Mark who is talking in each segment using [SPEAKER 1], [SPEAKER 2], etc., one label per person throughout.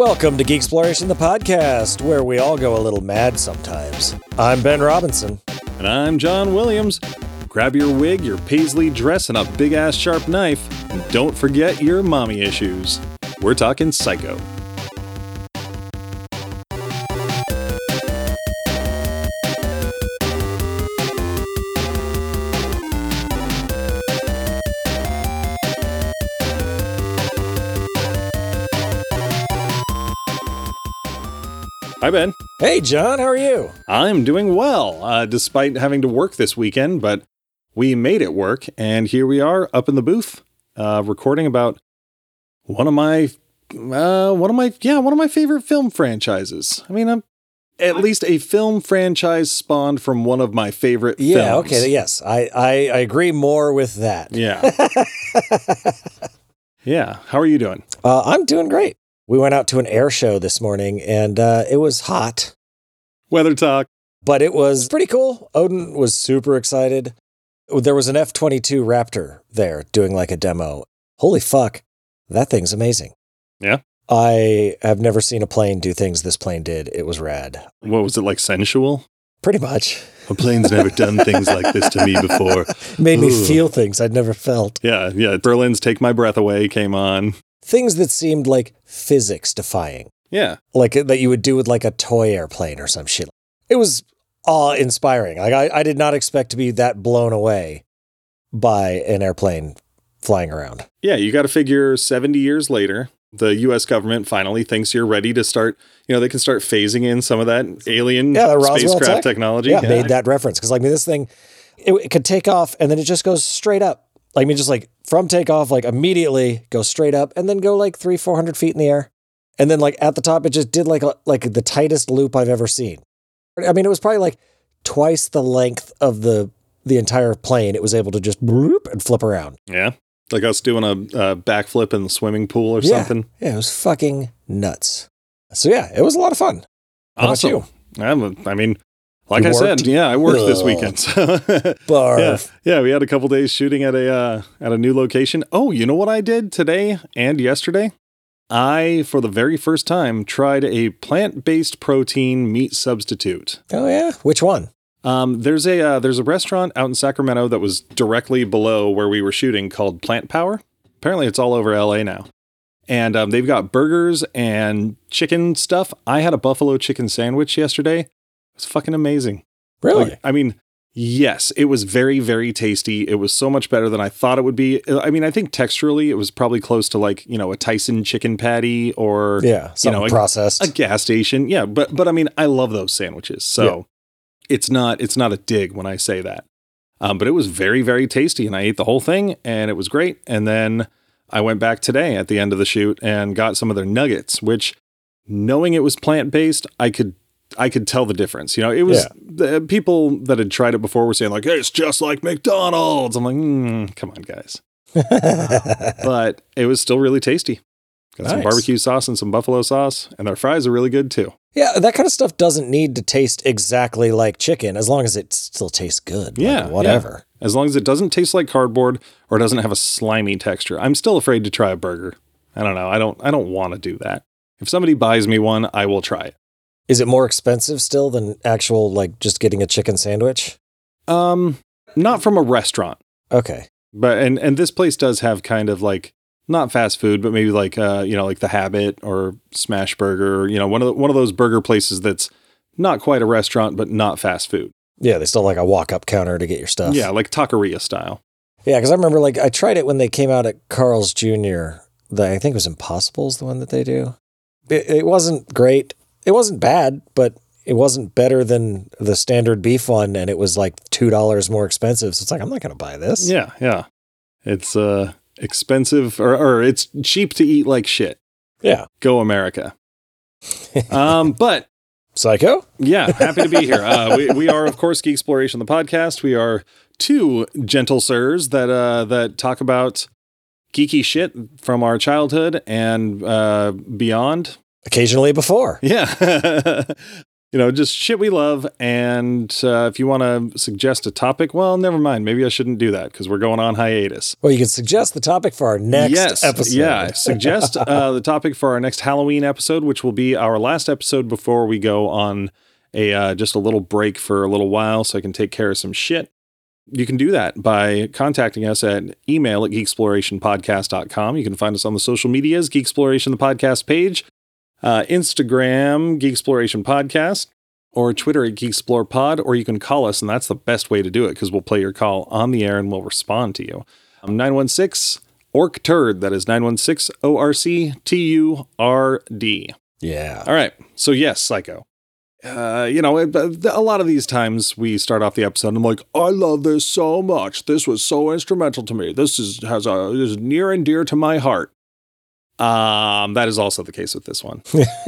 [SPEAKER 1] Welcome to Geek Exploration, the podcast, where we all go a little mad sometimes. I'm Ben Robinson.
[SPEAKER 2] And I'm John Williams. Grab your wig, your paisley dress, and a big ass sharp knife. And don't forget your mommy issues. We're talking psycho. Hi, Ben.
[SPEAKER 1] Hey, John, how are you?
[SPEAKER 2] I'm doing well, uh, despite having to work this weekend, but we made it work, and here we are up in the booth, uh, recording about one of my, uh, one of my, yeah, one of my favorite film franchises. I mean, I'm at least a film franchise spawned from one of my favorite films.
[SPEAKER 1] Yeah,
[SPEAKER 2] films.
[SPEAKER 1] okay, yes, I, I, I agree more with that.
[SPEAKER 2] Yeah. yeah. How are you doing?
[SPEAKER 1] Uh, I'm doing great. We went out to an air show this morning, and uh, it was hot,
[SPEAKER 2] Weather talk.
[SPEAKER 1] but it was pretty cool. Odin was super excited. There was an F 22 Raptor there doing like a demo. Holy fuck, that thing's amazing.
[SPEAKER 2] Yeah?
[SPEAKER 1] I have never seen a plane do things this plane did. It was rad.
[SPEAKER 2] What was it like? Sensual?
[SPEAKER 1] Pretty much.
[SPEAKER 2] A plane's never done things like this to me before.
[SPEAKER 1] Made me feel things I'd never felt.
[SPEAKER 2] Yeah, yeah. Berlin's "Take My Breath Away" came on.
[SPEAKER 1] Things that seemed like physics defying,
[SPEAKER 2] Yeah,
[SPEAKER 1] like that you would do with like a toy airplane or some shit. It was awe inspiring. Like I, I did not expect to be that blown away by an airplane flying around.
[SPEAKER 2] Yeah, you got to figure 70 years later, the US government finally thinks you're ready to start, you know, they can start phasing in some of that alien
[SPEAKER 1] Yeah, the
[SPEAKER 2] spacecraft
[SPEAKER 1] tech.
[SPEAKER 2] technology.
[SPEAKER 1] Yeah, made that reference because like I mean, this thing, it, it could take off and then it just goes straight up. Like I mean, just like from takeoff, like immediately go straight up and then go like three, four hundred feet in the air, and then like at the top, it just did like a, like the tightest loop I've ever seen. I mean, it was probably like twice the length of the the entire plane. It was able to just bloop and flip around.
[SPEAKER 2] Yeah. Like us doing a uh, backflip in the swimming pool or
[SPEAKER 1] Yeah.
[SPEAKER 2] something.
[SPEAKER 1] Yeah, it was fucking nuts. So yeah, it was a lot of fun. How about
[SPEAKER 2] Awesome.
[SPEAKER 1] you?
[SPEAKER 2] I'm a- I mean, like
[SPEAKER 1] You
[SPEAKER 2] I
[SPEAKER 1] worked?
[SPEAKER 2] said, yeah, I worked this weekend. So
[SPEAKER 1] Barf.
[SPEAKER 2] yeah, yeah, we had a couple days shooting at a uh, at a new location. Oh, you know what I did today and yesterday? I, for the very first time, tried a plant based protein meat substitute.
[SPEAKER 1] Oh yeah, which one?
[SPEAKER 2] Um, there's a uh, there's a restaurant out in Sacramento that was directly below where we were shooting called Plant Power. Apparently, it's all over LA now, and um, they've got burgers and chicken stuff. I had a buffalo chicken sandwich yesterday. It was fucking amazing.
[SPEAKER 1] Really?
[SPEAKER 2] Like, I mean, yes, it was very, very tasty. It was so much better than I thought it would be. I mean, I think texturally, it was probably close to like you know a Tyson chicken patty or
[SPEAKER 1] yeah, you
[SPEAKER 2] know, a-
[SPEAKER 1] processed.
[SPEAKER 2] a gas station. Yeah, but but I mean, I love those sandwiches. So it's not it's not a dig when I say that. Um, but it was very very tasty, and I ate the whole thing, and it was great. And then I went back today at the end of the shoot and got some of their nuggets, which knowing it was plant based, I could. I could tell the difference. You know, it was the people that had tried it before were saying like, "Hey, it's just like McDonald's." I'm like, mm, "Come on, guys!" But it was still really tasty. Got some barbecue sauce and some buffalo sauce, and their fries are really good too.
[SPEAKER 1] Yeah, that kind of stuff doesn't need to taste exactly like chicken as long as it still tastes good. Like,
[SPEAKER 2] Yeah,
[SPEAKER 1] whatever.
[SPEAKER 2] As long as it doesn't taste like cardboard or doesn't have a slimy texture. I'm still afraid to try a burger. I don't know. I don't I don't want to do that. If somebody buys me one, I will try it.
[SPEAKER 1] Is it more expensive still than actual like just getting a chicken sandwich?
[SPEAKER 2] Um not from a restaurant.
[SPEAKER 1] Okay.
[SPEAKER 2] But and and this place does have kind of like not fast food, but maybe like uh, you know, like the Habit or Smash Burger, you know, one of the, one of those burger places that's not quite a restaurant but not fast food.
[SPEAKER 1] Yeah, they still like a walk up counter to get your stuff.
[SPEAKER 2] Yeah, like taqueria style.
[SPEAKER 1] Yeah, because I remember like I tried it when they came out at Carl's Jr. The I think it was Impossible's the one that they do. It, it wasn't great. It wasn't bad, but it wasn't better than the standard beef one, and it was like two dollars more expensive. So it's like I'm not going to buy this.
[SPEAKER 2] Yeah, yeah. It's uh expensive or or it's cheap to eat like shit.
[SPEAKER 1] Yeah.
[SPEAKER 2] Go America. Um, but
[SPEAKER 1] Psycho.
[SPEAKER 2] yeah, happy to be here. Uh, we, we are, of course, Geek Exploration, the podcast. We are two gentle sirs that uh, that talk about geeky shit from our childhood and uh, beyond.
[SPEAKER 1] Occasionally before.
[SPEAKER 2] Yeah. you know, just shit we love. And uh, if you want to suggest a topic, well, never mind. Maybe I shouldn't do that because we're going on hiatus.
[SPEAKER 1] Well, you can suggest the topic for our next
[SPEAKER 2] yes,
[SPEAKER 1] episode.
[SPEAKER 2] Yeah, suggest uh, the topic for our next Halloween episode, which will be our last episode before we go on a uh, just a little break for a little while, so I can take care of some shit. You can do that by contacting us at email at geeksplorationpodcast.com. You can find us on the social medias, Geek Exploration, the podcast page, uh, Instagram, Geek Exploration Podcast, or Twitter at Geek Explore Pod, or you can call us, and that's the best way to do it because we'll play your call on the air and we'll respond to you. Um, 916 Orc Turd. That is 916 O R C T U R D.
[SPEAKER 1] Yeah.
[SPEAKER 2] All right. So, yes, Psycho. Uh, you know, a lot of these times we start off the episode and I'm like, I love this so much. This was so instrumental to me. This is has a is near and dear to my heart. Um, that is also the case with this one.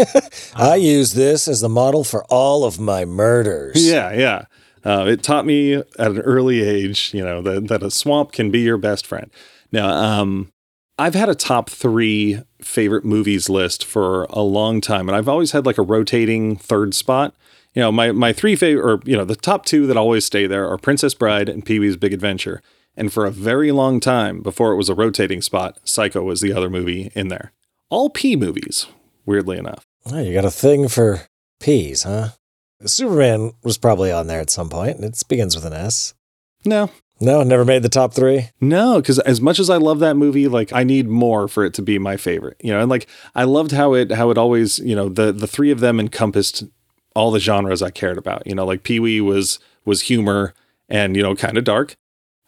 [SPEAKER 1] I use this as the model for all of my murders.
[SPEAKER 2] Yeah, yeah. Uh, it taught me at an early age, you know, that, that a swamp can be your best friend. Now, um, I've had a top three favorite movies list for a long time, and I've always had like a rotating third spot. You know, my my three favorite, or you know, the top two that always stay there are Princess Bride and Pee Wee's Big Adventure. And for a very long time, before it was a rotating spot, Psycho was the other movie in there. All P movies, weirdly enough.
[SPEAKER 1] Oh, you got a thing for peas, huh? Superman was probably on there at some point. It begins with an S.
[SPEAKER 2] No,
[SPEAKER 1] No, never made the top three.
[SPEAKER 2] No, because as much as I love that movie, like I need more for it to be my favorite. You know, and like I loved how it how it always, you know, the the three of them encompassed all the genres I cared about. You know, like Pee Wee was was humor and you know kind of dark.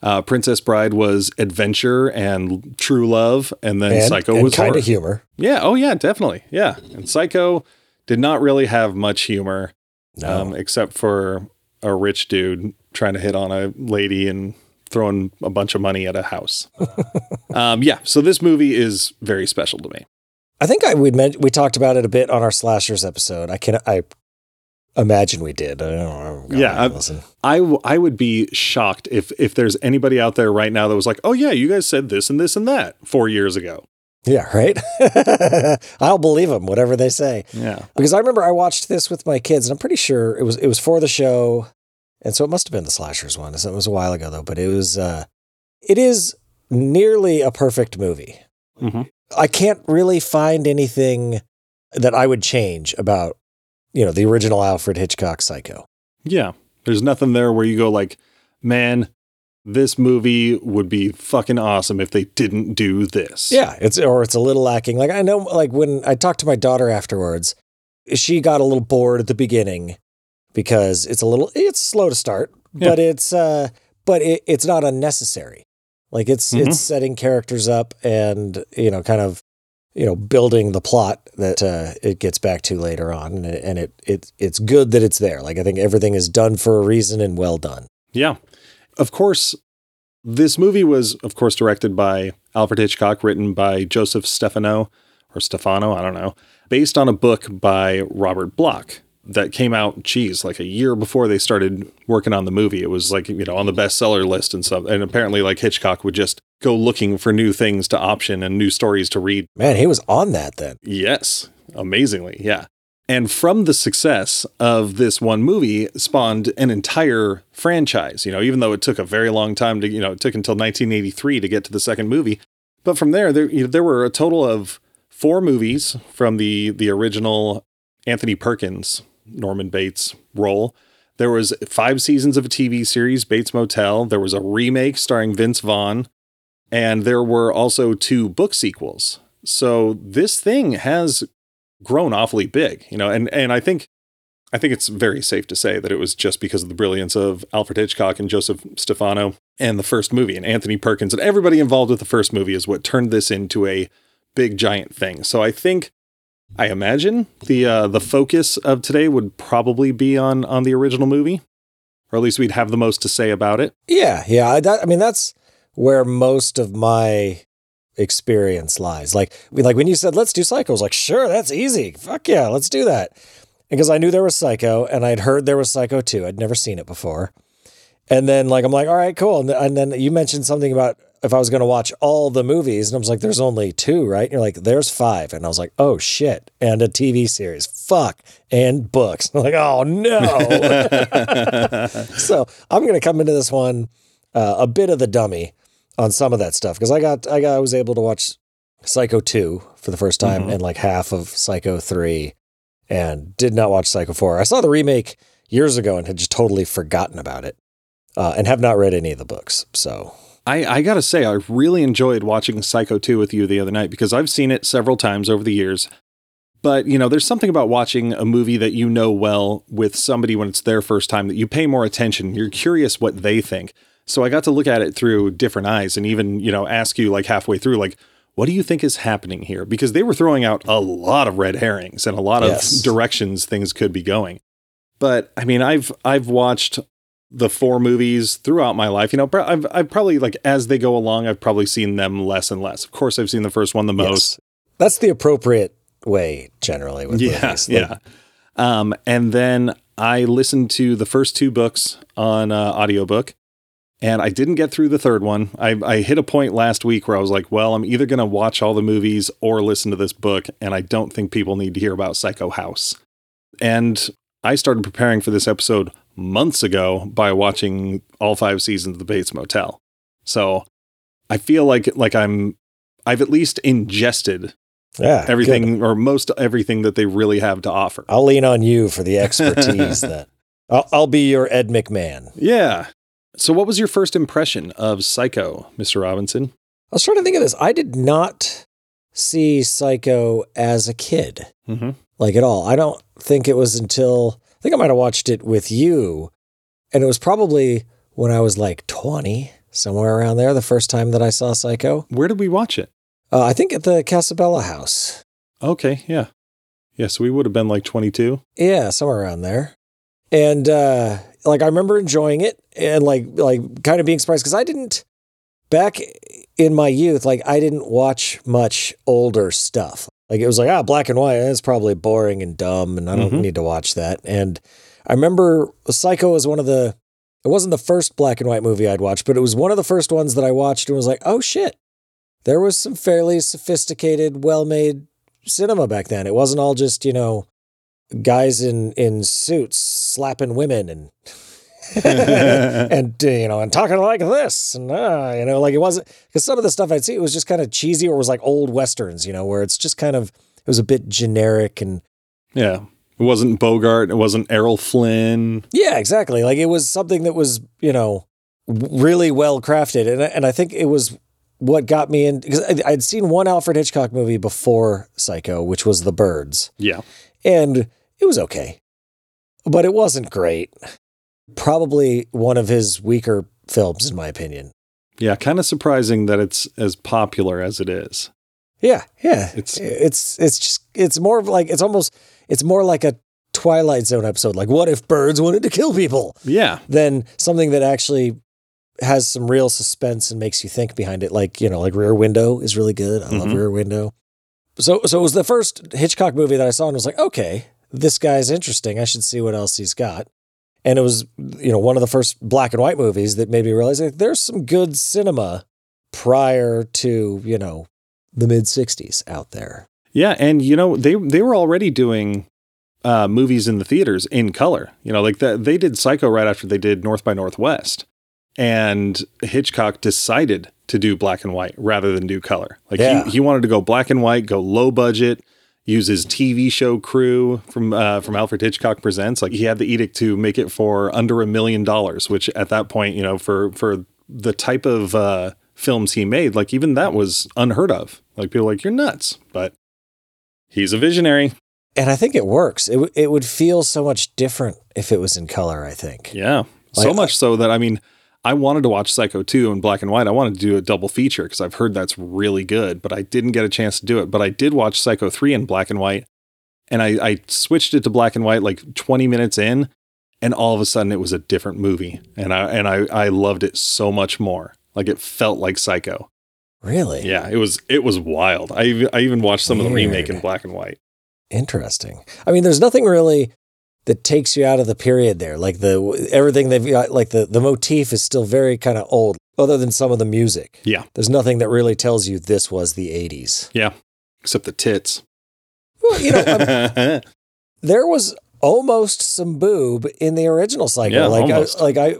[SPEAKER 2] Uh, Princess Bride was adventure and true love, and then
[SPEAKER 1] And,
[SPEAKER 2] Psycho
[SPEAKER 1] and
[SPEAKER 2] was
[SPEAKER 1] kind of humor.
[SPEAKER 2] Yeah. Oh yeah, definitely. Yeah. And Psycho did not really have much humor,
[SPEAKER 1] No.
[SPEAKER 2] um, except for a rich dude trying to hit on a lady and throwing a bunch of money at a house. um, yeah. So this movie is very special to me.
[SPEAKER 1] I think I we we talked about it a bit on our slashers episode. I can I imagine we did. I don't know.
[SPEAKER 2] Yeah, I-. I, w- I would be shocked if if there's anybody out there right now that was like, oh yeah, you guys said this and this and that four years ago.
[SPEAKER 1] Yeah, right. I'll believe them, whatever they say.
[SPEAKER 2] Yeah.
[SPEAKER 1] Because I remember I watched this with my kids, and I'm pretty sure it was it was for the show, and so it must have been the slashers one. It was a while ago though, but it was uh, it is nearly a perfect movie.
[SPEAKER 2] hmm
[SPEAKER 1] I can't really find anything that I would change about you know the original Alfred Hitchcock Psycho.
[SPEAKER 2] Yeah. There's nothing there where you go like, man, this movie would be fucking awesome if they didn't do this.
[SPEAKER 1] Yeah, it's or it's a little lacking. Like I know, like when I talked to my daughter afterwards, she got a little bored at the beginning because it's a little it's slow to start,
[SPEAKER 2] Yeah.
[SPEAKER 1] but it's uh, but it, it's not unnecessary. Like it's
[SPEAKER 2] Mhm.
[SPEAKER 1] it's setting characters up and you know kind of you know building the plot that uh, it gets back to later on, and it, it it it's good that it's there. Like I think everything is done for a reason and well done.
[SPEAKER 2] Yeah. Of course, this movie was, of course, directed by Alfred Hitchcock, written by Joseph Stefano or Stefano, I don't know, based on a book by Robert Bloch that came out, geez, like a year before they started working on the movie. It was like, you know, on the bestseller list and stuff. And apparently, like Hitchcock would just go looking for new things to option and new stories to read
[SPEAKER 1] Man, he was on that then.
[SPEAKER 2] Yes, amazingly. Yeah. And from the success of this one movie spawned an entire franchise, you know, even though it took a very long time to, you know, it took until 1983 to get to the second movie. But from there, there, you know, there were a total of four movies from the, the original Anthony Perkins, Norman Bates role. There was five seasons of a TV series, Bates Motel. There was a remake starring Vince Vaughn. And there were also two book sequels. So this thing has grown awfully big, you know, and and I think I think it's very safe to say that it was just because of the brilliance of Alfred Hitchcock and Joseph Stefano and the first movie and Anthony Perkins and everybody involved with the first movie is what turned this into a big giant thing. So I think I imagine the uh, the focus of today would probably be on on the original movie, or at least we'd have the most to say about it.
[SPEAKER 1] Yeah, yeah. I- That, I mean, that's where most of my experience lies. Like, we- like when you said let's do Psycho, I was like, sure, that's easy. Fuck yeah, let's do that. Because I knew there was Psycho, and I'd heard there was Psycho too. I'd never seen it before. And then, like, I'm like, all right, cool. And, and then you mentioned something about if I was going to watch all the movies, and I was like, "There's only two, right?" And you're like, "There's five. and I was like, "Oh shit!" And a TV series, fuck, and books. I'm like, "Oh no!" so I'm going to come into this one uh, a bit of the dummy on some of that stuff because I got I got I was able to watch Psycho two for the first time
[SPEAKER 2] Mhm.
[SPEAKER 1] and like half of Psycho three, and did not watch Psycho four. I saw the remake years ago and had just totally forgotten about it, uh, and have not read any of the books. So
[SPEAKER 2] I, I gotta say, I really enjoyed watching Psycho 2 with you the other night because I've seen it several times over the years. But, you know, there's something about watching a movie that you know well with somebody when it's their first time that you pay more attention. You're curious what they think. So I got to look at it through different eyes and even, you know, ask you like halfway through, like, what do you think is happening here? Because they were throwing out a lot of red herrings and a lot of directions things could be going. But I mean, I've I've watched the four movies throughout my life. You know, I've I've probably like as they go along, I've probably seen them less and less. Of course, I've seen the first one the most.
[SPEAKER 1] yes. that's the appropriate way generally with
[SPEAKER 2] Yeah,
[SPEAKER 1] movies. Like,
[SPEAKER 2] yeah. Um, and then I listened to the first two books on uh, audiobook, and I didn't get through the third one. I, I hit a point last week where I was like, well, I'm either going to watch all the movies or listen to this book, and I don't think people need to hear about Psycho House. And I started preparing for this episode months ago by watching all five seasons of The Bates Motel. So I feel like like I'm I've at least ingested
[SPEAKER 1] yeah, good.
[SPEAKER 2] everything or most everything that they really have to offer.
[SPEAKER 1] I'll lean on you for the expertise. that I'll, I'll be your Ed McMahon.
[SPEAKER 2] Yeah. So, what was your first impression of Psycho, Mr. Robinson?
[SPEAKER 1] I was trying to think of this. I did not see Psycho as a kid,
[SPEAKER 2] Mm-hmm.
[SPEAKER 1] like at all. I don't think it was until think I might have watched it with you, and it was probably when I was like twenty, somewhere around there, the first time that I saw Psycho.
[SPEAKER 2] Where did we watch it?
[SPEAKER 1] Uh, I think at the Casabella house.
[SPEAKER 2] Okay, yeah. Yeah, so we would have been like 22.
[SPEAKER 1] Yeah, somewhere around there. And uh like I remember enjoying it and like like kind of being surprised because I didn't back in my youth, like I didn't watch much older stuff. Like it was like, ah, black and white, it's probably boring and dumb and I don't
[SPEAKER 2] Mhm.
[SPEAKER 1] need to watch that. And I remember Psycho was one of the it wasn't the first black and white movie I'd watched, but it was one of the first ones that I watched and was like, oh shit. There was some fairly sophisticated, well made cinema back then. It wasn't all just, you know, guys in in suits slapping women and and uh, you know and talking like this and uh, you know like it wasn't because some of the stuff I'd see it was just kind of cheesy or was like old westerns you know where it's just kind of it was a bit generic and
[SPEAKER 2] Yeah. It wasn't Bogart. It wasn't Errol Flynn.
[SPEAKER 1] yeah exactly like it was something that was you know really well crafted and and I think it was what got me in because I'd seen one Alfred Hitchcock movie before Psycho which was The Birds
[SPEAKER 2] Yeah.
[SPEAKER 1] and it was okay, but it wasn't great. Probably one of his weaker films, in my opinion.
[SPEAKER 2] Yeah. Kind of surprising that it's as popular as it is.
[SPEAKER 1] Yeah, yeah.
[SPEAKER 2] It's-
[SPEAKER 1] It's it's just it's more of like it's almost it's more like a Twilight Zone episode. Like, what if birds wanted to kill people?
[SPEAKER 2] Yeah.
[SPEAKER 1] Than something that actually has some real suspense and makes you think behind it. Like you know, like Rear Window is really good. I love
[SPEAKER 2] Mhm.
[SPEAKER 1] Rear Window. So so it was the first Hitchcock movie that I saw and was like, okay, this guy's interesting. I should see what else he's got. And it was, you know, one of the first black and white movies that made me realize like, there's some good cinema prior to, you know, the mid 60s out there.
[SPEAKER 2] Yeah. And, you know, they, they were already doing uh, movies in the theaters in color. You know, like that they did Psycho right after they did North by Northwest. And Hitchcock decided to do black and white rather than do color. Like
[SPEAKER 1] Yeah.
[SPEAKER 2] he, he wanted to go black and white, go low budget, use his TV show crew from uh, from Alfred Hitchcock Presents. Like he had the edict to make it for under a million dollars, which at that point, you know, for for the type of uh, films he made, like even that was unheard of. Like people like you're nuts, but he's a visionary.
[SPEAKER 1] And I think it works. It, w- it would feel so much different if it was in color, I think.
[SPEAKER 2] Yeah. so
[SPEAKER 1] Like,
[SPEAKER 2] much so that I mean, I wanted to watch Psycho 2 in black and white. I wanted to do a double feature because I've heard that's really good, but I didn't get a chance to do it. But I did watch Psycho 3 in black and white. And I, I switched it to black and white like 20 minutes in, and all of a sudden it was a different movie. And I and I, I loved it so much more. Like it felt like Psycho.
[SPEAKER 1] Really?
[SPEAKER 2] Yeah, it was it was wild. I I even watched some of the remake in black and white.
[SPEAKER 1] Interesting. I mean, there's nothing really that takes you out of the period there. Like the everything they've got, like the the motif is still very kind of old. other than some of the music.
[SPEAKER 2] Yeah.
[SPEAKER 1] There's nothing that really tells you this was the 80s.
[SPEAKER 2] Yeah. Except the tits.
[SPEAKER 1] Well, you know, um, there was almost some boob in the original Psycho.
[SPEAKER 2] Yeah,
[SPEAKER 1] like,
[SPEAKER 2] almost.
[SPEAKER 1] I, like I,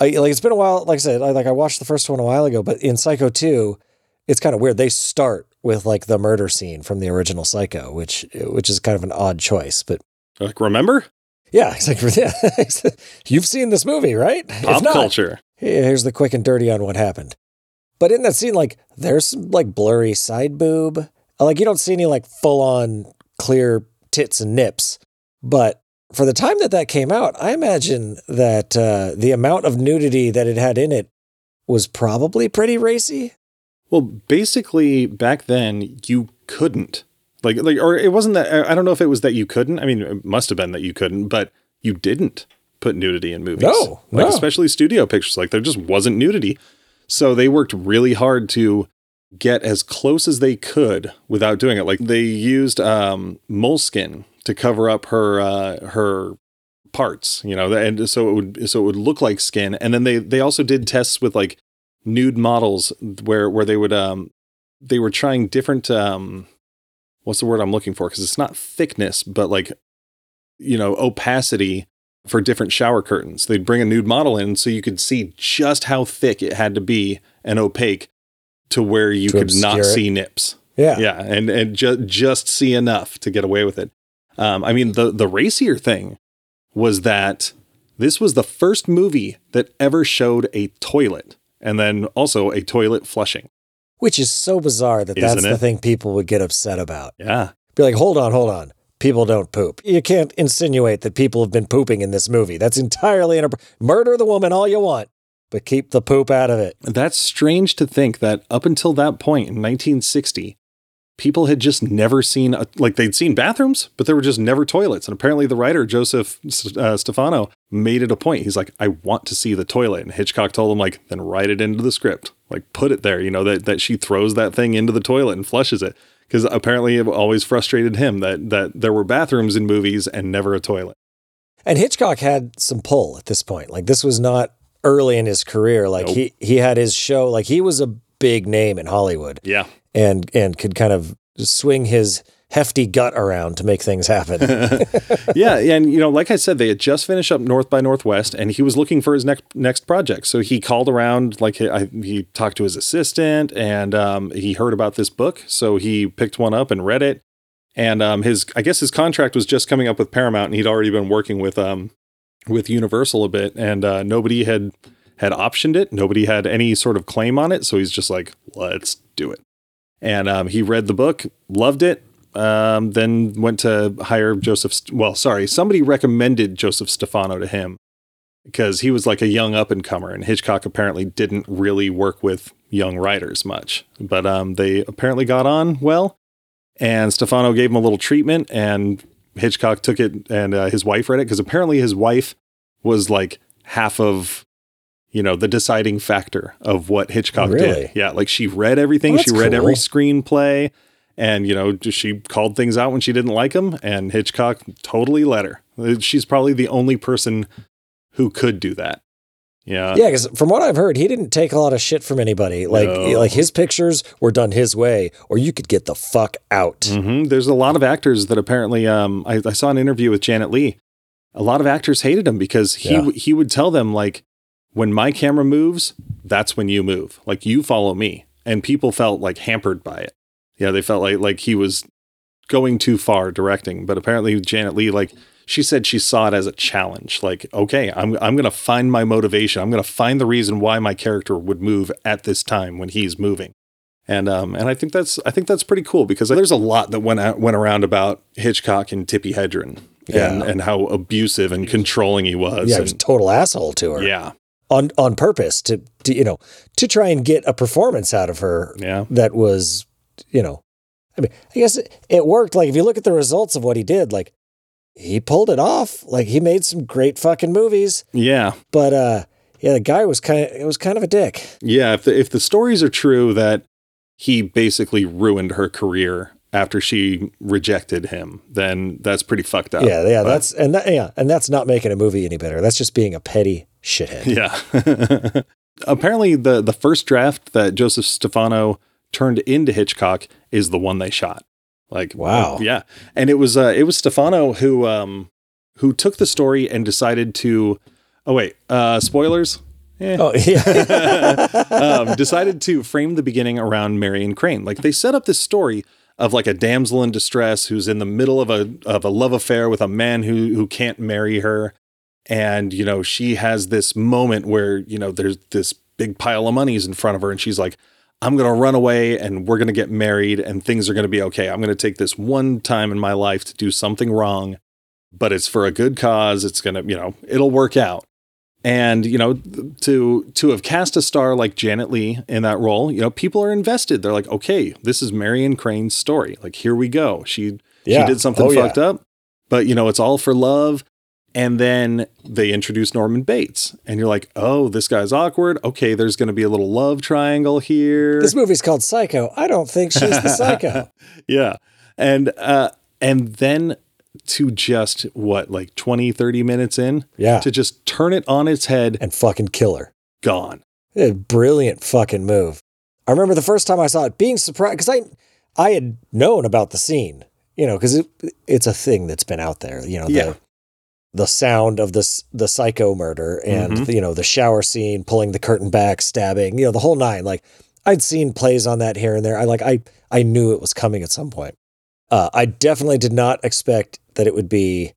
[SPEAKER 1] I, like it's been a while. Like I said, I, like I watched the first one a while ago, but in Psycho 2, it's kind of weird. They start with like the murder scene from the original Psycho, which which is kind of an odd choice, but
[SPEAKER 2] like, remember?
[SPEAKER 1] yeah, it's like yeah, you've seen this movie, right? If
[SPEAKER 2] Pop
[SPEAKER 1] not,
[SPEAKER 2] culture.
[SPEAKER 1] Here's the quick and dirty on what happened. But in that scene, like there's some like blurry side boob. Like you don't see any like full on clear tits and nips. But for the time that that came out, I imagine that uh, the amount of nudity that it had in it was probably pretty racy.
[SPEAKER 2] Well, basically, back then you couldn't like like, or it wasn't that. I don't know if it was that you couldn't. I mean, it must have been that you couldn't, but you didn't put nudity in movies.
[SPEAKER 1] No,
[SPEAKER 2] like
[SPEAKER 1] no.
[SPEAKER 2] especially studio pictures. Like there just wasn't nudity, so they worked really hard to get as close as they could without doing it. Like they used um, moleskin to cover up her uh, her parts, you know, and so it would so it would look like skin. And then they they also did tests with like nude models where where they would um they were trying different um what's the word I'm looking for because it's not thickness but like you know opacity for different shower curtains. They'd bring a nude model in so you could see just how thick it had to be and opaque to where you
[SPEAKER 1] To
[SPEAKER 2] could not
[SPEAKER 1] it.
[SPEAKER 2] see nips.
[SPEAKER 1] Yeah.
[SPEAKER 2] Yeah, and and ju- just see enough to get away with it. Um, I mean, the the racier thing was that this was the first movie that ever showed a toilet, and then also a toilet flushing.
[SPEAKER 1] Which is so bizarre that that's
[SPEAKER 2] Isn't
[SPEAKER 1] the
[SPEAKER 2] it?
[SPEAKER 1] thing people would get upset about.
[SPEAKER 2] Yeah,
[SPEAKER 1] Be like, hold on, hold on. People don't poop. You can't insinuate that people have been pooping in this movie. That's entirely inappropriate. Murder the woman all you want, but keep the poop out of it.
[SPEAKER 2] that's strange to think that up until that point in 1960, people had just never seen a, like they'd seen bathrooms, but there were just never toilets. And apparently, the writer Joseph uh, Stefano made it a point. He's like, I want to see the toilet, and Hitchcock told him like, then write it into the script, like put it there. You know that that she throws that thing into the toilet and flushes it because apparently it always frustrated him that that there were bathrooms in movies and never a toilet.
[SPEAKER 1] And Hitchcock had some pull at this point. Like this was not early in his career. Like
[SPEAKER 2] Nope.
[SPEAKER 1] he he had his show. Like he was a big name in Hollywood
[SPEAKER 2] Yeah,
[SPEAKER 1] and and could kind of swing his hefty gut around to make things happen.
[SPEAKER 2] yeah, and you know, like I said, they had just finished up North by Northwest, and he was looking for his next next project. So he called around, like I, he talked to his assistant, and um, he heard about this book, so he picked one up and read it. And um, his, I guess, his contract was just coming up with Paramount, and he'd already been working with um, with Universal a bit, and uh, nobody had had optioned it. Nobody had any sort of claim on it, so he's just like, let's do it. And um, he read the book, loved it, um, then went to hire Joseph. St- well, sorry, somebody recommended Joseph Stefano to him because he was like a young up and comer, and Hitchcock apparently didn't really work with young writers much. But um, they apparently got on well, and Stefano gave him a little treatment, and Hitchcock took it, and uh, his wife read it because apparently his wife was like half of. You know, the deciding factor of what Hitchcock
[SPEAKER 1] Really?
[SPEAKER 2] did. Yeah, like she read everything.
[SPEAKER 1] Oh,
[SPEAKER 2] she read every screenplay and you know she called things out when she didn't like them and hitchcock totally let her she's probably the only person who could do that yeah
[SPEAKER 1] yeah, because from what I've heard, he didn't take a lot of shit from anybody. Like
[SPEAKER 2] No.
[SPEAKER 1] like his pictures were done his way, or you could get the fuck out.
[SPEAKER 2] hmm there's a lot of actors that apparently um I, I saw an interview with janet leigh a lot of actors hated him because he
[SPEAKER 1] Yeah.
[SPEAKER 2] he would tell them like when my camera moves that's when you move like you follow me and people felt like hampered by it yeah they felt like like he was going too far directing but apparently janet leigh like she said she saw it as a challenge like okay i'm i'm going to find my motivation i'm going to find the reason why my character would move at this time when he's moving and um and i think that's i think that's pretty cool because there's a lot that went out, went around about hitchcock and tippi hedren and
[SPEAKER 1] Yeah.
[SPEAKER 2] and how abusive and controlling he was
[SPEAKER 1] Yeah, he was a total asshole to her.
[SPEAKER 2] yeah
[SPEAKER 1] on on purpose to, to you know to try and get a performance out of her
[SPEAKER 2] yeah
[SPEAKER 1] that was you know i mean i guess it, it worked. Like if you look at the results of what he did like he pulled it off. Like he made some great fucking movies.
[SPEAKER 2] Yeah.
[SPEAKER 1] But uh yeah the guy was kind of it was kind of a dick.
[SPEAKER 2] Yeah, if the, if the stories are true that he basically ruined her career after she rejected him, then that's pretty fucked up.
[SPEAKER 1] yeah yeah
[SPEAKER 2] But-
[SPEAKER 1] that's and that yeah and that's not making a movie any better. That's just being a petty shithead.
[SPEAKER 2] Yeah. apparently the the first draft that Joseph Stefano turned into Hitchcock is the one they shot. Like
[SPEAKER 1] Wow.
[SPEAKER 2] yeah, and it was uh, it was Stefano who um who took the story and decided to. Oh wait, uh, spoilers. Eh.
[SPEAKER 1] Oh yeah.
[SPEAKER 2] um, decided to frame the beginning around Marion Crane. Like they set up this story of like a damsel in distress who's in the middle of a of a love affair with a man who who can't marry her, and you know she has this moment where you know there's this big pile of monies in front of her, and she's like. I'm going to run away and we're going to get married and things are going to be okay. I'm going to take this one time in my life to do something wrong, but it's for a good cause. It's going to, you know, it'll work out and you know to to have cast a star like Janet Leigh in that role, you know, people are invested. They're like, okay, this is Marion Crane's story. Like, here we go. She
[SPEAKER 1] Yeah.
[SPEAKER 2] she did something
[SPEAKER 1] Oh, yeah.
[SPEAKER 2] fucked up, but you know, it's all for love. And then they introduce Norman Bates, and you're like, oh, this guy's awkward. Okay, there's going to be a little love triangle here.
[SPEAKER 1] this movie's called Psycho. I don't think she's the psycho.
[SPEAKER 2] yeah, and uh, and then to just what like 20 30 minutes in
[SPEAKER 1] Yeah.
[SPEAKER 2] to just turn it on its head
[SPEAKER 1] And fucking kill her.
[SPEAKER 2] gone
[SPEAKER 1] A brilliant fucking move. I remember the first time I saw it being surprised because I I had known about the scene, you know, because it, it's a thing that's been out there, you know,
[SPEAKER 2] Yeah.
[SPEAKER 1] The sound of this the psycho murder and
[SPEAKER 2] Mhm.
[SPEAKER 1] you know the shower scene, pulling the curtain back, stabbing, you know, the whole nine. Like I'd seen plays on that here and there. I like I I knew it was coming at some point. Uh, I definitely did not expect that it would be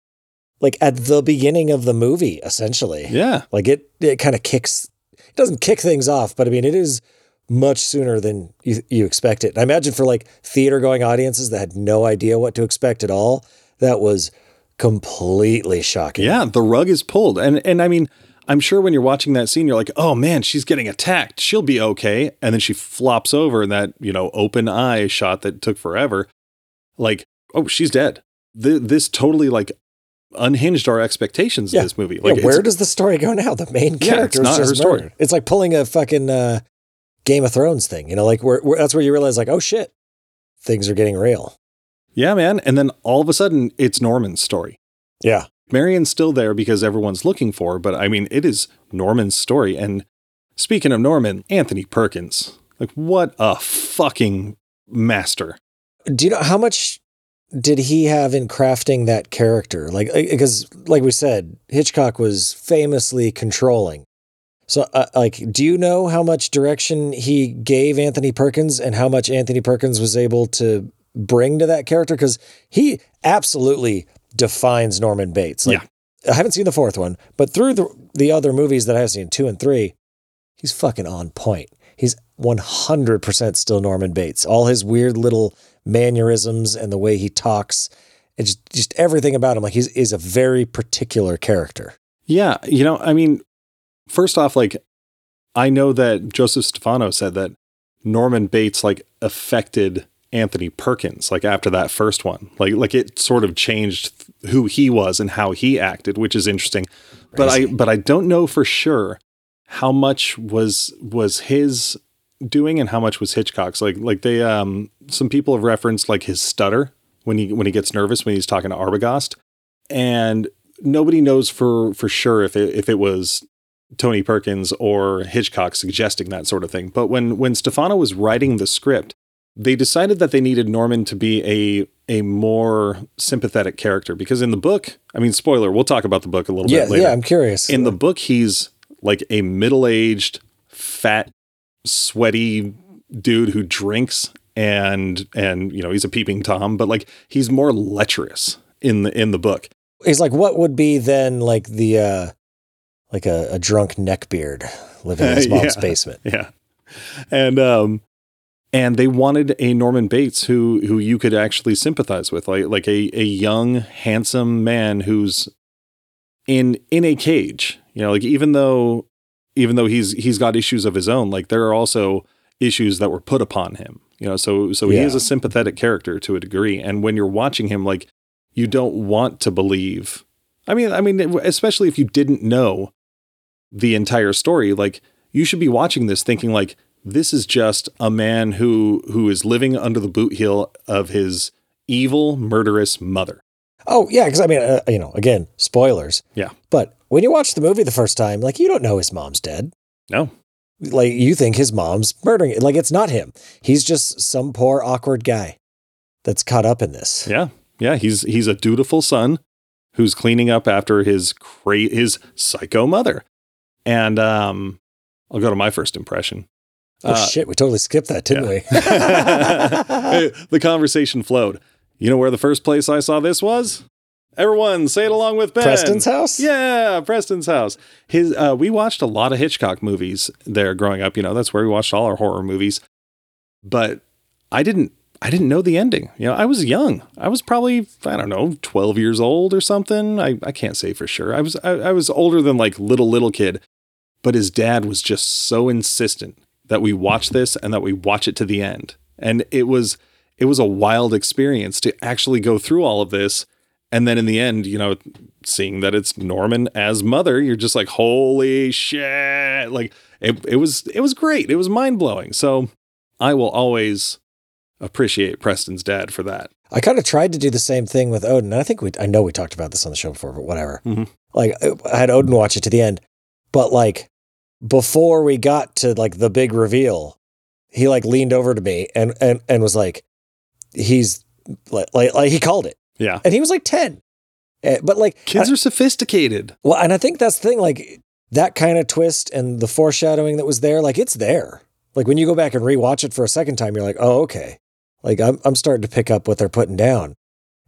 [SPEAKER 1] like at the beginning of the movie, essentially.
[SPEAKER 2] yeah
[SPEAKER 1] Like it, it kind of kicks. It doesn't kick things off, but I mean, it is much sooner than you you expect it. And I imagine for like theater going audiences that had no idea what to expect at all, that was completely shocking.
[SPEAKER 2] Yeah, the rug is pulled. And and I mean, I'm sure when you're watching that scene, you're like, oh man, she's getting attacked. She'll be okay. And then she flops over in that, you know, open eye shot that took forever. Like, oh, she's dead. Th- this totally like unhinged our expectations
[SPEAKER 1] Yeah.
[SPEAKER 2] of this movie.
[SPEAKER 1] Yeah,
[SPEAKER 2] Like,
[SPEAKER 1] where does the story go now? The main character
[SPEAKER 2] it's
[SPEAKER 1] is just
[SPEAKER 2] her story.
[SPEAKER 1] murdered. It's like pulling a fucking uh, Game of Thrones thing. You know, like where, where that's where you realize, like, oh shit, things are getting real.
[SPEAKER 2] Yeah, man. And then all of a sudden, it's Norman's story.
[SPEAKER 1] Yeah,
[SPEAKER 2] Marion's still there because everyone's looking for her, but I mean, it is Norman's story. And speaking of Norman, Anthony Perkins, like, what a fucking master.
[SPEAKER 1] do you know how much did he have in crafting that character like because like we said hitchcock was famously controlling so uh, like do you know how much direction he gave anthony perkins and how much anthony perkins was able to bring to that character? Because he absolutely defines norman bates. Like i haven't seen the fourth one but through the, the other movies that i've seen two and three he's fucking on point. He's 100% still norman bates. All his weird little mannerisms and the way he talks and just, just everything about him like he's is a very particular character.
[SPEAKER 2] Yeah, you know, I mean, first off, like I know that Joseph Stefano said that Norman Bates like affected Anthony Perkins like after that first one. Like like it sort of changed who he was and how he acted, which is interesting. But I but I don't know for sure how much was was his doing and how much was Hitchcock's. Like like they um some people have referenced like his stutter when he when he gets nervous when he's talking to Arbogast. And nobody knows for for sure if it if it was Tony Perkins or Hitchcock suggesting that sort of thing. But when when Stefano was writing the script, they decided that they needed Norman to be a a more sympathetic character because in the book, I mean, spoiler, we'll talk about the book a little
[SPEAKER 1] yeah
[SPEAKER 2] bit later.
[SPEAKER 1] yeah i'm curious
[SPEAKER 2] in the book, he's like a middle aged, fat, sweaty dude who drinks and and you know he's a peeping tom, but like he's more lecherous in the in the book.
[SPEAKER 1] he's like what would be then like the uh like a, a drunk neckbeard living in his mom's
[SPEAKER 2] Yeah.
[SPEAKER 1] basement
[SPEAKER 2] Yeah. And um and they wanted a Norman Bates who who you could actually sympathize with, like like a, a young, handsome man who's in in a cage. You know, like even though even though he's he's got issues of his own, like there are also issues that were put upon him. You know, so so he
[SPEAKER 1] Yeah.
[SPEAKER 2] is a sympathetic character to a degree. And when you're watching him, like you don't want to believe. I mean, I mean, especially if you didn't know the entire story, like you should be watching this thinking like this is just a man who who is living under the boot heel of his evil murderous mother
[SPEAKER 1] oh yeah because i mean uh, you know again spoilers
[SPEAKER 2] Yeah.
[SPEAKER 1] but when you watch the movie the first time like you don't know his mom's dead
[SPEAKER 2] no
[SPEAKER 1] like you think his mom's murdering it. Like it's not him. He's just some poor awkward guy that's caught up in this.
[SPEAKER 2] Yeah. Yeah, he's he's a dutiful son who's cleaning up after his cra- his psycho mother. And um I'll go to my first impression.
[SPEAKER 1] Oh
[SPEAKER 2] Uh,
[SPEAKER 1] shit, we totally skipped that, didn't we?
[SPEAKER 2] the conversation flowed. You know where the first place I saw this was? Everyone, say it along with Ben.
[SPEAKER 1] Preston's house?
[SPEAKER 2] Yeah, Preston's house. His uh, we watched a lot of Hitchcock movies there growing up. You know, that's where we watched all our horror movies. But I didn't I didn't know the ending. You know, I was young. I was probably I don't know, twelve years old or something. I, I can't say for sure. I was I, I was older than like little little kid. But his dad was just so insistent that we watch this and that we watch it to the end. And it was it was a wild experience to actually go through all of this and then in the end, you know, seeing that it's Norman as mother, you're just like, holy shit. Like it, it was it was great. It was mind-blowing. So I will always appreciate Preston's dad for that.
[SPEAKER 1] I kind of tried to do the same thing with Odin. I think we, I know we talked about this on the show before, but whatever.
[SPEAKER 2] Mhm.
[SPEAKER 1] Like I had Odin watch it to the end, but like before we got to like the big reveal, he like leaned over to me and and and was like, he's like like, like he called it,
[SPEAKER 2] Yeah.
[SPEAKER 1] and he was like ten, Eh, but like
[SPEAKER 2] Kids are sophisticated.
[SPEAKER 1] well, and I think that's the thing, like that kind of twist and the foreshadowing that was there, like it's there. Like when you go back and rewatch it for a second time, you're like, oh, okay. Like I'm I'm starting to pick up what they're putting down.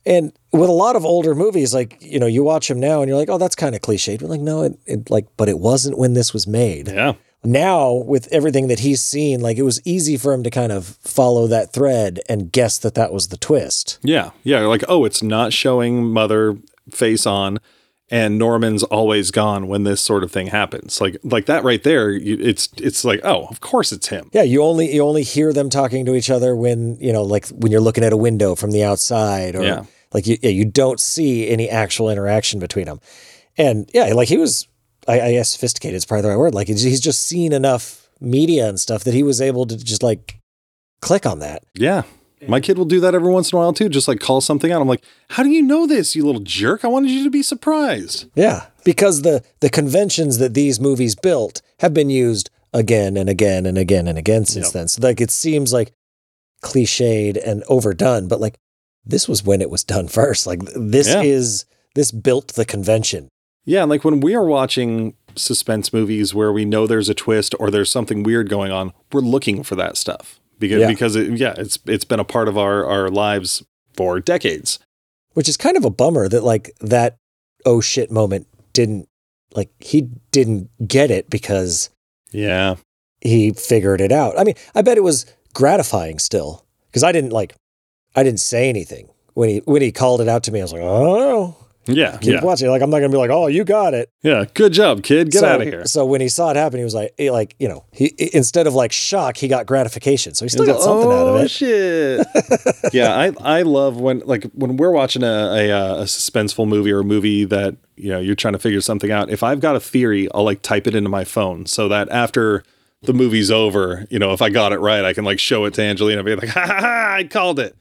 [SPEAKER 1] And with a lot of older movies, like, you know, you watch them now and you're like, oh, that's kind of cliched. But like, no, it, it like, but it wasn't when this was made.
[SPEAKER 2] Yeah.
[SPEAKER 1] Now, with everything that he's seen, like it was easy for him to kind of follow that thread and guess that that was the twist.
[SPEAKER 2] Yeah. Yeah. Like, oh, it's not showing mother face on and Norman's always gone when this sort of thing happens. Like like that right there, you, it's it's like, oh, of course it's him.
[SPEAKER 1] Yeah, you only you only hear them talking to each other when you know, like when you're looking at a window from the outside, or
[SPEAKER 2] Yeah.
[SPEAKER 1] Like you yeah, you don't see any actual interaction between them. And yeah, like he was, I, I guess sophisticated is probably the right word. Like he's he's just seen enough media and stuff that he was able to just like click on that.
[SPEAKER 2] Yeah. My kid will do that every once in a while too, just like call something out. I'm like, how do you know this, you little jerk? I wanted you to be surprised.
[SPEAKER 1] Yeah, because the the conventions that these movies built have been used again and again and again and again since
[SPEAKER 2] Yep.
[SPEAKER 1] then. So like it seems like cliched and overdone, but like this was when it was done first. Like this
[SPEAKER 2] Yeah.
[SPEAKER 1] is this built the convention.
[SPEAKER 2] Yeah, like when we are watching suspense movies where we know there's a twist or there's something weird going on, we're looking for that stuff because
[SPEAKER 1] Yeah.
[SPEAKER 2] because it, yeah, it's it's been a part of our our lives for decades.
[SPEAKER 1] Which is kind of a bummer that like that oh shit moment didn't like he didn't get it because
[SPEAKER 2] Yeah.
[SPEAKER 1] he figured it out. I mean, I bet it was gratifying still because I didn't like I didn't say anything when he when he called it out to me. I was like, oh,
[SPEAKER 2] Yeah.
[SPEAKER 1] keep
[SPEAKER 2] Yeah.
[SPEAKER 1] watching. Like I'm not gonna be like, oh, you got it.
[SPEAKER 2] Yeah. Good job, kid. Get
[SPEAKER 1] so,
[SPEAKER 2] out of here.
[SPEAKER 1] So when he saw it happen, he was like, he, like you know, he instead of like shock, he got gratification. So he still got something out of
[SPEAKER 2] Oh
[SPEAKER 1] it.
[SPEAKER 2] shit! yeah, I I love when like when we're watching a, a uh, a suspenseful movie or a movie that you know you're trying to figure something out. If I've got a theory, I'll like type it into my phone so that after the movie's over, you know, if I got it right, I can like show it to Angelina, and be like, ha ha ha, I called it.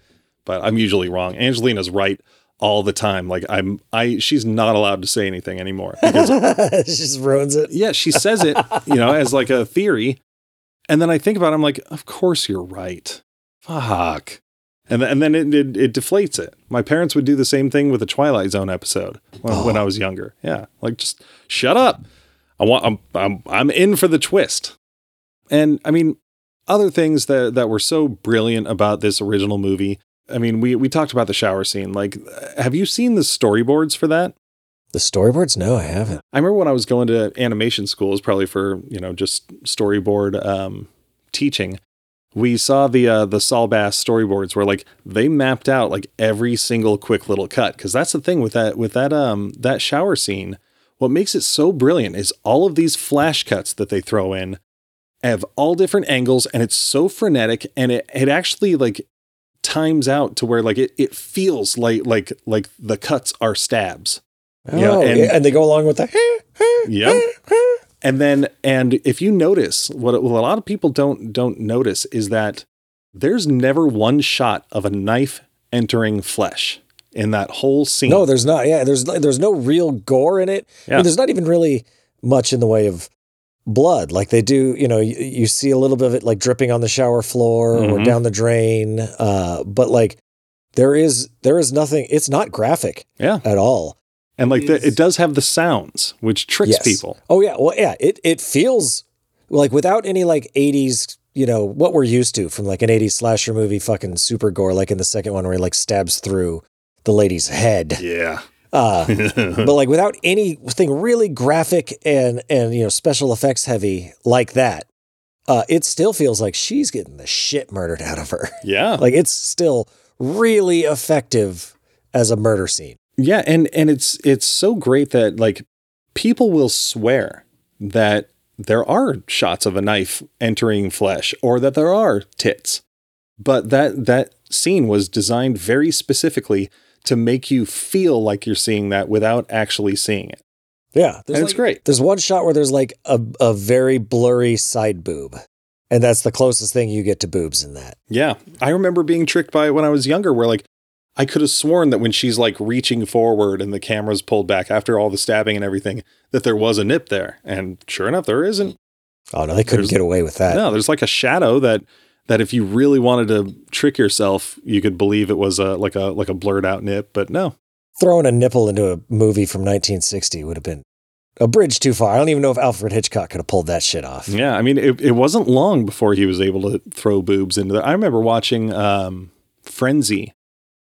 [SPEAKER 2] But I'm usually wrong. Angelina's right all the time. Like I'm I she's not allowed to say anything anymore because
[SPEAKER 1] it just ruins it.
[SPEAKER 2] yeah, she says it, you know, as like a theory. And then I think about it, I'm like, of course you're right. Fuck. And, th- and then it, it, it deflates it. My parents would do the same thing with the Twilight Zone episode when, when I oh. was younger. Yeah. Like just shut up. I want, I'm, I'm, I'm in for the twist. And I mean, other things that, that were so brilliant about this original movie. I mean, we, we talked about the shower scene. Like, have you seen the storyboards for that?
[SPEAKER 1] The storyboards? No, I haven't.
[SPEAKER 2] I remember when I was going to animation school, schools, probably for you know just storyboard um, teaching. We saw the uh, the Saul Bass storyboards where like they mapped out like every single quick little cut because that's the thing with that with that um that shower scene. What makes it so brilliant is all of these flash cuts that they throw in have all different angles and it's so frenetic and it it actually like times out to where like it it feels like like like the cuts are stabs. Yeah,
[SPEAKER 1] oh,
[SPEAKER 2] and-
[SPEAKER 1] yeah, and they go along with the.
[SPEAKER 2] Yep. And then, and if you notice, what, what a lot of people don't don't notice is that there's never one shot of a knife entering flesh in that whole scene.
[SPEAKER 1] No, there's not. Yeah, there's there's no real gore in it. I mean, there's not even really much in the way of blood. Like they do, you know, you, you see a little bit of it like dripping on the shower floor or
[SPEAKER 2] Mhm.
[SPEAKER 1] down the drain. Uh, but like there is there is nothing. It's not graphic
[SPEAKER 2] Yeah.
[SPEAKER 1] at all.
[SPEAKER 2] And like the, it does have the sounds, which tricks
[SPEAKER 1] Yes.
[SPEAKER 2] people.
[SPEAKER 1] Oh yeah, well yeah, it it feels like without any like 80s, you know, what we're used to from like an 80s slasher movie fucking super gore like in the second one where he like stabs through the lady's head.
[SPEAKER 2] Yeah.
[SPEAKER 1] Uh but like without anything really graphic and and you know special effects heavy like that. Uh it still feels like she's getting the shit murdered out of her.
[SPEAKER 2] yeah.
[SPEAKER 1] like it's still really effective as a murder scene.
[SPEAKER 2] Yeah, and and it's it's so great that like people will swear that there are shots of a knife entering flesh or that there are tits. But that that scene was designed very specifically to make you feel like you're seeing that without actually seeing it.
[SPEAKER 1] Yeah,
[SPEAKER 2] And it's great.
[SPEAKER 1] There's one shot where there's like a, a very blurry side boob. And that's the closest thing you get to boobs in that.
[SPEAKER 2] Yeah. I remember being tricked by it when I was younger where like I could have sworn that when she's like reaching forward and the camera's pulled back after all the stabbing and everything, that there was a nip there. And sure enough, there isn't.
[SPEAKER 1] Oh no, they couldn't
[SPEAKER 2] There's-
[SPEAKER 1] get away with that.
[SPEAKER 2] No, there's like a shadow that that if you really wanted to trick yourself, you could believe it was a like a like a blurred out nip, but no.
[SPEAKER 1] Throwing a nipple into a movie from 1960 would have been a bridge too far. I don't even know if Alfred Hitchcock could have pulled that shit off.
[SPEAKER 2] Yeah, I mean it, it wasn't long before he was able to throw boobs into that. I remember watching um Frenzy,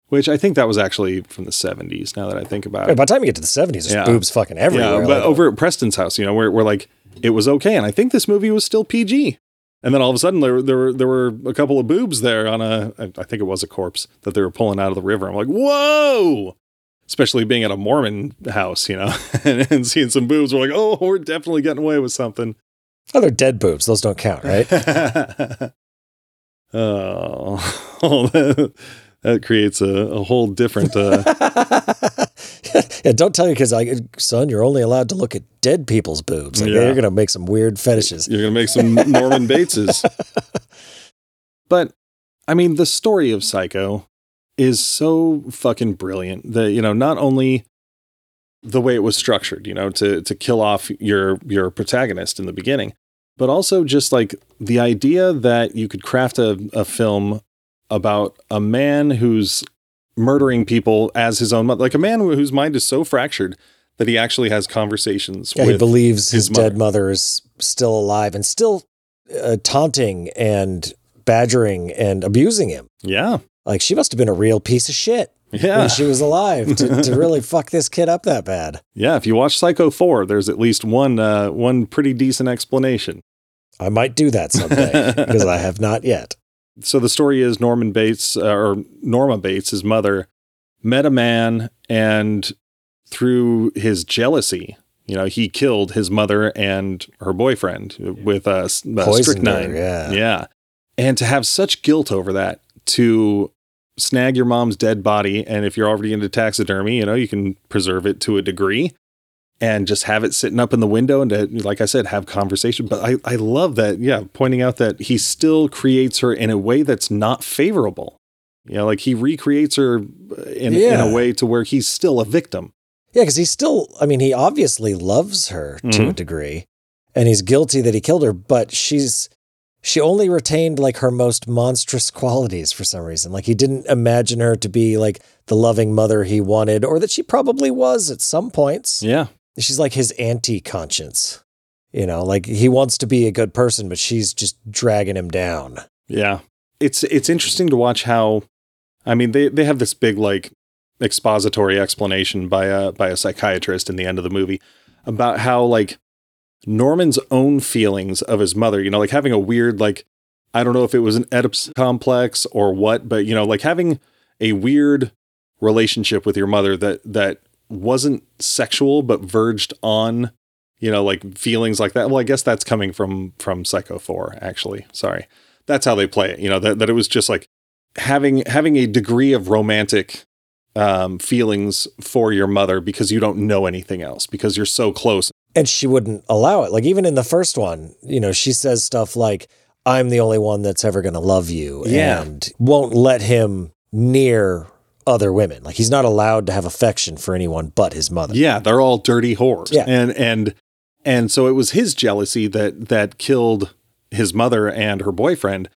[SPEAKER 2] which I think that was actually from the 70s now that I think about it.
[SPEAKER 1] By the time you get to the 70s, there's
[SPEAKER 2] Yeah.
[SPEAKER 1] boobs fucking everywhere.
[SPEAKER 2] Yeah, but
[SPEAKER 1] Like,
[SPEAKER 2] over at Preston's house, you know, where we're like it was okay and I think this movie was still PG. And then all of a sudden there were there were there were a couple of boobs there on a, I think it was a corpse that they were pulling out of the river. I'm like, "Whoa!" Especially being at a Mormon house, you know, and, and seeing some boobs, we're like, "Oh, we're definitely getting away with something."
[SPEAKER 1] oh, they're dead boobs. Those don't count, right?
[SPEAKER 2] oh, that, creates a, a whole different. Uh,
[SPEAKER 1] yeah, don't tell your kids, like, son, you're only allowed to look at dead people's boobs. Like,
[SPEAKER 2] Yeah.
[SPEAKER 1] They're going to make some weird fetishes.
[SPEAKER 2] you're gonna make some Norman Bateses. But I mean, the story of Psycho is so fucking brilliant that you know not only the way it was structured, you know, to to kill off your your protagonist in the beginning, but also just like the idea that you could craft a, a film about a man who's murdering people as his own mother, like a man whose mind is so fractured that he actually has conversations
[SPEAKER 1] Yeah, he
[SPEAKER 2] with
[SPEAKER 1] believes
[SPEAKER 2] his
[SPEAKER 1] his, dead mother is still alive and still uh, taunting and badgering and abusing him.
[SPEAKER 2] yeah
[SPEAKER 1] Like she must have been a real piece of shit
[SPEAKER 2] yeah
[SPEAKER 1] when she was alive to, to really fuck this kid up that bad.
[SPEAKER 2] Yeah, if you watch Psycho 4, there's at least one uh, one pretty decent explanation.
[SPEAKER 1] I might do that someday because I have not yet.
[SPEAKER 2] So the story is Norman Bates uh, or Norma Bates, his mother, met a man and through his jealousy, you know, he killed his mother and her boyfriend with a,
[SPEAKER 1] Poisoned
[SPEAKER 2] strychnine.
[SPEAKER 1] her, yeah.
[SPEAKER 2] Yeah. And to have such guilt over that, to snag your mom's dead body, and if you're already into taxidermy, you know, you can preserve it to a degree and just have it sitting up in the window and to, like I said, have conversation. But I, I love that, yeah, pointing out that he still creates her in a way that's not favorable. You know, like he recreates her in, in a way to where he's still a victim.
[SPEAKER 1] Yeah, because he still, I mean, he obviously loves her to a
[SPEAKER 2] Mhm.
[SPEAKER 1] degree and he's guilty that he killed her, but she's, she only retained like her most monstrous qualities for some reason. Like he didn't imagine her to be like the loving mother he wanted or that she probably was at some points.
[SPEAKER 2] Yeah.
[SPEAKER 1] She's like his anti conscience. You know, like he wants to be a good person, but she's just dragging him down.
[SPEAKER 2] Yeah. It's it's interesting to watch how I mean they they have this big like expository explanation by a by a psychiatrist in the end of the movie about how like Norman's own feelings of his mother, you know, like having a weird like I don't know if it was an Oedipus complex or what, but you know, like having a weird relationship with your mother that that wasn't sexual but verged on you know like feelings like that well i guess that's coming from from psycho 4 actually sorry that's how they play it you know that, that it was just like having having a degree of romantic um feelings for your mother because you don't know anything else because you're so close
[SPEAKER 1] And she wouldn't allow it. Like even in the first one, you know, she says stuff like, I'm the only one that's ever going to love you.
[SPEAKER 2] Yeah.
[SPEAKER 1] And won't let him near other women. Like he's not allowed to have affection for anyone but his mother.
[SPEAKER 2] yeah they're all dirty whores
[SPEAKER 1] Yeah.
[SPEAKER 2] and and And so it was his jealousy that that killed his mother and her boyfriend,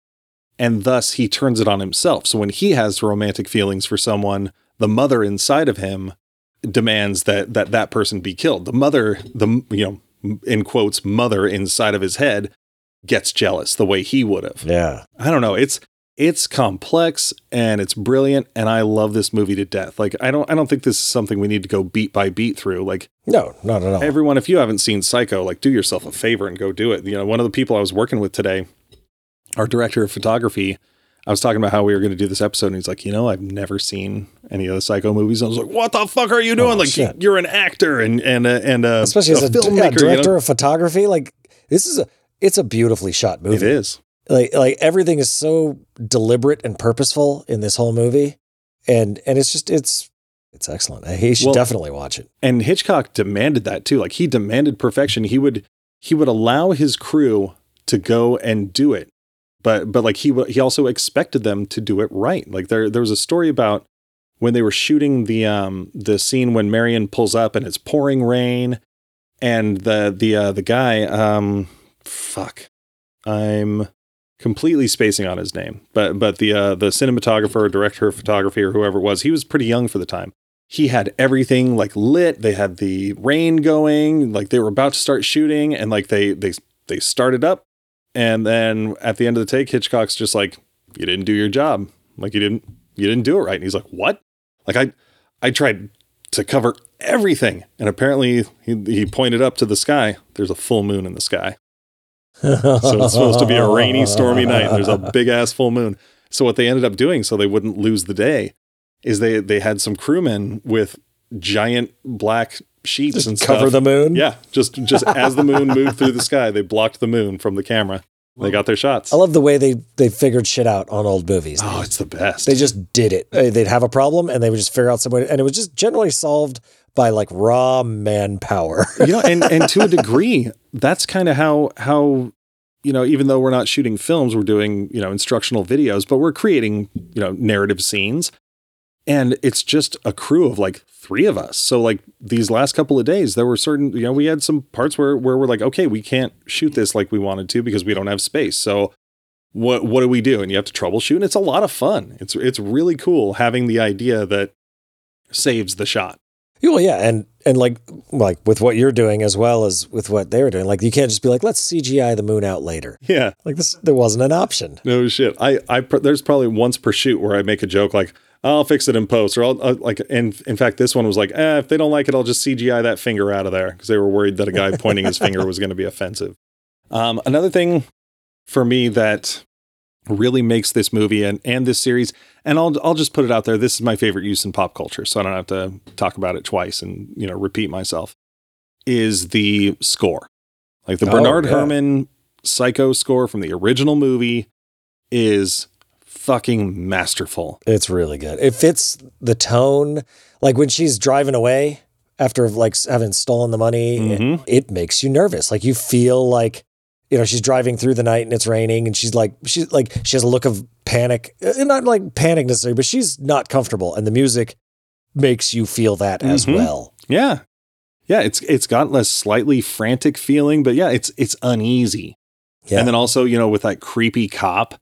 [SPEAKER 2] and thus he turns it on himself. So when he has romantic feelings for someone, the mother inside of him demands that that that person be killed. The mother, the you know, in quotes, mother inside of his head gets jealous the way he would have.
[SPEAKER 1] Yeah.
[SPEAKER 2] I don't know. It's it's complex and it's brilliant and I love this movie to death. Like I don't I don't think this is something we need to go beat by beat through. Like
[SPEAKER 1] No, not at all.
[SPEAKER 2] everyone if you haven't seen Psycho, like do yourself a favor and go do it. You know, one of the people I was working with today, our director of photography, I was talking about how we were going to do this episode and he's like, "You know, I've never seen any of the Psycho movies." I was like, "What the fuck are you doing?
[SPEAKER 1] Oh,
[SPEAKER 2] like
[SPEAKER 1] shit.
[SPEAKER 2] you're an actor and and uh, and uh,
[SPEAKER 1] Especially as a,
[SPEAKER 2] filmmaker,
[SPEAKER 1] yeah,
[SPEAKER 2] you know?
[SPEAKER 1] director of photography. Like this is a it's a beautifully shot movie.
[SPEAKER 2] It is.
[SPEAKER 1] Like like everything is so deliberate and purposeful in this whole movie and and it's just it's it's excellent he should
[SPEAKER 2] Well-
[SPEAKER 1] definitely watch it
[SPEAKER 2] and Hitchcock demanded that too. Like he demanded perfection. He would he would allow his crew to go and do it, but but like he he also expected them to do it right. Like there there was a story about when they were shooting the um the scene when Marion pulls up and it's pouring rain, and the the uh, the guy um fuck I'm completely spacing on his name, but but the uh, the cinematographer, director of photography, or whoever it was, he was pretty young for the time. He had everything like lit. They had the rain going like they were about to start shooting and like they they they started up. And then at the end of the take hitchcock's just like you didn't do your job. Like you didn't you didn't do it right. And he's like what? Like i i tried to cover everything. And apparently he, he pointed up to the sky. There's a full moon in the sky so it's supposed to be a rainy stormy night there's a big ass full moon. So what they ended up doing so they wouldn't lose the day is they they had some crewmen with giant black sheets
[SPEAKER 1] just
[SPEAKER 2] and
[SPEAKER 1] cover
[SPEAKER 2] stuff.
[SPEAKER 1] the moon?
[SPEAKER 2] Yeah just just as the moon moved through the sky they blocked the moon from the camera. They got their shots.
[SPEAKER 1] I love the way they they figured shit out on old movies.
[SPEAKER 2] Oh it's the best.
[SPEAKER 1] They just did it. They'd have a problem and they would just figure out some way and it was just generally solved by like raw manpower.
[SPEAKER 2] Know and and to a degree that's kind of how how you know even though we're not shooting films we're doing you know instructional videos but we're creating you know narrative scenes. And it's just a crew of like three of us. So like these last couple of days there were certain you know we had some parts where where we're like okay we can't shoot this like we wanted to because we don't have space. So what what do we do? And you have to troubleshoot and it's a lot of fun. It's it's really cool having the idea that saves the shot
[SPEAKER 1] well yeah and and like like with what you're doing as well as with what they were doing like you can't just be like let's cgi the moon out later
[SPEAKER 2] yeah
[SPEAKER 1] like this there wasn't an option
[SPEAKER 2] No shit. I, I, pr- there's probably once per shoot where I make a joke like, I'll fix it in post, or I'll, like, and in fact, this one was like, eh, if they don't like it, I'll just CGI that finger out of there because they were worried that a guy pointing his finger was going to be offensive. Um, another thing for me that really makes this movie and, and this series, and I'll, I'll just put it out there. This is my favorite use in pop culture, so I don't have to talk about it twice and, you know, repeat myself is the score. Like the
[SPEAKER 1] Oh,
[SPEAKER 2] Bernard
[SPEAKER 1] yeah.
[SPEAKER 2] Herrmann psycho score from the original movie is fucking masterful.
[SPEAKER 1] It's really good. It fits the tone. Like when she's driving away after like having stolen the money,
[SPEAKER 2] Mhm.
[SPEAKER 1] it, it makes you nervous. Like you feel like, you know, she's driving through the night and it's raining and she's like, she's like, she has a look of panic, Uh, not like panic necessarily, but she's not comfortable. And the music makes you feel that as
[SPEAKER 2] Mhm.
[SPEAKER 1] well.
[SPEAKER 2] Yeah. Yeah, it's it's got a slightly frantic feeling, but yeah, it's it's uneasy.
[SPEAKER 1] Yeah.
[SPEAKER 2] And then also, you know, with that creepy cop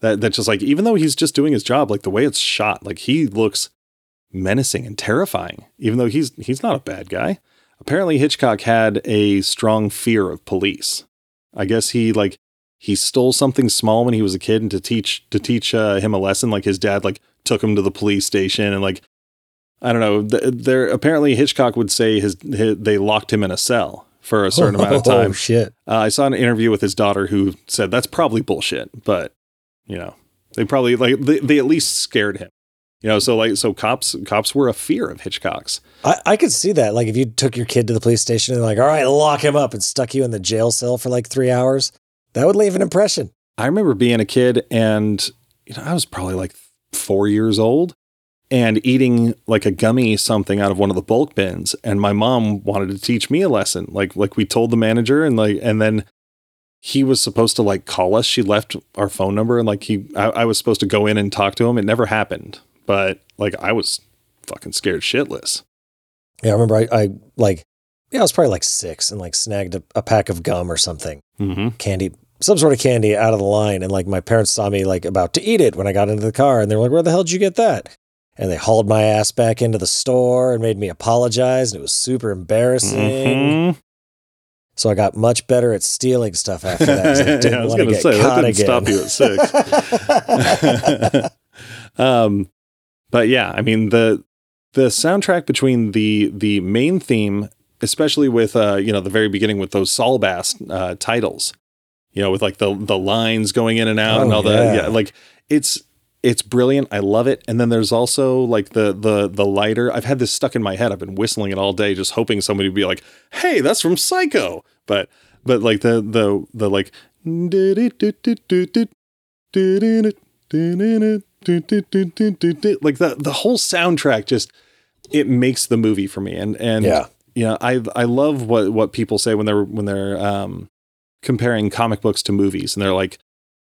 [SPEAKER 2] that that just like even though he's just doing his job, like the way it's shot, like he looks menacing and terrifying, even though he's he's not a bad guy. Apparently Hitchcock had a strong fear of police. I guess he like he stole something small when he was a kid and to teach to teach uh, him a lesson like his dad like took him to the police station and like I don't know. th- There apparently Hitchcock would say his, his they locked him in a cell for a certain amount of time.
[SPEAKER 1] Oh,
[SPEAKER 2] time.
[SPEAKER 1] shit.
[SPEAKER 2] Uh, I saw an interview with his daughter who said that's probably bullshit, but you know, they probably like they, they at least scared him. You know, so like so cops cops were a fear of Hitchcock's.
[SPEAKER 1] I, I could see that. Like if you took your kid to the police station and like, all right, lock him up and stuck you in the jail cell for like three hours, that would leave an impression.
[SPEAKER 2] I remember being a kid and you know, I was probably like 4 years old and eating like a gummy something out of one of the bulk bins and my mom wanted to teach me a lesson. Like like we told the manager and like and then he was supposed to like call us. She left our phone number and like he I, I was supposed to go in and talk to him. It never happened. But like I was fucking scared shitless.
[SPEAKER 1] Yeah, I remember I, I like yeah, I was probably like six and like snagged a, a pack of gum or something,
[SPEAKER 2] Mm-hmm.
[SPEAKER 1] candy, some sort of candy out of the line. And like my parents saw me like about to eat it when I got into the car and they were like, where the hell did you get that? And they hauled my ass back into the store and made me apologize. And it was super embarrassing.
[SPEAKER 2] Mhm.
[SPEAKER 1] So I got much better at stealing stuff after that. I
[SPEAKER 2] Yeah,
[SPEAKER 1] didn't
[SPEAKER 2] I was
[SPEAKER 1] want to
[SPEAKER 2] gonna
[SPEAKER 1] get
[SPEAKER 2] say, that didn't stop you at six. um, but yeah, I mean the the soundtrack between the the main theme, especially with uh, you know the very beginning with those Saul Bass uh, titles, you know, with like the the lines going in and out and
[SPEAKER 1] Oh,
[SPEAKER 2] all the
[SPEAKER 1] yeah.
[SPEAKER 2] yeah, like it's it's brilliant. I love it. And then there's also like the the the lighter. I've had this stuck in my head. I've been whistling it all day, just hoping somebody would be like, "Hey, that's from Psycho." But but like the the the like like the the whole soundtrack just it makes the movie for me. And and
[SPEAKER 1] Yeah.
[SPEAKER 2] you know I I love what what people say when they're when they're um comparing comic books to movies. And they're like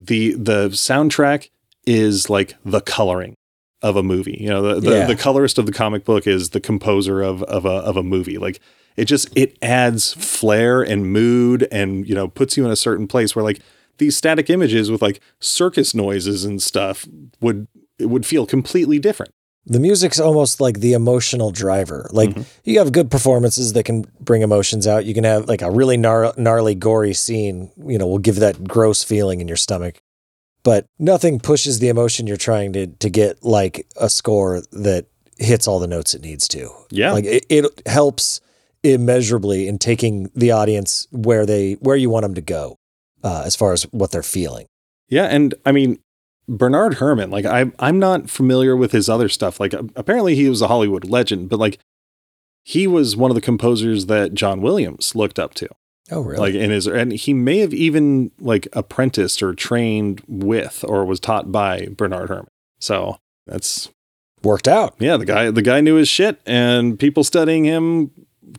[SPEAKER 2] the the soundtrack is like the coloring of a movie. You know the the,
[SPEAKER 1] Yeah.
[SPEAKER 2] the colorist of the comic book is the composer of of a of a movie. Like it just it adds flair and mood and you know puts you in a certain place where like these static images with like circus noises and stuff would it would feel completely different
[SPEAKER 1] the music's almost like the emotional driver. Like
[SPEAKER 2] Mhm.
[SPEAKER 1] you have good performances that can bring emotions out. You can have like a really gnar- gnarly, gory scene, you know, will give that gross feeling in your stomach. But nothing pushes the emotion you're trying to to get like a score that hits all the notes it needs to.
[SPEAKER 2] yeah
[SPEAKER 1] Like it, it helps immeasurably in taking the audience where they where you want them to go uh, as far as what they're feeling.
[SPEAKER 2] Yeah, and I mean Bernard Herrmann, like I I'm not familiar with his other stuff. Like apparently he was a Hollywood legend, but like he was one of the composers that John Williams looked up to.
[SPEAKER 1] Oh, really?
[SPEAKER 2] Like in his and he may have even like apprenticed or trained with or was taught by Bernard Herrmann. So that's
[SPEAKER 1] Worked out.
[SPEAKER 2] yeah, the guy the guy knew his shit and people studying him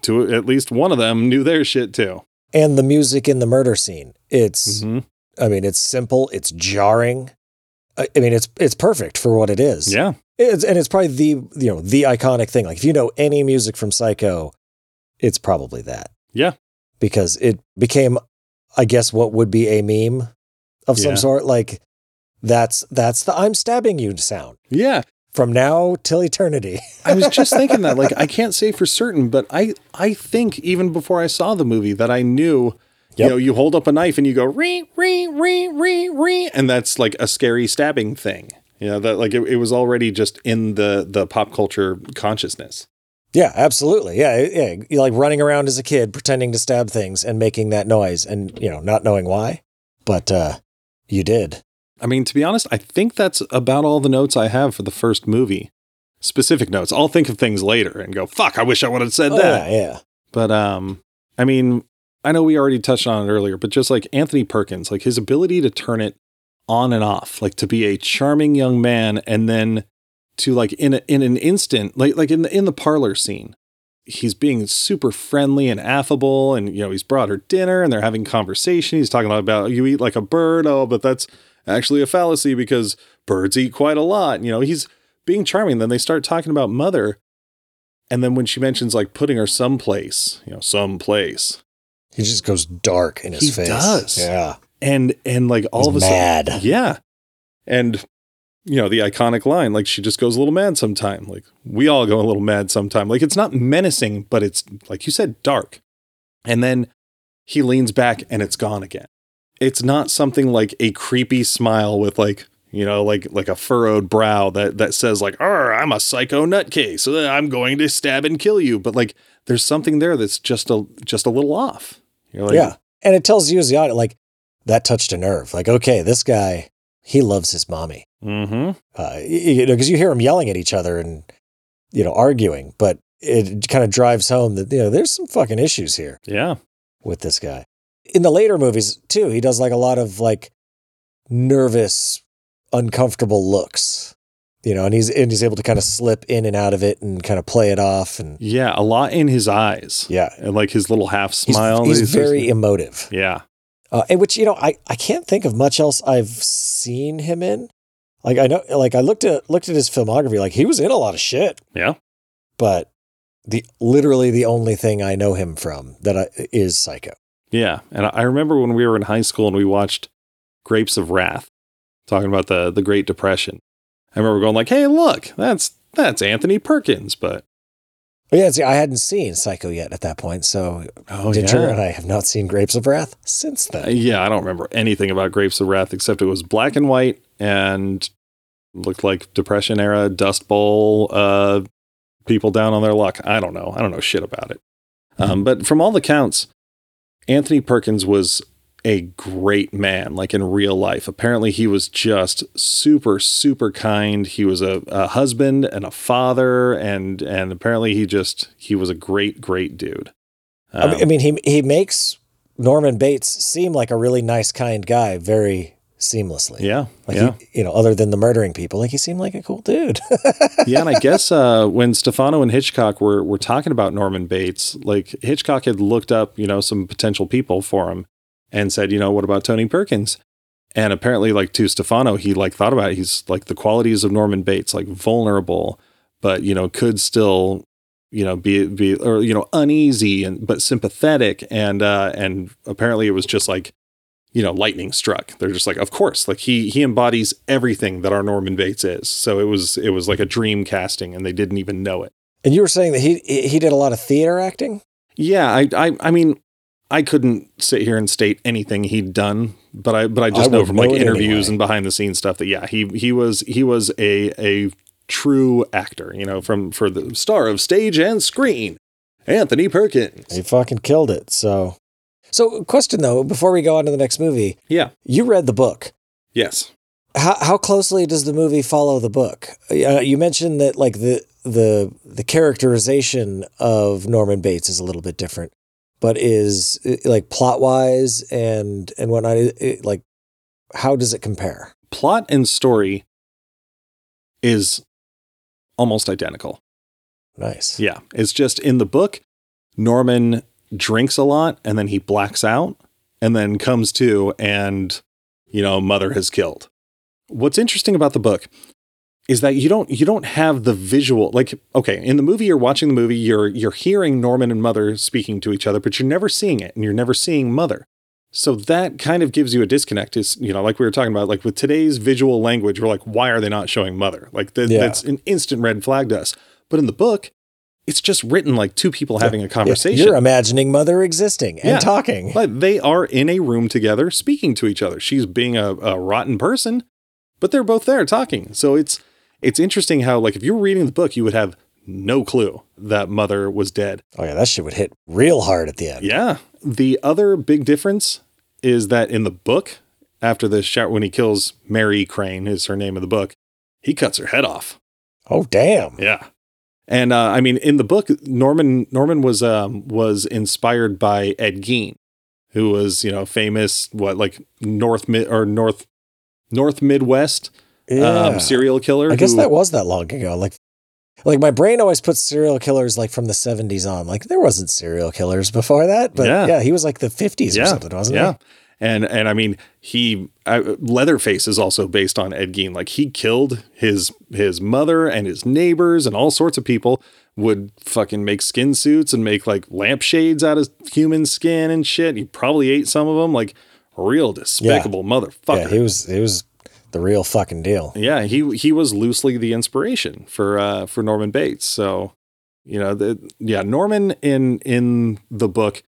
[SPEAKER 2] to at least one of them knew their shit too.
[SPEAKER 1] And the music in the murder scene. It's
[SPEAKER 2] Mhm.
[SPEAKER 1] I mean, it's simple, it's jarring. I, I mean, it's it's perfect for what it is.
[SPEAKER 2] Yeah.
[SPEAKER 1] It's, and it's probably the you know the iconic thing. Like if you know any music from Psycho, it's probably that
[SPEAKER 2] Yeah.
[SPEAKER 1] because it became, I guess, what would be a meme of some
[SPEAKER 2] Yeah.
[SPEAKER 1] sort. Like that's that's the "I'm stabbing you" sound
[SPEAKER 2] Yeah.
[SPEAKER 1] From now till eternity.
[SPEAKER 2] I was just thinking that, like, I can't say for certain, but I, I think even before I saw the movie that I knew, you know, you hold up a knife and you go re re re re re, and that's like a scary stabbing thing. You know that like it, it was already just in the the pop culture consciousness.
[SPEAKER 1] Yeah, absolutely. Yeah, yeah. You're like running around as a kid pretending to stab things and making that noise and, you know, not knowing why. But uh you did.
[SPEAKER 2] I mean, to be honest, I think that's about all the notes I have for the first movie. Specific notes. I'll think of things later and go, "Fuck! I wish I would have said
[SPEAKER 1] Oh,
[SPEAKER 2] that."
[SPEAKER 1] yeah, yeah.
[SPEAKER 2] But um, I mean, I know we already touched on it earlier, but just like Anthony Perkins, like his ability to turn it on and off, like to be a charming young man, and then to like in a, in an instant, like like in the in the parlor scene, he's being super friendly and affable, and you know he's brought her dinner, and they're having conversation. He's talking about you eat like a bird, oh, but that's actually a fallacy because birds eat quite a lot. You know, he's being charming. Then they start talking about mother. And then when she mentions like putting her someplace, you know, someplace,
[SPEAKER 1] He just goes dark in his
[SPEAKER 2] He
[SPEAKER 1] face.
[SPEAKER 2] He does.
[SPEAKER 1] Yeah.
[SPEAKER 2] and and like all
[SPEAKER 1] He's
[SPEAKER 2] of a
[SPEAKER 1] mad.
[SPEAKER 2] sudden, yeah, and you know the iconic line, like she just goes a little mad sometime. Like we all go a little mad sometime. Like it's not menacing, but it's like you said, dark. And then he leans back, and it's gone again. It's not something like a creepy smile with like you know like like a furrowed brow that that says like, "Oh, I'm a psycho nutcase. So I'm going to stab and kill you." But like there's something there that's just a just a little off. You're like,
[SPEAKER 1] yeah. And it tells you as the audience, like, that touched a nerve. Like, okay, this guy, he loves his mommy.
[SPEAKER 2] mm-hmm.
[SPEAKER 1] Uh, you know, because you hear them yelling at each other and, you know, arguing, but it kind of drives home that, you know, there's some fucking issues here
[SPEAKER 2] Yeah.
[SPEAKER 1] with this guy. In the later movies, too, he does like a lot of like nervous, uncomfortable looks, you know, and he's, and he's able to kind of slip in and out of it and kind of play it off. And
[SPEAKER 2] Yeah, a lot in his eyes.
[SPEAKER 1] yeah,
[SPEAKER 2] And like his little half smile.
[SPEAKER 1] he's
[SPEAKER 2] he's
[SPEAKER 1] very emotive.
[SPEAKER 2] Yeah.
[SPEAKER 1] Uh, and which you know, I, I can't think of much else I've seen him in. Like I know, like I looked at looked at his filmography. Like he was in a lot of shit,
[SPEAKER 2] Yeah.
[SPEAKER 1] but the literally the only thing I know him from that I, is Psycho.
[SPEAKER 2] Yeah, and I remember when we were in high school and we watched Grapes of Wrath, talking about the the Great Depression. I remember going like, "Hey, look, that's that's Anthony Perkins." But
[SPEAKER 1] oh, yeah, see, I hadn't seen Psycho yet at that point, so
[SPEAKER 2] oh
[SPEAKER 1] Ginger and I have not seen Grapes of Wrath since then.
[SPEAKER 2] Uh, yeah, I don't remember anything about Grapes of Wrath except it was black and white and looked like Depression era Dust Bowl. Uh, people down on their luck. I don't know. I don't know shit about it. Um, but from all the counts, Anthony Perkins was a great man, like in real life. Apparently, he was just super, super kind. He was a, a husband and a father, and and apparently he just he was a great, great dude.
[SPEAKER 1] Um, I mean, he he makes Norman Bates seem like a really nice, kind guy, very seamlessly.
[SPEAKER 2] Yeah,
[SPEAKER 1] like
[SPEAKER 2] yeah.
[SPEAKER 1] He, you know, other than the murdering people, like he seemed like a cool dude.
[SPEAKER 2] yeah, and I guess uh, when Stefano and Hitchcock were were talking about Norman Bates, like Hitchcock had looked up, you know, some potential people for him, and said, you know, what about Tony Perkins? And apparently, like to Stefano, he like thought about it. He's like the qualities of Norman Bates, like vulnerable, but you know, could still, you know, be be or you know, uneasy and but sympathetic. And uh and apparently it was just like, you know, lightning struck. They're just like, of course, like he he embodies everything that our Norman Bates is. So it was it was like a dream casting and they didn't even know it.
[SPEAKER 1] And you were saying that he he did a lot of theater acting?
[SPEAKER 2] Yeah, I I I mean, I couldn't sit here and state anything he'd done, but I but I just I know from like interviews anyway. and behind the scenes stuff that yeah, he he was he was a a true actor, you know, from for the star of stage and screen, Anthony Perkins.
[SPEAKER 1] He fucking killed it. So So question though, before we go on to the next movie.
[SPEAKER 2] Yeah.
[SPEAKER 1] You read the book.
[SPEAKER 2] Yes.
[SPEAKER 1] How how closely does the movie follow the book? Uh, you mentioned that like the the the characterization of Norman Bates is a little bit different but is like plot wise and and whatnot it, it, like how does it compare
[SPEAKER 2] plot and story is almost identical
[SPEAKER 1] nice
[SPEAKER 2] yeah it's just in the book norman drinks a lot and then he blacks out and then comes to and you know mother has killed. What's interesting about the book is that you don't you don't have the visual like okay in the movie you're watching the movie you're you're hearing Norman and Mother speaking to each other but you're never seeing it and you're never seeing Mother. So that kind of gives you a disconnect is you know like we were talking about like with today's visual language we're like why are they not showing Mother? Like the, yeah. that's an instant red flag to us. But in the book it's just written like two people having a conversation.
[SPEAKER 1] You're imagining mother existing and yeah. talking.
[SPEAKER 2] But they are in a room together speaking to each other. She's being a, a rotten person, but they're both there talking. So it's it's interesting how like if you were reading the book, you would have no clue that mother was dead.
[SPEAKER 1] Oh yeah, that shit would hit real hard at the end.
[SPEAKER 2] Yeah. The other big difference is that in the book, after the shot when he kills Mary Crane, is her name of the book, he cuts her head off.
[SPEAKER 1] Oh damn.
[SPEAKER 2] Yeah. And uh, I mean, in the book, Norman Norman was um, was inspired by Ed Gein, who was you know famous what like North mid or North North Midwest um, yeah. um, serial killer.
[SPEAKER 1] I guess who, that was that long ago. Like, like my brain always puts serial killers like from the seventies on. Like there wasn't serial killers before that, but yeah, yeah he was like the fifties yeah. or something, wasn't
[SPEAKER 2] yeah. he? And and I mean, he uh, Leatherface is also based on Ed Gein. Like he killed his his mother and his neighbors and all sorts of people. Would fucking make skin suits and make like lampshades out of human skin and shit. He probably ate some of them. Like real despicable yeah. motherfucker.
[SPEAKER 1] Yeah, he was he was the real fucking deal.
[SPEAKER 2] Yeah, he he was loosely the inspiration for uh, for Norman Bates. So, you know, the yeah, Norman in in the book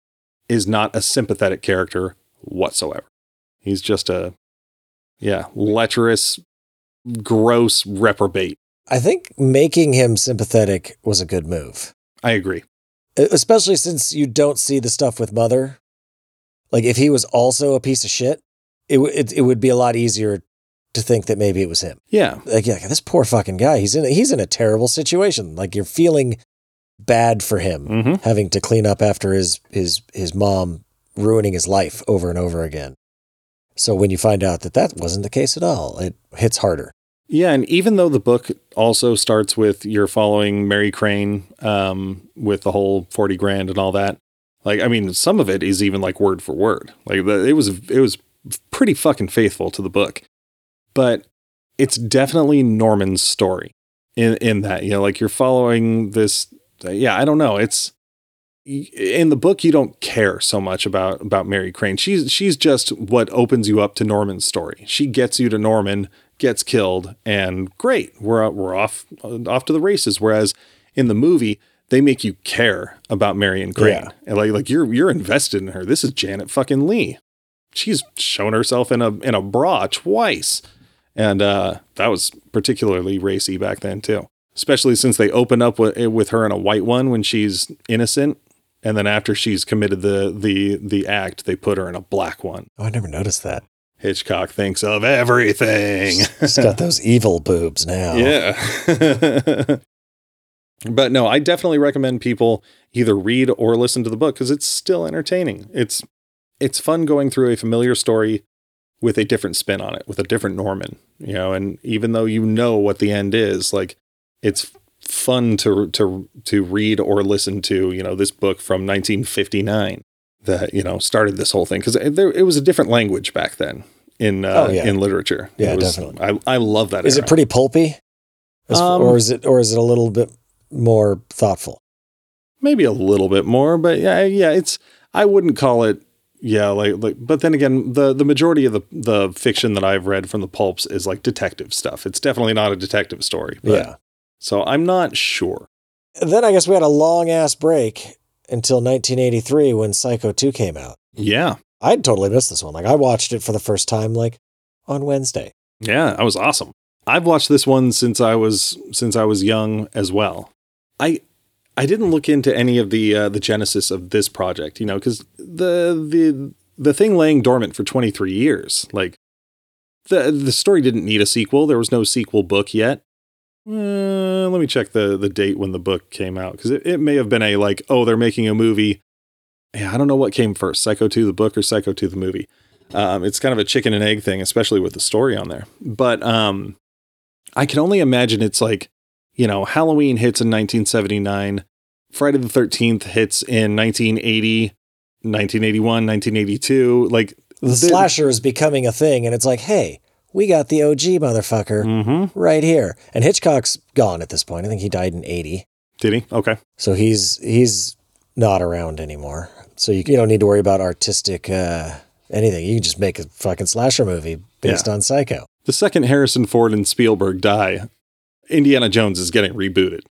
[SPEAKER 2] is not a sympathetic character whatsoever. He's just a yeah, lecherous, gross reprobate.
[SPEAKER 1] I think making him sympathetic was a good move.
[SPEAKER 2] I agree.
[SPEAKER 1] Especially since you don't see the stuff with Mother. Like if he was also a piece of shit, it, it, it would be a lot easier to think that maybe it was him.
[SPEAKER 2] Yeah.
[SPEAKER 1] Like, yeah, this poor fucking guy. He's in a, he's in a terrible situation. Like you're feeling bad for him mm-hmm. having to clean up after his his his mom ruining his life over and over again. So when you find out that that wasn't the case at all, it hits harder.
[SPEAKER 2] Yeah, and even though the book also starts with you're following Mary Crane um, with the whole forty grand and all that, like I mean, some of it is even like word for word. Like it was it was pretty fucking faithful to the book but it's definitely Norman's story in in that you know like you're following this yeah, I don't know. It's in the book you don't care so much about about Mary Crane. She's she's just what opens you up to Norman's story. She gets you to Norman, gets killed, and great, we're we're off off to the races. Whereas in the movie, they make you care about Marion Crane.
[SPEAKER 1] Yeah.
[SPEAKER 2] And like like you're you're invested in her. This is Janet fucking Leigh. She's shown herself in a in a bra twice. And uh that was particularly racy back then too. Especially since they open up with, with her in a white one when she's innocent. And then after she's committed the the the act, they put her in a black one.
[SPEAKER 1] Oh, I never noticed that.
[SPEAKER 2] Hitchcock thinks of everything.
[SPEAKER 1] She's got those evil boobs now.
[SPEAKER 2] Yeah. but no, I definitely recommend people either read or listen to the book because it's still entertaining. It's it's fun going through a familiar story with a different spin on it, with a different Norman, you know, and even though you know what the end is, like it's fun to to to read or listen to, you know, this book from 1959 that, you know, started this whole thing because there it was a different language back then in uh,
[SPEAKER 1] Oh, yeah.
[SPEAKER 2] in literature.
[SPEAKER 1] Yeah,
[SPEAKER 2] was-
[SPEAKER 1] definitely.
[SPEAKER 2] I I love that.
[SPEAKER 1] Is
[SPEAKER 2] era.
[SPEAKER 1] it pretty pulpy? As-
[SPEAKER 2] Um,
[SPEAKER 1] or is it or is it a little bit more thoughtful?
[SPEAKER 2] maybe a little bit more, but yeah, yeah, it's I wouldn't call it yeah, like like but then again, the the majority of the the fiction that I've read from the pulps is like detective stuff. It's definitely not a detective story. But,
[SPEAKER 1] yeah.
[SPEAKER 2] So I'm not sure.
[SPEAKER 1] Then I guess we had a long ass break until 1983 when Psycho 2 came out.
[SPEAKER 2] Yeah.
[SPEAKER 1] I'd totally missed this one. Like I watched it for the first time like on Wednesday.
[SPEAKER 2] Yeah, that was awesome. I've watched this one since I was since I was young as well. I I didn't look into any of the uh, the genesis of this project, you know, because the the the thing laying dormant for 23 years, like the the story didn't need a sequel. There was no sequel book yet. Uh, let me check the the date when the book came out because it, it may have been a like oh they're making a movie. Yeah, I don't know what came first, Psycho 2 the book or Psycho 2 the movie. Um, it's kind of a chicken and egg thing, especially with the story on there. But um, I can only imagine it's like, you know, Halloween hits in 1979, Friday the 13th hits in 1980, 1981, 1982. Like,
[SPEAKER 1] The slasher is becoming a thing and it's like, "Hey, we got the OG motherfucker
[SPEAKER 2] mm-hmm.
[SPEAKER 1] right here." And Hitchcock's gone at this point. I think he died in 80.
[SPEAKER 2] Did he? Okay.
[SPEAKER 1] So he's he's not around anymore. So you, you don't need to worry about artistic uh, anything. You can just make a fucking slasher movie based
[SPEAKER 2] Yeah.
[SPEAKER 1] on Psycho.
[SPEAKER 2] The second Harrison Ford and Spielberg die, Indiana Jones is getting rebooted.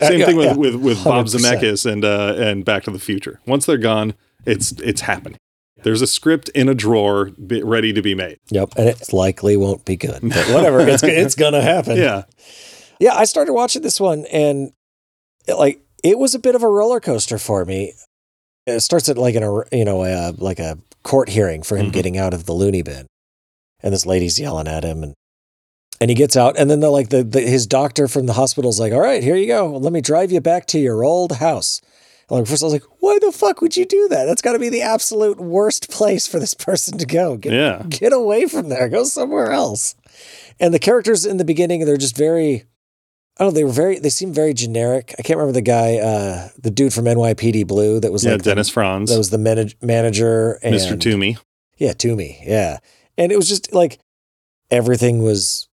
[SPEAKER 1] Uh,
[SPEAKER 2] Same
[SPEAKER 1] yeah,
[SPEAKER 2] thing with,
[SPEAKER 1] yeah.
[SPEAKER 2] with, with Bob
[SPEAKER 1] 100%.
[SPEAKER 2] Zemeckis and uh, and Back to the Future. Once they're gone, it's it's happening. There's a script in a drawer ready to be made.
[SPEAKER 1] Yep, and it likely won't be good. But whatever, it's it's gonna happen.
[SPEAKER 2] Yeah.
[SPEAKER 1] yeah. I started watching this one, and it, like it was a bit of a roller coaster for me. It starts at like in a you know uh, like a court hearing for him
[SPEAKER 2] Mhm.
[SPEAKER 1] getting out of the loony bin, and this lady's yelling at him, and and he gets out, and then they're like the, the his doctor from the hospital's like, all right, here you go, let me drive you back to your old house. Like first, I was like, why the fuck would you do that? That's got to be the absolute worst place for this person to go. Get,
[SPEAKER 2] Yeah.
[SPEAKER 1] get away from there. Go somewhere else. And the characters in the beginning, they're just very. I don't know. They were very. They seem very generic. I can't remember the guy, uh, the dude from NYPD Blue, that was
[SPEAKER 2] Yeah,
[SPEAKER 1] like
[SPEAKER 2] Dennis
[SPEAKER 1] The,
[SPEAKER 2] Franz,
[SPEAKER 1] that was the manag- manager, and
[SPEAKER 2] Mr. Toomey.
[SPEAKER 1] yeah, Toomey. Yeah. And it was just like everything was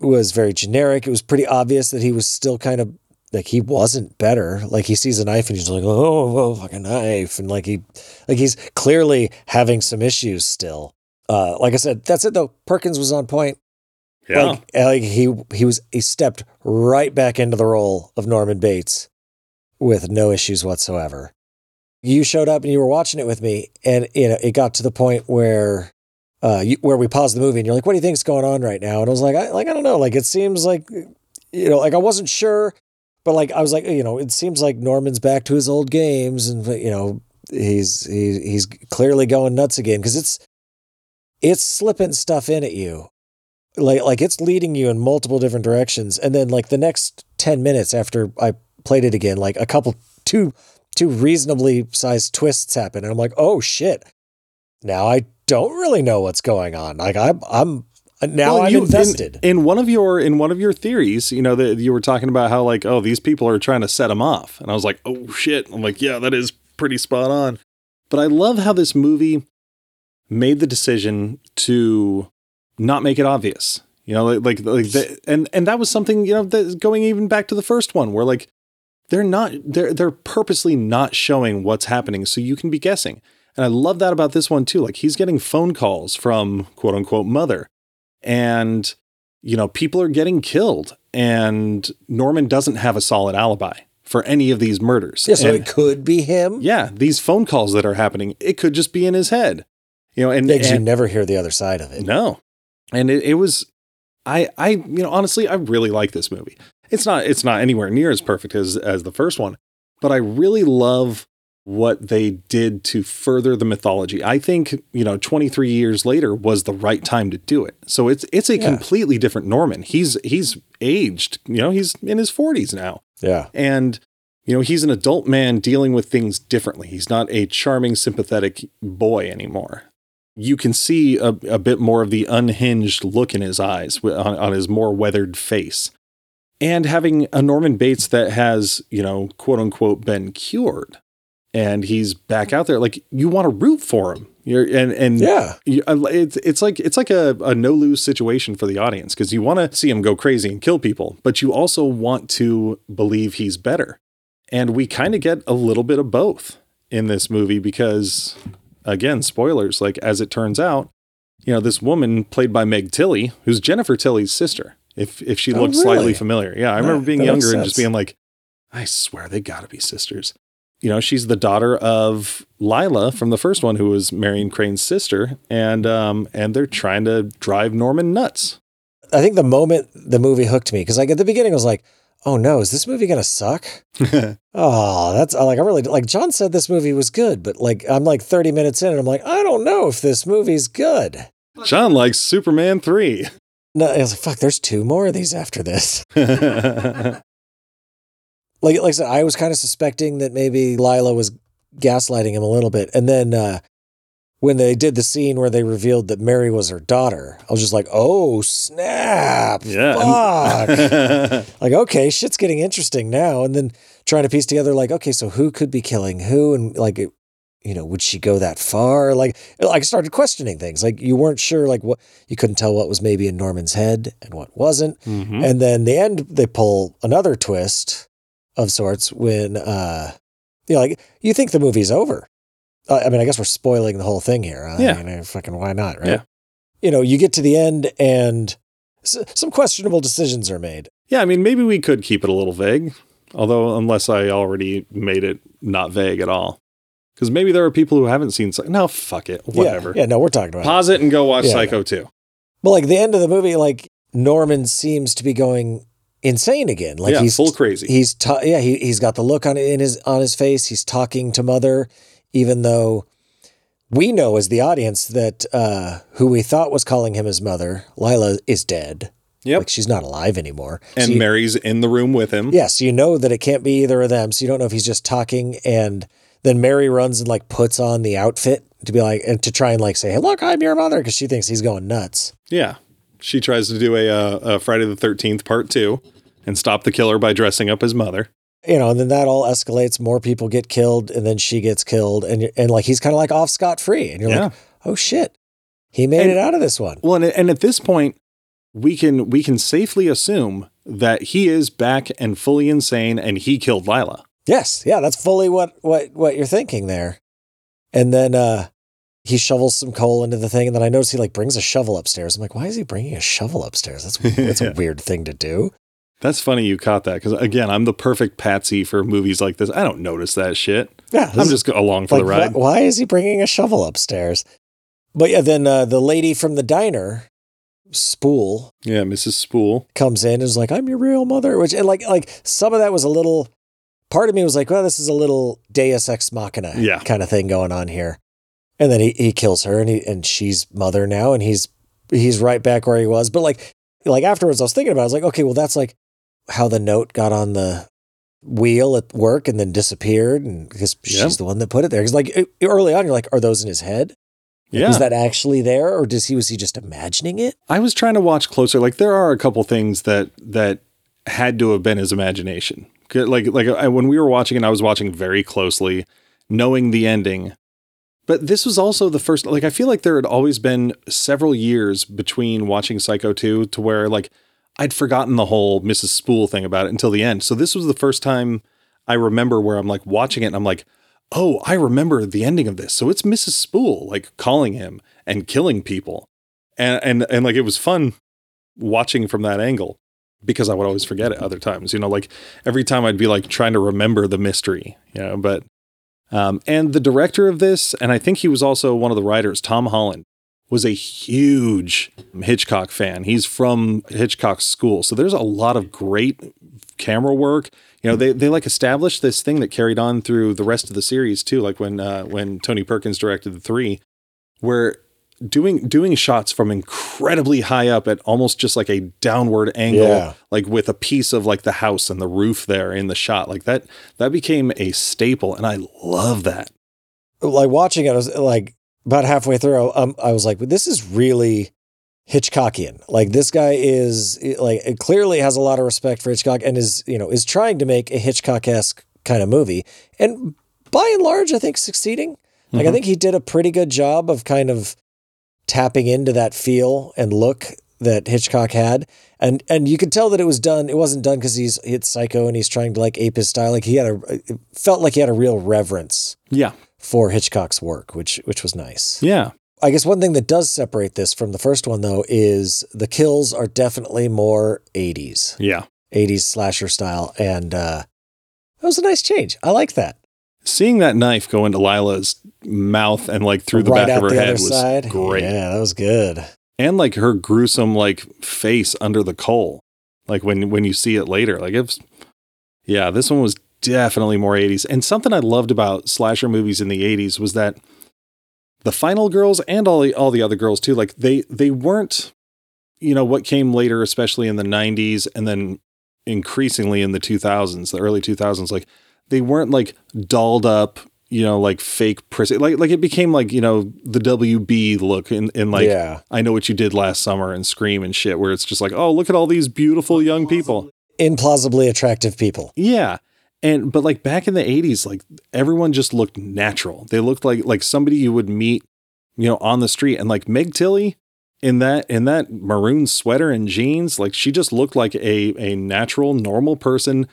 [SPEAKER 1] was very generic. It was pretty obvious that he was still kind of like he wasn't better. Like he sees a knife and he's like, oh, oh fucking knife. And like he like he's clearly having some issues still. Uh like I said, that's it though. Perkins was on point.
[SPEAKER 2] Yeah.
[SPEAKER 1] Like, like he he was he stepped right back into the role of Norman Bates with no issues whatsoever. You showed up and you were watching it with me, and you know it got to the point where uh you, where we paused the movie and you're like, "What do you think's going on right now?" And I was like, "I like I don't know. Like it seems like you know like I wasn't sure, but like I was like you know it seems like Norman's back to his old games, and you know he's he, he's clearly going nuts again because it's it's slipping stuff in at you. Like like it's leading you in multiple different directions. And then like the next 10 minutes after i played it again like a couple two two reasonably sized twists happen and i'm like oh shit. Now i don't really know what's going on. Like i'm i'm Uh, now
[SPEAKER 2] Well,
[SPEAKER 1] i'm
[SPEAKER 2] you- in-
[SPEAKER 1] invested
[SPEAKER 2] In, one of your in one of your theories, you know, that you were talking about how like, oh, these people are trying to set him off, and I was like, oh shit. I'm like, yeah, that is pretty spot on. But I love how this movie made the decision to not make it obvious. You know, like like, like the, and and that was something you know that going even back to the first one, where like they're not they're they're purposely not showing what's happening so you can be guessing. And I love that about this one too. Like he's getting phone calls from quote unquote mother and you know, people are getting killed and Norman doesn't have a solid alibi for any of these murders.
[SPEAKER 1] Yeah, so
[SPEAKER 2] And-
[SPEAKER 1] it could be him.
[SPEAKER 2] yeah, these phone calls that are happening, it could just be in his head. You know, and,
[SPEAKER 1] Because you never hear the other side of it.
[SPEAKER 2] no. And it, it was I I you know, honestly, I really like this movie. It's not it's not anywhere near as perfect as as the first one, but I really love what they did to further the mythology. I think, you know, 23 years later was the right time to do it. So it's it's a
[SPEAKER 1] Yeah.
[SPEAKER 2] completely different Norman. He's he's aged, you know, he's in his 40s now.
[SPEAKER 1] Yeah.
[SPEAKER 2] And, you know, he's an adult man dealing with things differently. He's not a charming, sympathetic boy anymore. You can see a, a bit more of the unhinged look in his eyes on, on his more weathered face. And having a Norman Bates that has, you know, quote unquote, been cured. And he's back out there. Like you want to root for him. You're, and and
[SPEAKER 1] Yeah.
[SPEAKER 2] you, uh, it's it's like it's like a, a no lose situation for the audience because you want to see him go crazy and kill people, but you also want to believe he's better. And we kind of get a little bit of both in this movie because, again, spoilers. Like as it turns out, you know, this woman played by Meg Tilly, who's Jennifer Tilly's sister. If if she
[SPEAKER 1] Oh,
[SPEAKER 2] looked slightly familiar, yeah, I
[SPEAKER 1] That-
[SPEAKER 2] remember being
[SPEAKER 1] that
[SPEAKER 2] younger and just being like, I swear they got to be sisters. You know, she's the daughter of Lila from the first one, who was Marion Crane's sister, and um, and they're trying to drive Norman nuts.
[SPEAKER 1] I think the moment the movie hooked me, because like at the beginning I was like, oh no, is this movie gonna suck? Oh, that's like I really like John said this movie was good, but like I'm like 30 minutes in and I'm like, I don't know if this movie's good.
[SPEAKER 2] John likes Superman three.
[SPEAKER 1] No, I was like, fuck, there's two more of these after this. Like like I said, I was kind of suspecting that maybe Lila was gaslighting him a little bit. And then uh when they did the scene where they revealed that Mary was her daughter, I was just like, oh snap.
[SPEAKER 2] yeah.
[SPEAKER 1] Fuck. like, okay, shit's getting interesting now. And then trying to piece together, like, okay, so who could be killing who? And like, it, you know, would she go that far? Like, I started questioning things. Like, you weren't sure, like, what you couldn't tell what was maybe in Norman's head and what wasn't.
[SPEAKER 2] Mhm.
[SPEAKER 1] And then the end, they pull another twist of sorts when, uh, you know, like, you think the movie's over. Uh, I mean, I guess we're spoiling the whole thing here. huh?
[SPEAKER 2] Yeah.
[SPEAKER 1] I mean, fucking why not, right?
[SPEAKER 2] Yeah.
[SPEAKER 1] You know, you get to the end and s- some questionable decisions are made.
[SPEAKER 2] Yeah, I mean, maybe we could keep it a little vague, although unless I already made it not vague at all, because maybe there are people who haven't seen. Psycho. No, fuck it, whatever.
[SPEAKER 1] Yeah, yeah no, we're talking about it.
[SPEAKER 2] Pause it and go watch
[SPEAKER 1] Yeah.
[SPEAKER 2] Psycho two.
[SPEAKER 1] But like the end of the movie, like Norman seems to be going insane again. Like
[SPEAKER 2] yeah,
[SPEAKER 1] he's
[SPEAKER 2] full crazy.
[SPEAKER 1] he's ta- yeah he he's got the look on in his on his face. He's talking to mother, even though we know as the audience that uh, who we thought was calling him his mother, Lila, is dead.
[SPEAKER 2] Yep.
[SPEAKER 1] Like she's not alive anymore.
[SPEAKER 2] and
[SPEAKER 1] So you-
[SPEAKER 2] Mary's in the room with him.
[SPEAKER 1] yeah, so you know that it can't be either of them. So you don't know if he's just talking and then Mary runs and like puts on the outfit to be like and to try and like say, "Hey, look, I'm your mother," because she thinks he's going nuts.
[SPEAKER 2] Yeah. She tries to do a, uh, a Friday the 13th part two and stop the killer by dressing up as mother.
[SPEAKER 1] you know, and then that all escalates. More people get killed, and then she gets killed, and and like he's kind of like off scot free, and you're
[SPEAKER 2] Yeah.
[SPEAKER 1] like, oh shit, he made
[SPEAKER 2] And-
[SPEAKER 1] it out of this one.
[SPEAKER 2] Well, and, and at this point, we can we can safely assume that he is back and fully insane, and he killed Lila.
[SPEAKER 1] Yes, yeah, that's fully what what what you're thinking there. And then uh he shovels some coal into the thing, and then I notice he like brings a shovel upstairs. I'm like, why is he bringing a shovel upstairs? That's that's
[SPEAKER 2] Yeah.
[SPEAKER 1] a weird thing to do.
[SPEAKER 2] That's funny you caught that because again, I'm the perfect patsy for movies like this. I don't notice that shit.
[SPEAKER 1] Yeah,
[SPEAKER 2] I'm just along for
[SPEAKER 1] like,
[SPEAKER 2] the ride.
[SPEAKER 1] why, why is he bringing a shovel upstairs? But yeah, then uh, the lady from the diner, Spool,
[SPEAKER 2] Yeah, Mrs. Spool.
[SPEAKER 1] comes in and is like, I'm your real mother. Which and like like some of that was a little part of me was like, well, this is a little Deus ex machina
[SPEAKER 2] Yeah.
[SPEAKER 1] kind of thing going on here. And then he, he kills her and he and she's mother now and he's he's right back where he was. But like like afterwards I was thinking about it, I was like, okay, well that's like how the note got on the wheel at work and then disappeared and because
[SPEAKER 2] Yeah.
[SPEAKER 1] she's the one that put it there. Because like early on you're like, are those in his head?
[SPEAKER 2] Yeah.
[SPEAKER 1] Was that actually there or does he was he just imagining it?
[SPEAKER 2] I was trying to watch closer. Like there are a couple things that that had to have been his imagination. Like like I, when we were watching it, I was watching very closely, knowing the ending. But this was also the first. Like I feel like there had always been several years between watching Psycho two to where like I'd forgotten the whole Mrs. Spool thing about it until the end. So this was the first time I remember where I'm like watching it and I'm like, oh, I remember the ending of this. So it's Mrs. Spool like calling him and killing people. And and and like it was fun watching from that angle because I would always forget it other times. You know, like every time I'd be like trying to remember the mystery, you know, but um and the director of this, and I think he was also one of the writers, Tom Holland, was a huge Hitchcock fan. He's from Hitchcock's school. So there's a lot of great camera work. You know, they they like established this thing that carried on through the rest of the series too, like when uh when Tony Perkins directed the 3 where doing doing shots from incredibly high up at almost just like a downward angle
[SPEAKER 1] Yeah.
[SPEAKER 2] like with a piece of like the house and the roof there in the shot like that that became a staple and i love that
[SPEAKER 1] like watching it, I was like about halfway through. Um, I was like, "This is really Hitchcockian. Like this guy is like clearly has a lot of respect for Hitchcock and is you know is trying to make a Hitchcock esque kind of movie, and by and large, I think succeeding. Like I
[SPEAKER 2] Mhm.
[SPEAKER 1] think he did a pretty good job of kind of tapping into that feel and look that Hitchcock had, and and you could tell that it was done. It wasn't done because he's it's psycho and he's trying to like ape his style. Like he had a it felt like he had a real reverence
[SPEAKER 2] yeah
[SPEAKER 1] for Hitchcock's work, which which was nice.
[SPEAKER 2] yeah
[SPEAKER 1] I guess one thing that does separate this from the first one though is the kills are definitely more 80s.
[SPEAKER 2] yeah
[SPEAKER 1] 80s slasher style and uh that was a nice change. I like that.
[SPEAKER 2] Seeing that knife go into lila's mouth and like through the
[SPEAKER 1] right
[SPEAKER 2] back of her head was
[SPEAKER 1] side.
[SPEAKER 2] great
[SPEAKER 1] Yeah, that was good.
[SPEAKER 2] and like her gruesome like face under the coal like when when you see it later like it's yeah this one was definitely more 80s and something i loved about slasher movies in the 80s was that the final girls and all the all the other girls too like they they weren't you know what came later especially in the 90s and then increasingly in the 2000s the early 2000s like they weren't like dolled up you know like fake prissy like like it became like you know the wb look in in like
[SPEAKER 1] yeah.
[SPEAKER 2] I know what you did last summer and Scream and shit, where it's just like, oh, look at all these beautiful young people.
[SPEAKER 1] Implausibly attractive people.
[SPEAKER 2] Yeah. And but like back in the 80s, like everyone just looked natural. They looked like like somebody you would meet, you know, on the street. And like Meg Tilly in that in that maroon sweater and jeans, like she just looked like a a natural, normal person.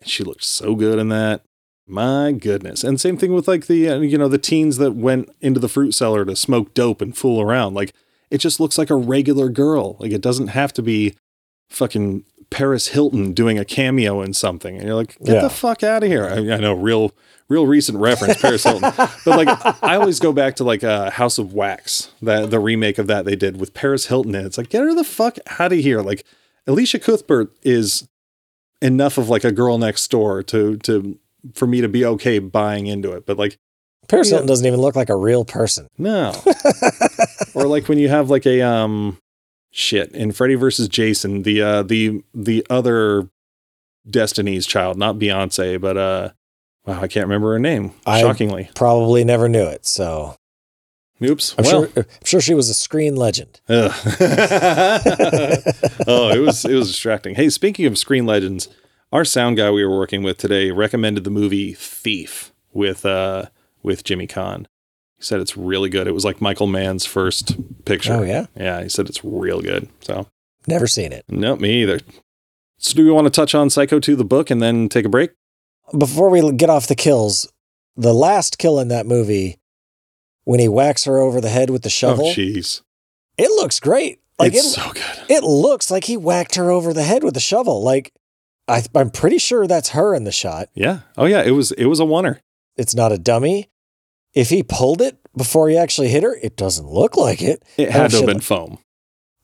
[SPEAKER 2] And she looked so good in that. My goodness. And same thing with like the uh, you know the teens that went into the fruit cellar to smoke dope and fool around. Like it just looks like a regular girl. Like it doesn't have to be fucking Paris Hilton doing a cameo in something. And you're like, get
[SPEAKER 1] Yeah.
[SPEAKER 2] the fuck out of here. I, I know real real recent reference Paris Hilton. But like I always go back to like uh, House of Wax, that the remake of that they did with Paris Hilton in it. It's like get her the fuck out of here. Like Elisha Cuthbert is enough of like a girl next door to to for me to be okay buying into it. But like
[SPEAKER 1] Paris
[SPEAKER 2] Yeah.
[SPEAKER 1] Hilton doesn't even look like a real person.
[SPEAKER 2] no. or like when you have like a um shit in Freddy versus Jason, the uh the the other Destiny's child, not Beyonce, but uh wow, I can't remember her name.
[SPEAKER 1] I-
[SPEAKER 2] Shockingly.
[SPEAKER 1] Probably never knew it. So
[SPEAKER 2] Oops.
[SPEAKER 1] I'm
[SPEAKER 2] well,
[SPEAKER 1] sure I'm sure she was a screen legend.
[SPEAKER 2] oh, it was it was distracting. Hey, speaking of screen legends, our sound guy we were working with today recommended the movie Thief with uh with Jimmy Caan. He said it's really good. It was like Michael Mann's first picture.
[SPEAKER 1] Oh yeah?
[SPEAKER 2] Yeah, he said it's real good. So,
[SPEAKER 1] Never seen it.
[SPEAKER 2] no, me either. So, do we want to touch on Psycho 2, the book, and then take a break?
[SPEAKER 1] Before we get off the kills, the last kill in that movie, when he whacks her over the head with the shovel,
[SPEAKER 2] Oh, jeez.
[SPEAKER 1] it looks great. Like
[SPEAKER 2] it's
[SPEAKER 1] it,
[SPEAKER 2] so good.
[SPEAKER 1] it looks like he whacked her over the head with the shovel. Like I, I'm pretty sure that's her in the shot.
[SPEAKER 2] Yeah. Oh, yeah. It was it was a oner.
[SPEAKER 1] It's not a dummy. If he pulled it before he actually hit her, it doesn't look like it.
[SPEAKER 2] It had to have been foam.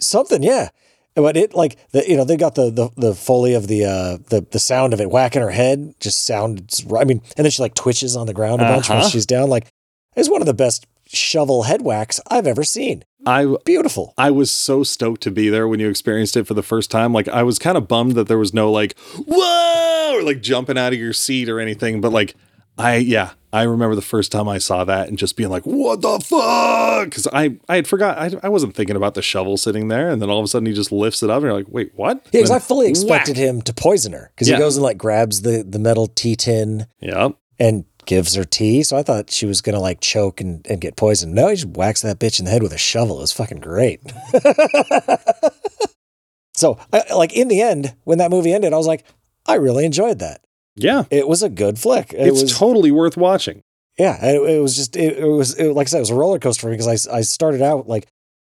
[SPEAKER 1] Something, yeah. But it like the you know they got the the, the foley of the uh the the sound of it whacking her head just sounds. I mean, and then she like twitches on the ground a bunch when
[SPEAKER 2] Uh-huh.
[SPEAKER 1] she's down. Like it's one of the best shovel head whacks I've ever seen.
[SPEAKER 2] I
[SPEAKER 1] Beautiful.
[SPEAKER 2] I was so stoked to be there when you experienced it for the first time. Like I was kind of bummed that there was no like whoa or like jumping out of your seat or anything. But like I yeah, I remember the first time I saw that and just being like, what the fuck? Because I I had forgot I, I wasn't thinking about the shovel sitting there, and then all of a sudden he just lifts it up and you're like, wait, what?
[SPEAKER 1] Yeah, because I fully
[SPEAKER 2] whack.
[SPEAKER 1] expected him to poison her because
[SPEAKER 2] Yeah.
[SPEAKER 1] he goes and like grabs the the metal tea tin
[SPEAKER 2] Yep.
[SPEAKER 1] and gives her tea. So I thought she was gonna like choke and, and get poisoned. No, he just whacks that bitch in the head with a shovel. It was fucking great. so I, like in the end, when that movie ended, I was like, I really enjoyed that.
[SPEAKER 2] Yeah.
[SPEAKER 1] It was a good flick. It
[SPEAKER 2] it's
[SPEAKER 1] was
[SPEAKER 2] totally worth watching.
[SPEAKER 1] yeah. It, it was just it, it was it, like I said, it was a roller coaster for me because I I started out like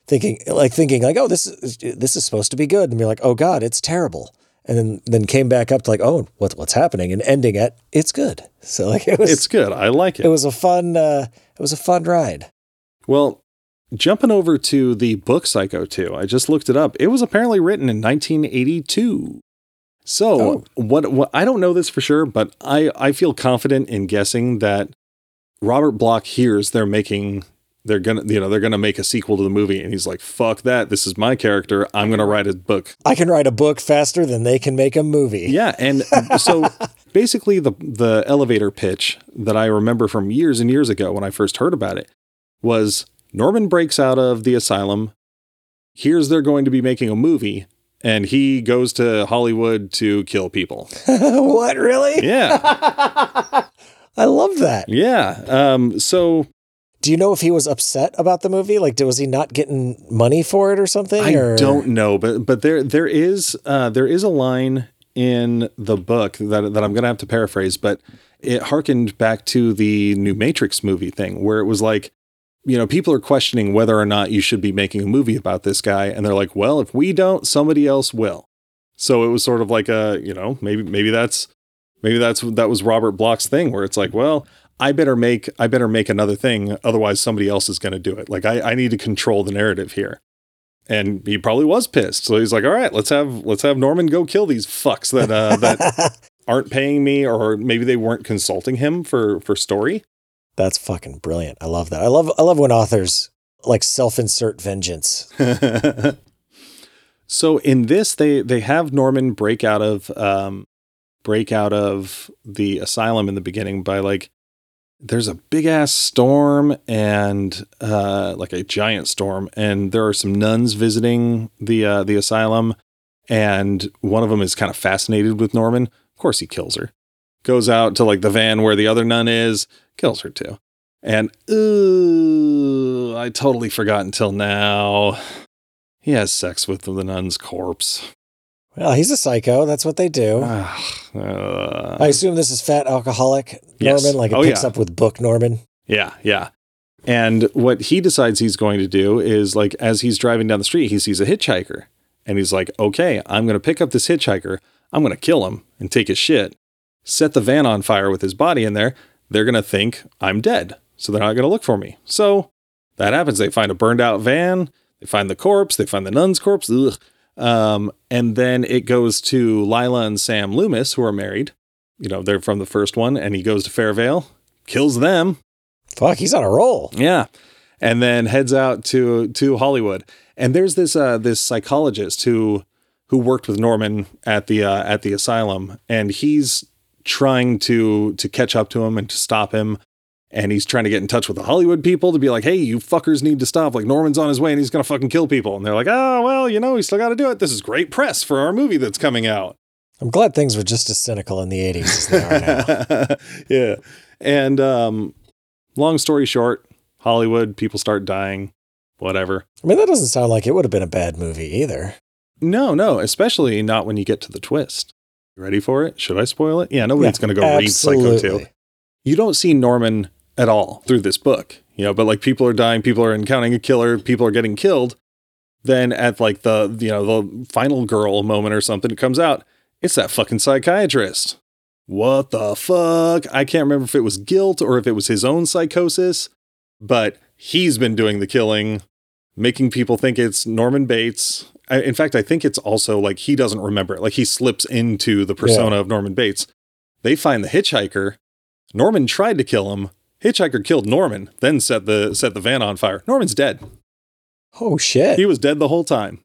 [SPEAKER 1] thinking like thinking like oh this is this is supposed to be good and be like oh god it's terrible and then then came back up to like oh what what's happening and ending at it's good. So like it was
[SPEAKER 2] It's good. I like
[SPEAKER 1] it
[SPEAKER 2] it.
[SPEAKER 1] was a fun uh it was a fun ride.
[SPEAKER 2] Well, jumping over to the book Psycho 2, I just looked it up. It was apparently written in 1982. So,
[SPEAKER 1] Oh.
[SPEAKER 2] what, what I don't know this for sure, but I, I feel confident in guessing that Robert Bloch hears they're making they're gonna you know they're gonna make a sequel to the movie. And he's like fuck that. This is my character. I'm gonna write a book.
[SPEAKER 1] I can write a book faster than they can make a movie.
[SPEAKER 2] yeah. And so basically the the elevator pitch that i remember from years and years ago when i first heard about it was norman breaks out of the asylum. Here's they're going to be making a movie and he goes to hollywood to kill people.
[SPEAKER 1] What really?
[SPEAKER 2] yeah.
[SPEAKER 1] I love that.
[SPEAKER 2] yeah. Um so
[SPEAKER 1] Do you know if he was upset about the movie? Like, was he not getting money for it or something?
[SPEAKER 2] I
[SPEAKER 1] or?
[SPEAKER 2] don't know, but but there there is uh, there is a line in the book that that I'm gonna have to paraphrase, but it harkened back to the new Matrix movie thing where it was like, you know, people are questioning whether or not you should be making a movie about this guy, and they're like, well, if we don't, somebody else will. So it was sort of like a, you know, maybe maybe that's maybe that's that was Robert Bloch's thing where it's like, well, I better make I better make another thing, otherwise somebody else is going to do it. Like I, I need to control the narrative here. And he probably was pissed. So he's like, all right, let's have let's have Norman go kill these fucks that uh, that aren't paying me, or maybe they weren't consulting him for for story.
[SPEAKER 1] That's fucking brilliant. I love that. I love I love when authors like self-insert vengeance.
[SPEAKER 2] so in this, they they have Norman break out of um, break out of the asylum in the beginning by like there's a big ass storm and uh, like a giant storm, and there are some nuns visiting the uh, the asylum, and one of them is kind of fascinated with Norman. Of course, he kills her. Goes out to like the van where the other nun is, kills her too. And ooh, I totally forgot until now. He has sex with the nun's corpse.
[SPEAKER 1] Well, he's a psycho. That's what they do.
[SPEAKER 2] Uh,
[SPEAKER 1] I assume this is fat alcoholic
[SPEAKER 2] Yes.
[SPEAKER 1] Norman. Like it
[SPEAKER 2] Oh,
[SPEAKER 1] picks
[SPEAKER 2] yeah.
[SPEAKER 1] up with book Norman.
[SPEAKER 2] Yeah, yeah. And what he decides he's going to do is like as he's driving down the street, he sees a hitchhiker. And he's like, okay, I'm going to pick up this hitchhiker. I'm going to kill him and take his shit. Set the van on fire with his body in there. They're going to think I'm dead. So they're not going to look for me. So that happens. They find a burned out van. They find the corpse. They find the nun's corpse. Ugh. Um, and then it goes to Lila and Sam Loomis, who are married. You know, they're from the first one. And he goes to Fairvale, kills them.
[SPEAKER 1] Fuck, he's on a roll.
[SPEAKER 2] Yeah. And then heads out to to Hollywood. And there's this uh this psychologist who who worked with Norman at the uh, at the asylum and he's trying to to catch up to him and to stop him and he's trying to get in touch with the Hollywood people to be like, "Hey, you fuckers need to stop. Like Norman's on his way and he's going to fucking kill people." And they're like, "Oh, well, you know, we still got to do it. This is great press for our movie that's coming out."
[SPEAKER 1] I'm glad things were just as cynical in the 80s as they are now.
[SPEAKER 2] yeah. And um, long story short, Hollywood people start dying, whatever.
[SPEAKER 1] I mean, that doesn't sound like it would have been a bad movie either.
[SPEAKER 2] No, no, especially not when you get to the twist. You ready for it? Should I spoil it? Yeah, nobody's going to go read Psycho 2. You don't see Norman at all through this book, you know, but like people are dying, people are encountering a killer, people are getting killed. Then at like the, you know, the final girl moment or something, it comes out, it's that fucking psychiatrist. What the fuck? I can't remember if it was guilt or if it was his own psychosis, but he's been doing the killing, making people think it's Norman Bates. I, in fact, I think it's also like he doesn't remember it. Like he slips into the persona of Norman Bates. They find the hitchhiker. Norman tried to kill him. Hitchhiker killed Norman, then set the set the van on fire. Norman's dead.
[SPEAKER 1] Oh, shit.
[SPEAKER 2] He was dead the whole time.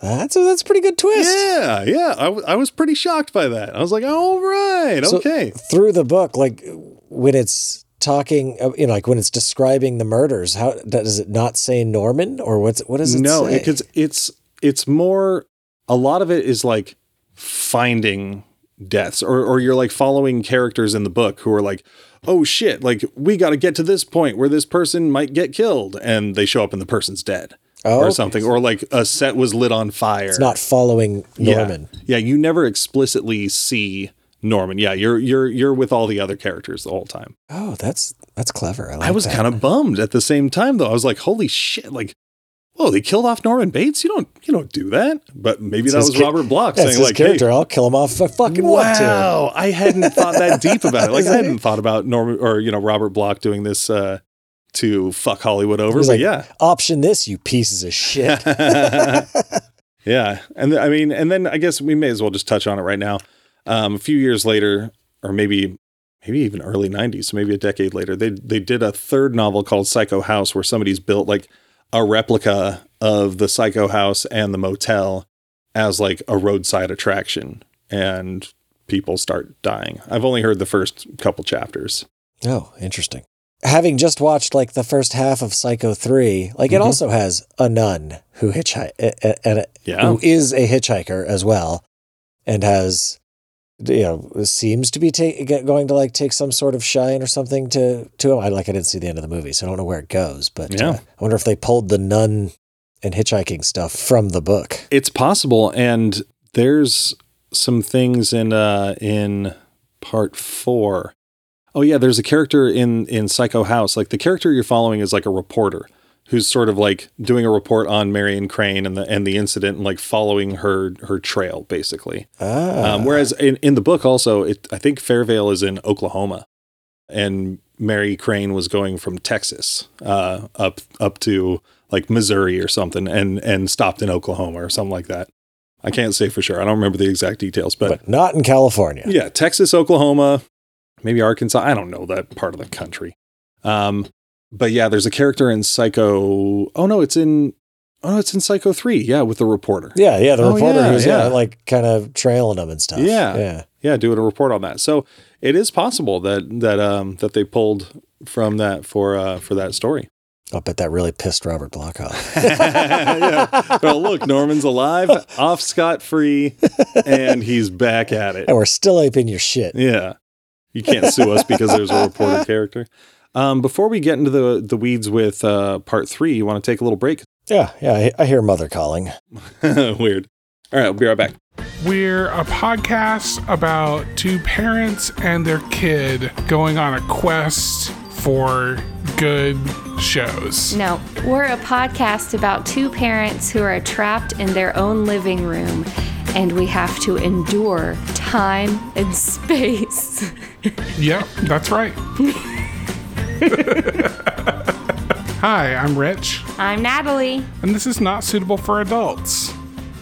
[SPEAKER 1] That's a, that's a pretty good twist.
[SPEAKER 2] Yeah, yeah. I, w- I was pretty shocked by that. I was like, all right,
[SPEAKER 1] So-
[SPEAKER 2] okay.
[SPEAKER 1] Through the book, like when it's talking, uh, you know, like when it's describing the murders, how does it not say Norman or what's what does it
[SPEAKER 2] no, because it's it's more. A lot of it is like finding deaths, or or you're like following characters in the book who are like, oh shit, like we got to get to this point where this person might get killed, and they show up and the person's dead.
[SPEAKER 1] Oh,
[SPEAKER 2] or
[SPEAKER 1] okay.
[SPEAKER 2] something, or like a set was lit on fire.
[SPEAKER 1] It's not following Norman.
[SPEAKER 2] Yeah, you never explicitly see Norman. Yeah, you're you're you're with all the other characters the whole time.
[SPEAKER 1] Oh, that's that's clever. I, like
[SPEAKER 2] I was kind of bummed at the same time though. I was like, holy shit, like whoa, they killed off Norman Bates? You don't you don't do that. But maybe
[SPEAKER 1] It's
[SPEAKER 2] that was Robert Bloch
[SPEAKER 1] That's
[SPEAKER 2] saying like,
[SPEAKER 1] character.
[SPEAKER 2] hey,
[SPEAKER 1] I'll kill him off if I fucking want to.
[SPEAKER 2] wow, I hadn't thought that deep about it. Like I hadn't thought about Norman or you know Robert Bloch doing this uh to fuck Hollywood over. But
[SPEAKER 1] like,
[SPEAKER 2] yeah.
[SPEAKER 1] Option this, you pieces of shit.
[SPEAKER 2] yeah, and th- I mean, and then I guess we may as well just touch on it right now. Um, a few years later, or maybe maybe even early '90s, maybe a decade later, they they did a third novel called Psycho House, where somebody's built like a replica of the Psycho House and the motel as like a roadside attraction, and people start dying. I've only heard the first couple chapters.
[SPEAKER 1] oh, interesting. Having just watched like the first half of Psycho 3, like it
[SPEAKER 2] Mhm.
[SPEAKER 1] also has a nun who hitchhike and
[SPEAKER 2] Yeah,
[SPEAKER 1] who is a hitchhiker as well and has you know seems to be ta- get- going to like take some sort of shine or something to to him. I like I didn't see the end of the movie, so I don't know where it goes, but
[SPEAKER 2] Yeah.
[SPEAKER 1] uh, I wonder if they pulled the nun and hitchhiking stuff from the book.
[SPEAKER 2] It's possible, and there's some things in uh in part four. Oh yeah, there's a character in in Psycho House. Like the character you're following is like a reporter who's sort of like doing a report on Marion Crane and the and the incident and like following her her trail basically.
[SPEAKER 1] Ah,
[SPEAKER 2] Um, whereas in, in the book also, it, I think Fairvale is in Oklahoma, and Mary Crane was going from Texas uh, up up to like Missouri or something, and and stopped in Oklahoma or something like that. I can't say for sure. I don't remember the exact details, but,
[SPEAKER 1] but not in California.
[SPEAKER 2] yeah, Texas, Oklahoma, maybe Arkansas. I don't know that part of the country. Um, but yeah, there's a character in Psycho. Oh no, it's in. Oh no, it's in Psycho three. Yeah, with the reporter.
[SPEAKER 1] Yeah, yeah, the
[SPEAKER 2] Oh,
[SPEAKER 1] reporter
[SPEAKER 2] yeah,
[SPEAKER 1] who's yeah.
[SPEAKER 2] yeah.
[SPEAKER 1] like kind of trailing them and stuff.
[SPEAKER 2] Yeah.
[SPEAKER 1] yeah.
[SPEAKER 2] yeah, doing a report on that. So it is possible that that um that they pulled from that for uh for that story.
[SPEAKER 1] I'll bet that really pissed Robert Bloch off.
[SPEAKER 2] yeah. Well, look, Norman's alive, off scot free, and he's back at it.
[SPEAKER 1] and we're still aping your shit.
[SPEAKER 2] Yeah, you can't sue us because there's a reporter character. Um, before we get into the the weeds with uh, part three, you want to take a little break?
[SPEAKER 1] Yeah, yeah, I, I hear mother calling.
[SPEAKER 2] Weird. All right, we'll be right back.
[SPEAKER 3] We're a podcast about two parents and their kid going on a quest for good shows.
[SPEAKER 4] No, we're a podcast about two parents who are trapped in their own living room and we have to endure time and space.
[SPEAKER 3] Yep, that's right. Hi, I'm Rich,
[SPEAKER 4] I'm Natalie.
[SPEAKER 3] and this is not suitable for adults.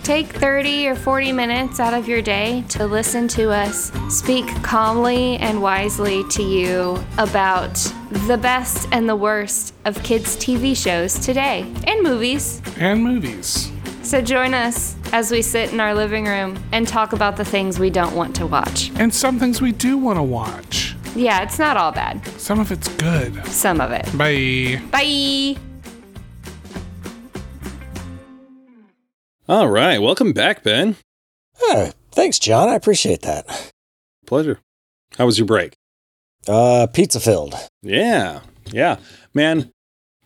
[SPEAKER 4] Take 30 or 40 minutes out of your day to listen to us speak calmly and wisely to you about the best and the worst of kids' TV shows today and movies.
[SPEAKER 3] And movies.
[SPEAKER 4] So join us as we sit in our living room and talk about the things we don't want to watch.
[SPEAKER 3] And some things we do want to watch.
[SPEAKER 4] Yeah, it's not all bad.
[SPEAKER 3] Some of it's good.
[SPEAKER 4] Some of it.
[SPEAKER 3] Bye.
[SPEAKER 4] Bye.
[SPEAKER 2] All right, welcome back, Ben.
[SPEAKER 1] Oh, thanks, John. I appreciate that.
[SPEAKER 2] Pleasure. How was your break?
[SPEAKER 1] Uh, pizza filled.
[SPEAKER 2] Yeah. Yeah. Man,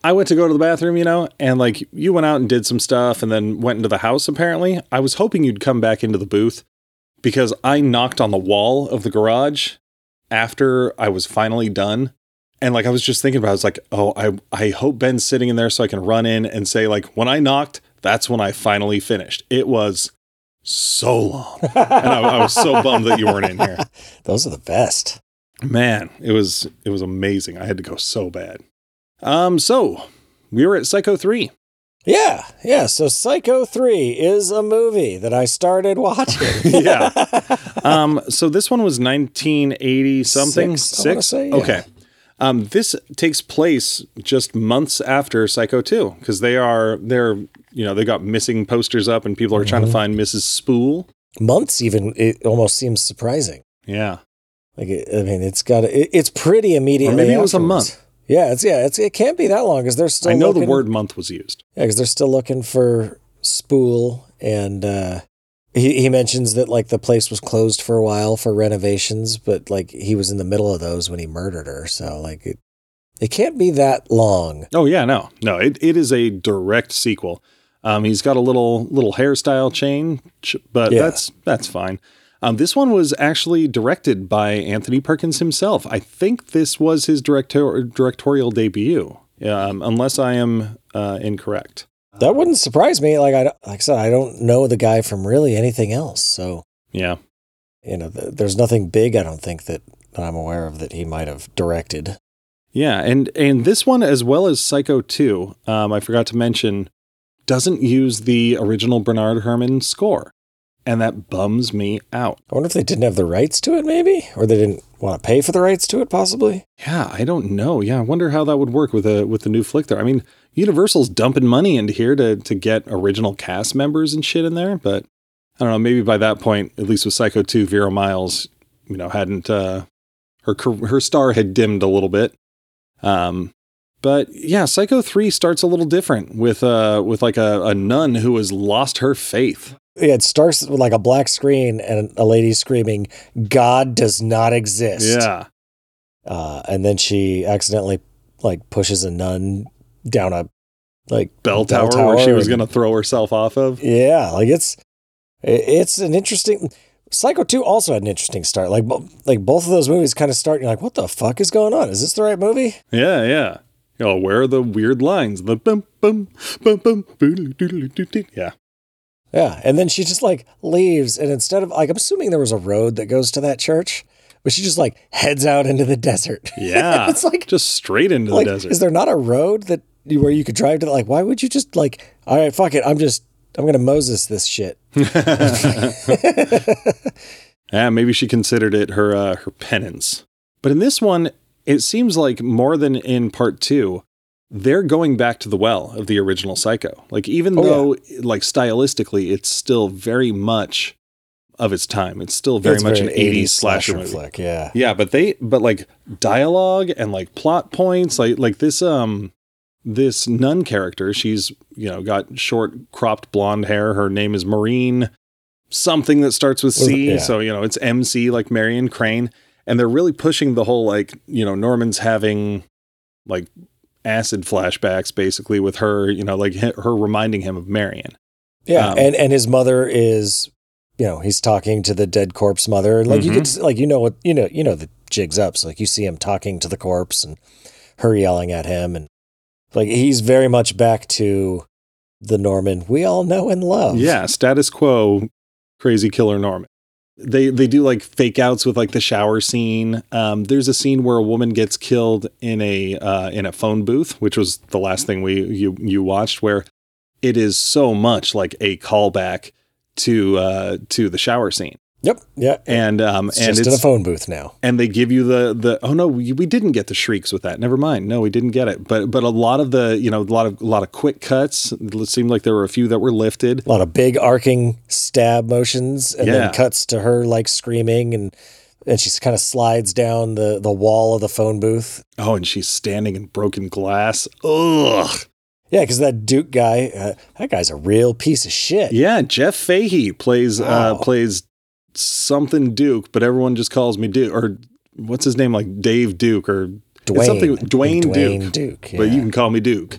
[SPEAKER 2] I went to go to the bathroom, you know, and like you went out and did some stuff and then went into the house apparently. I was hoping you'd come back into the booth because I knocked on the wall of the garage after I was finally done. And like I was just thinking about it, I was like, oh, I I hope Ben's sitting in there so I can run in and say, like, when I knocked, that's when I finally finished. It was so long. and I, I was so bummed that you weren't in here.
[SPEAKER 1] Those are the best.
[SPEAKER 2] Man, it was it was amazing. I had to go so bad. Um, so we were at Psycho 3.
[SPEAKER 1] Yeah, yeah. So Psycho 3 is a movie that I started watching.
[SPEAKER 2] Yeah. Um, so this one was 1980 something.
[SPEAKER 1] Six, wanna say, yeah.
[SPEAKER 2] Okay. Um, this takes place just months after Psycho 2 because they are they're you know they got missing posters up and people are trying to
[SPEAKER 1] Mhm.
[SPEAKER 2] find Mrs. Spool.
[SPEAKER 1] Months even, it almost seems surprising.
[SPEAKER 2] Yeah.
[SPEAKER 1] Like, I mean, it's got, it, it's pretty immediately.
[SPEAKER 2] maybe it was a month.
[SPEAKER 1] Yeah, it's, yeah, it's, it can't be that long because they're still
[SPEAKER 2] I know the
[SPEAKER 1] looking-
[SPEAKER 2] word month was used.
[SPEAKER 1] Yeah, because they're still looking for Spool, and uh, he he mentions that like the place was closed for a while for renovations, but like he was in the middle of those when he murdered her. So like it, it can't be that long.
[SPEAKER 2] Oh yeah, no, no. It, it is a direct sequel. Um, he's got a little little hairstyle change, but
[SPEAKER 1] Yeah.
[SPEAKER 2] that's that's fine. Um, this one was actually directed by Anthony Perkins himself. I think this was his director- directorial debut, um, unless I am uh, incorrect.
[SPEAKER 1] That wouldn't surprise me. Like I, like I said, I don't know the guy from really anything else. So
[SPEAKER 2] Yeah.
[SPEAKER 1] you know, th- there's nothing big. I don't think that, that I'm aware of that he might have directed.
[SPEAKER 2] Yeah, and and this one as well as Psycho 2, um, I forgot to mention, doesn't use the original Bernard Herrmann score. And that bums me out.
[SPEAKER 1] I wonder if they didn't have the rights to it, maybe, or they didn't want to pay for the rights to it, possibly.
[SPEAKER 2] Yeah, I don't know. Yeah, I wonder how that would work with a with the new flick there. I mean, Universal's dumping money into here to to get original cast members and shit in there, but I don't know, maybe by that point, at least with Psycho 2, Vera Miles, you know, hadn't uh her her star had dimmed a little bit. Um but yeah, Psycho 3 starts a little different with uh with like a, a nun who has lost her faith.
[SPEAKER 1] Yeah, it starts with like a black screen and a lady screaming, "God does not exist."
[SPEAKER 2] Yeah.
[SPEAKER 1] uh, and then she accidentally like pushes a nun down a like
[SPEAKER 2] Bell tower, where she was going to throw herself off of.
[SPEAKER 1] Yeah, like it's it's an interesting. Psycho two also had an interesting start. Like like both of those movies kind of start. You're like, what the fuck is going on? Is this the right movie?
[SPEAKER 2] Yeah, yeah. You know, where are the weird lines? The bum bum bum bum boodle doodle doo doo. Yeah.
[SPEAKER 1] Yeah, and then she just like leaves, and instead of like, I'm assuming there was a road that goes to that church, but she just like heads out into the desert.
[SPEAKER 2] Yeah.
[SPEAKER 1] it's like
[SPEAKER 2] just straight into
[SPEAKER 1] like
[SPEAKER 2] the desert.
[SPEAKER 1] is there not a road that you- where you could drive to? Like, why would you just like, all right, fuck it, I'm just I'm gonna Moses this shit.
[SPEAKER 2] yeah, maybe she considered it her uh, her penance. But in this one, it seems like more than in part two, they're going back to the well of the original Psycho. Like even
[SPEAKER 1] Oh,
[SPEAKER 2] though like stylistically, it's still very much of its time. It's still very
[SPEAKER 1] It's
[SPEAKER 2] much an 80s slasher, movie.
[SPEAKER 1] flick. Yeah,
[SPEAKER 2] Yeah, but they but like dialogue and like plot points, like like this um this nun character, she's you know got short cropped blonde hair. Her name is Maureen something that starts with C,
[SPEAKER 1] Yeah.
[SPEAKER 2] so you know it's MC like Marion Crane, and they're really pushing the whole like you know Norman's having like acid flashbacks basically with her, you know, like her reminding him of Marion.
[SPEAKER 1] yeah,
[SPEAKER 2] Um,
[SPEAKER 1] and and his mother is, you know, he's talking to the dead corpse mother. Like you
[SPEAKER 2] Mhm.
[SPEAKER 1] could like you know what you know you know the jigs up. So like you see him talking to the corpse and her yelling at him, and like he's very much back to the Norman we all know and love.
[SPEAKER 2] Yeah, status quo, crazy killer Norman. They they do like fake outs with like the shower scene. Um, there's a scene where a woman gets killed in a uh, in a phone booth, which was the last thing we you you watched, where it is so much like a callback to uh, to the shower scene,
[SPEAKER 1] Yep. Yeah.
[SPEAKER 2] and um,
[SPEAKER 1] It's
[SPEAKER 2] and
[SPEAKER 1] just
[SPEAKER 2] it's
[SPEAKER 1] in a phone booth now.
[SPEAKER 2] and they give you the the oh no we, we didn't get the shrieks with that never mind no we didn't get it but but a lot of the you know a lot of a lot of quick cuts it seemed like there were a few that were lifted
[SPEAKER 1] A lot of big arcing stab motions, and
[SPEAKER 2] Yeah.
[SPEAKER 1] then cuts to her like screaming, and and she kind of slides down the the wall of the phone booth.
[SPEAKER 2] Oh, and she's standing in broken glass. Ugh.
[SPEAKER 1] Yeah, because that Duke guy, uh, that guy's a real piece of shit.
[SPEAKER 2] Yeah, Jeff Fahey plays uh plays something Duke, but everyone just calls me Duke or what's his name like Dave Duke or
[SPEAKER 1] Duane,
[SPEAKER 2] something Duane,
[SPEAKER 1] Duane
[SPEAKER 2] Duke.
[SPEAKER 1] Duke.
[SPEAKER 2] But you can call me Duke.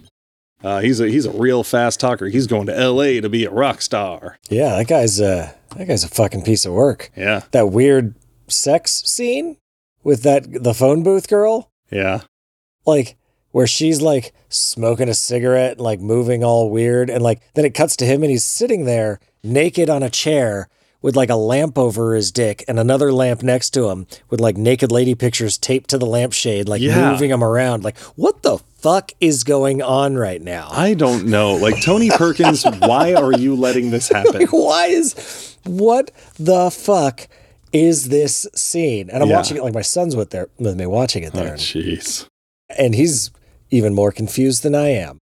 [SPEAKER 2] Uh, he's a he's a real fast talker. He's going to L.A. to be a rock star.
[SPEAKER 1] yeah, that guy's a that guy's a fucking piece of work.
[SPEAKER 2] Yeah,
[SPEAKER 1] That weird sex scene with that the phone booth girl,
[SPEAKER 2] yeah,
[SPEAKER 1] like where she's like smoking a cigarette and like moving all weird, and like then it cuts to him and he's sitting there naked on a chair with like a lamp over his dick and another lamp next to him with like naked lady pictures taped to the lampshade, like
[SPEAKER 2] Yeah.
[SPEAKER 1] moving him around. Like, what the fuck is going on right now?
[SPEAKER 2] I don't know. Like Tony Perkins, why are you letting this happen?
[SPEAKER 1] Like, Why is what the fuck is this scene? And I'm
[SPEAKER 2] Yeah.
[SPEAKER 1] watching it like my son's with there with me watching it
[SPEAKER 2] Oh,
[SPEAKER 1] there,
[SPEAKER 2] Jeez.
[SPEAKER 1] and he's even more confused than I am.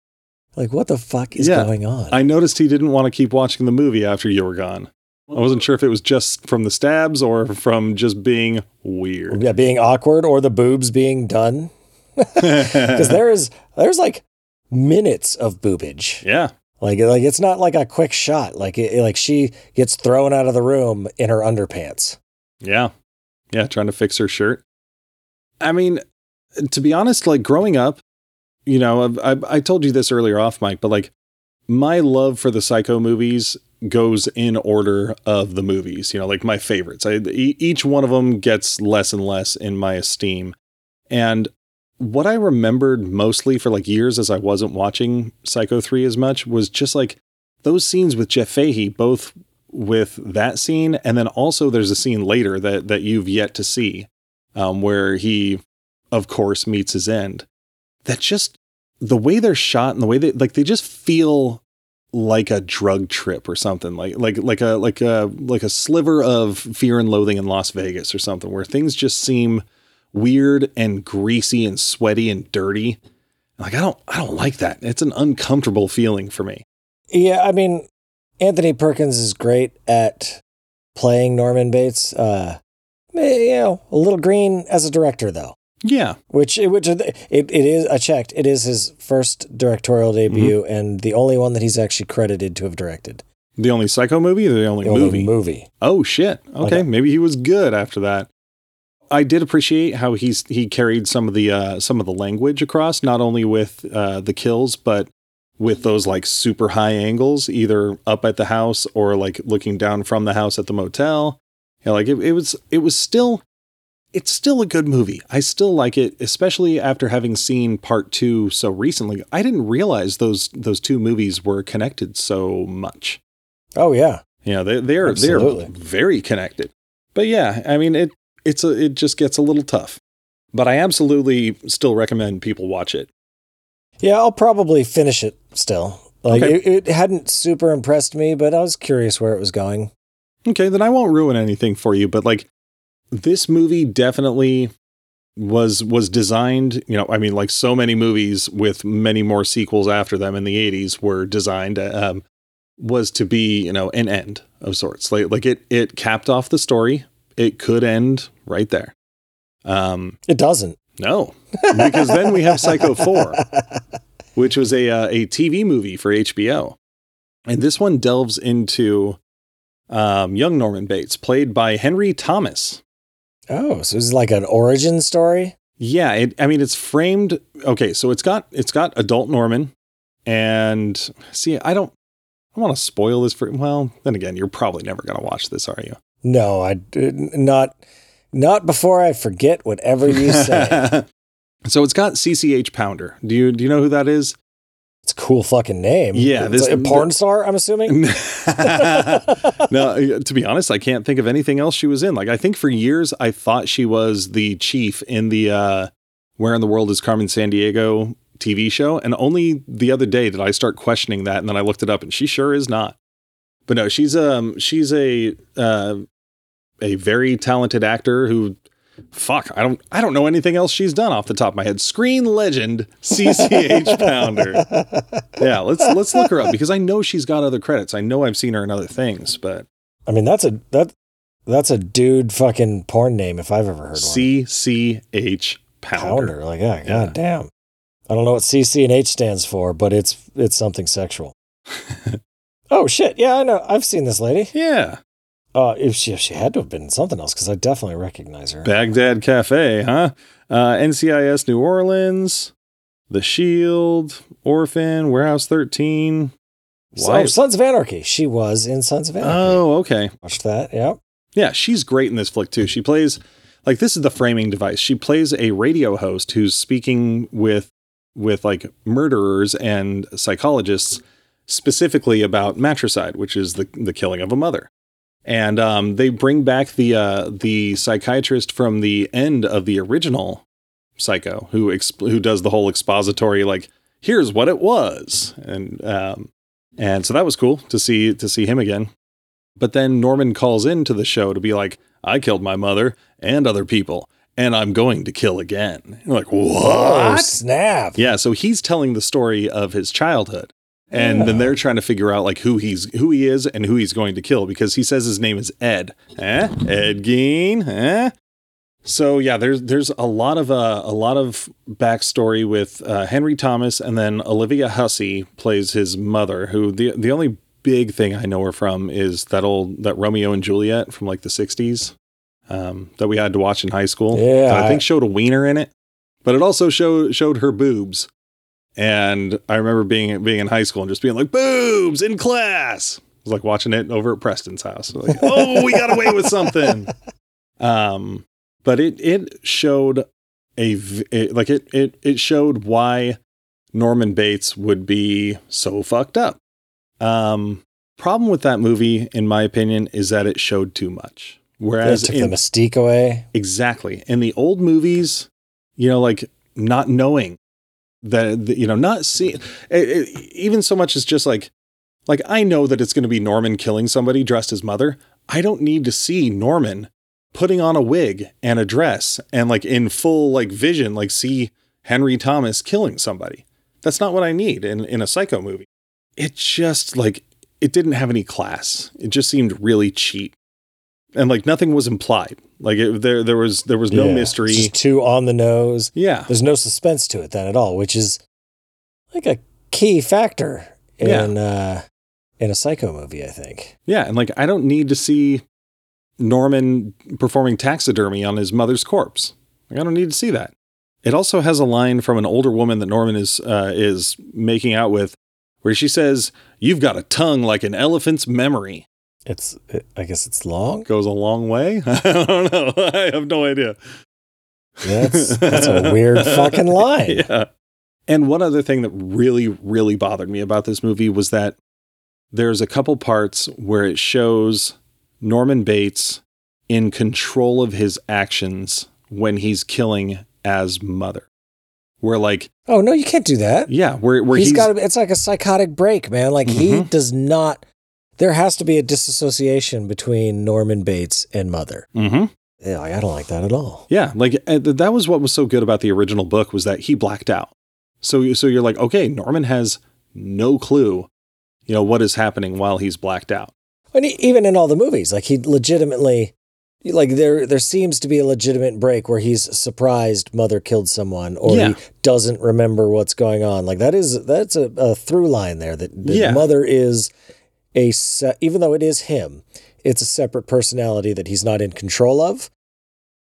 [SPEAKER 1] Like, what the fuck is
[SPEAKER 2] Yeah.
[SPEAKER 1] going on?
[SPEAKER 2] I noticed he didn't want to keep watching the movie after you were gone. I wasn't sure if it was just from the stabs or from just being weird.
[SPEAKER 1] yeah, being awkward or the boobs being done because there is there's like minutes of boobage.
[SPEAKER 2] Yeah.
[SPEAKER 1] Like like it's not like a quick shot. Like it, like she gets thrown out of the room in her underpants.
[SPEAKER 2] Yeah. Yeah. Trying to fix her shirt. I mean, to be honest, like growing up, you know, I, I, I told you this earlier off, mic, but like my love for the Psycho movies goes in order of the movies. You know, like my favorites. I, each one of them gets less and less in my esteem. And what I remembered mostly for like years as I wasn't watching Psycho 3 as much was just like those scenes with Jeff Fahey, both with that scene and then also there's a scene later that that you've yet to see um, where he of course meets his end. That just the way they're shot and the way they like they just feel like a drug trip or something like like like a like a like a sliver of fear and loathing in Las Vegas or something where things just seem weird and greasy and sweaty and dirty. Like I don't I don't like that. It's an uncomfortable feeling for me.
[SPEAKER 1] Yeah, I mean, Anthony Perkins is great at playing Norman Bates. Uh, you know, a little green as a director though.
[SPEAKER 2] Yeah.
[SPEAKER 1] Which which it, it is I checked. It is his first directorial debut mm-hmm. and the only one that he's actually credited to have directed.
[SPEAKER 2] The only Psycho movie or the only
[SPEAKER 1] the
[SPEAKER 2] movie?
[SPEAKER 1] Only movie.
[SPEAKER 2] Oh shit. Okay, okay, maybe he was good after that. I did appreciate how he's he carried some of the uh, some of the language across, not only with uh, the kills, but with those like super high angles, either up at the house or like looking down from the house at the motel. You know, like it, it was it was still it's still a good movie. I still like it, especially after having seen part two so recently. I didn't realize those those two movies were connected so much.
[SPEAKER 1] Oh yeah.
[SPEAKER 2] Yeah, they they're Absolutely. they're very connected. But yeah, I mean it it's a, it just gets a little tough. But I absolutely still recommend people watch it.
[SPEAKER 1] Yeah, I'll probably finish it still. Like okay. it, it hadn't super impressed me, but I was curious where it was going.
[SPEAKER 2] Okay, then I won't ruin anything for you, but like this movie definitely was was designed, you know, I mean like so many movies with many more sequels after them in the 80s were designed um, was to be, you know, an end of sorts. Like like it it capped off the story. It could end right there.
[SPEAKER 1] Um It doesn't.
[SPEAKER 2] No, because then we have Psycho 4, which was a, uh, a TV movie for HBO. And this one delves into um, young Norman Bates, played by Henry Thomas.
[SPEAKER 1] Oh, so it's like an origin story?
[SPEAKER 2] Yeah, it, I mean it's framed okay, so it's got it's got adult Norman and see I don't I want to spoil this for well, then again, you're probably never going to watch this, are you?
[SPEAKER 1] No, I not not before I forget whatever you say.
[SPEAKER 2] so it's got CCH Pounder. Do you do you know who that is?
[SPEAKER 1] It's a cool fucking name.
[SPEAKER 2] Yeah,
[SPEAKER 1] this like a porn star. I'm assuming. no,
[SPEAKER 2] to be honest, I can't think of anything else she was in. Like I think for years I thought she was the chief in the uh, "Where in the World Is Carmen Sandiego" TV show, and only the other day did I start questioning that, and then I looked it up, and she sure is not. But no, she's um she's a uh, a very talented actor who fuck i don't i don't know anything else she's done off the top of my head. Screen legend cch pounder. Yeah let's let's look her up because i know she's got other credits. I know i've seen her in other things but
[SPEAKER 1] i mean that's a that that's a dude fucking porn name if i've ever heard one.
[SPEAKER 2] Cch pounder, pounder
[SPEAKER 1] like yeah, yeah. god damn i don't know what cc and h stands for but it's it's something sexual. Oh shit yeah i know i've seen this lady.
[SPEAKER 2] Yeah
[SPEAKER 1] uh, if she if she had to have been something else, because I definitely recognize her.
[SPEAKER 2] Baghdad Cafe, huh? Uh, NCIS New Orleans, The Shield, Orphan, Warehouse 13.
[SPEAKER 1] So, Sons of Anarchy. She was in Sons of Anarchy.
[SPEAKER 2] Oh, okay.
[SPEAKER 1] Watched that. Yeah.
[SPEAKER 2] Yeah, she's great in this flick too. She plays like this is the framing device. She plays a radio host who's speaking with with like murderers and psychologists specifically about matricide, which is the the killing of a mother and um, they bring back the uh, the psychiatrist from the end of the original Psycho, who exp- who does the whole expository like, here's what it was, and um, and so that was cool to see to see him again. But then Norman calls into the show to be like, I killed my mother and other people, and I'm going to kill again. You're like, what? Oh,
[SPEAKER 1] snap.
[SPEAKER 2] Yeah, so he's telling the story of his childhood and yeah. then they're trying to figure out like who he's who he is and who he's going to kill because he says his name is Ed. Eh? Ed Gein. Eh? So yeah, there's there's a lot of uh, a lot of backstory with uh, Henry Thomas, and then Olivia Hussey plays his mother. Who the the only big thing I know her from is that old that Romeo and Juliet from like the '60s um, that we had to watch in high school.
[SPEAKER 1] Yeah,
[SPEAKER 2] I think showed a wiener in it, but it also showed showed her boobs. And I remember being being in high school and just being like boobs in class. I was like watching it over at Preston's house. Like, oh, we got away with something. Um, but it it showed a it, like it it it showed why Norman Bates would be so fucked up. Um, problem with that movie, in my opinion, is that it showed too much.
[SPEAKER 1] It
[SPEAKER 2] Whereas
[SPEAKER 1] took
[SPEAKER 2] in,
[SPEAKER 1] the mystique away.
[SPEAKER 2] Exactly. In the old movies, you know, like not knowing that, you know, not seeing, even so much as just like, like I know that it's going to be Norman killing somebody dressed as mother. I don't need to see Norman putting on a wig and a dress and like in full like vision, like see Henry Thomas killing somebody. That's not what I need in, in a psycho movie. It just like, it didn't have any class. It just seemed really cheap and like nothing was implied. Like it, there, there was there was no
[SPEAKER 1] Yeah.
[SPEAKER 2] mystery.
[SPEAKER 1] It's just too on the nose.
[SPEAKER 2] yeah,
[SPEAKER 1] There's no suspense to it then at all, which is like a key factor in uh in a psycho movie, I think.
[SPEAKER 2] yeah, and like I don't need to see Norman performing taxidermy on his mother's corpse. Like I don't need to see that. It also has a line from an older woman that Norman is uh, is making out with, where she says, "You've got a tongue like an elephant's memory."
[SPEAKER 1] It's it, I guess it's long.
[SPEAKER 2] Goes a long way. I don't know. I have no idea.
[SPEAKER 1] That's that's a weird fucking line.
[SPEAKER 2] Yeah. And one other thing that really, really bothered me about this movie was that there's a couple parts where it shows Norman Bates in control of his actions when he's killing as mother. Where like,
[SPEAKER 1] Oh no, you can't do that.
[SPEAKER 2] yeah, where where
[SPEAKER 1] he's
[SPEAKER 2] he's,
[SPEAKER 1] got. It's like a psychotic break, man. Like he
[SPEAKER 2] Mhm.
[SPEAKER 1] does not. There has to be a disassociation between Norman Bates and Mother.
[SPEAKER 2] Mhm.
[SPEAKER 1] Yeah, I don't like that at all.
[SPEAKER 2] Yeah, like uh, that was what was so good about the original book was that he blacked out. So so you're like, okay, Norman has no clue, you know, what is happening while he's blacked out.
[SPEAKER 1] And he, even in all the movies, like he legitimately, like there there seems to be a legitimate break where he's surprised Mother killed someone, or
[SPEAKER 2] Yeah.
[SPEAKER 1] he doesn't remember what's going on. Like that is that's a, a through line there. That, that
[SPEAKER 2] Yeah.
[SPEAKER 1] Mother is a se- even though it is him, it's a separate personality that he's not in control of,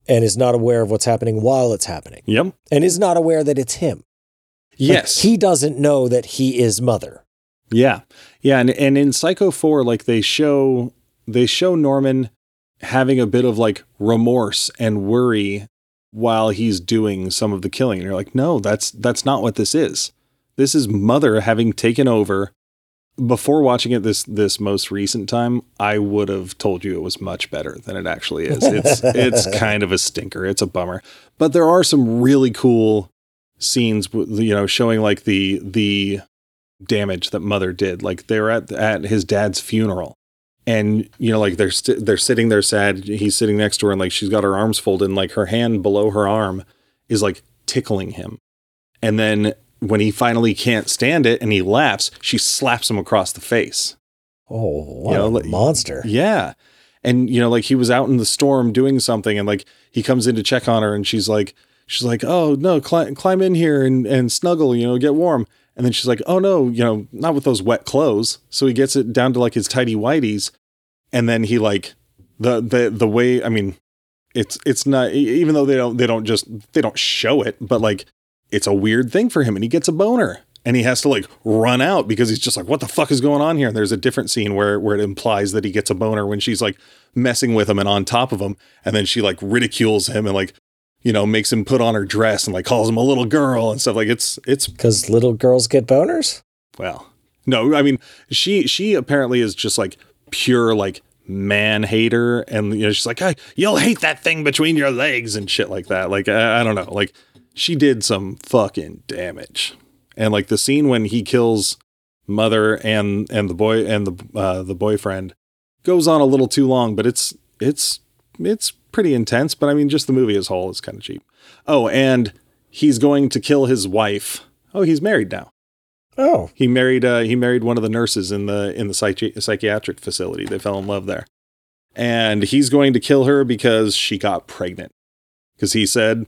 [SPEAKER 1] and is not aware of what's happening while it's happening,
[SPEAKER 2] Yep.
[SPEAKER 1] and is not aware that it's him. Like,
[SPEAKER 2] Yes.
[SPEAKER 1] he doesn't know that he is Mother.
[SPEAKER 2] Yeah. Yeah, and and in Psycho 4 like they show they show Norman having a bit of like remorse and worry while he's doing some of the killing. And you're like, "No, that's that's not what this is. This is mother having taken over." Before watching it this this most recent time, I would have told you it was much better than it actually is. It's it's kind of a stinker. It's a bummer. But there are some really cool scenes you know showing like the the damage that mother did. Like they're at at his dad's funeral, and you know, like they're st- they're sitting there sad. He's sitting next to her, and like she's got her arms folded, and like her hand below her arm is like tickling him. And then when he finally can't stand it and he laughs, she slaps him across the face.
[SPEAKER 1] Oh, what
[SPEAKER 2] You know,
[SPEAKER 1] a
[SPEAKER 2] like-
[SPEAKER 1] monster!
[SPEAKER 2] Yeah. And you know, like he was out in the storm doing something and like he comes in to check on her and she's like she's like, "Oh, no, climb climb in here and and snuggle, you know, get warm." And then she's like, "Oh no, you know, not with those wet clothes." So he gets it down to like his tidy whities and then he like the the the way, I mean, it's it's not even though they don't they don't just they don't show it, but like it's a weird thing for him and he gets a boner and he has to like run out because he's just like what the fuck is going on here? And there's a different scene where where it implies that he gets a boner when she's like messing with him and on top of him and then she like ridicules him and like you know makes him put on her dress and like calls him a little girl and stuff. Like it's it's
[SPEAKER 1] Because little girls get boners.
[SPEAKER 2] well no i mean she she apparently is just like pure like man hater and you know she's like hey, you'll hate that thing between your legs and shit like that. Like I, I don't know. Like she did some fucking damage. And like the scene when he kills mother and and the boy and the uh, the boyfriend goes on a little too long but it's it's it's pretty intense. But i mean just the movie as a whole is kind of cheap. Oh and he's going to kill his wife. Oh he's married now.
[SPEAKER 1] Oh,
[SPEAKER 2] he married uh, he married one of the nurses in the in the psychi- psychiatric facility. They fell in love there, and he's going to kill her because she got pregnant. Because he said,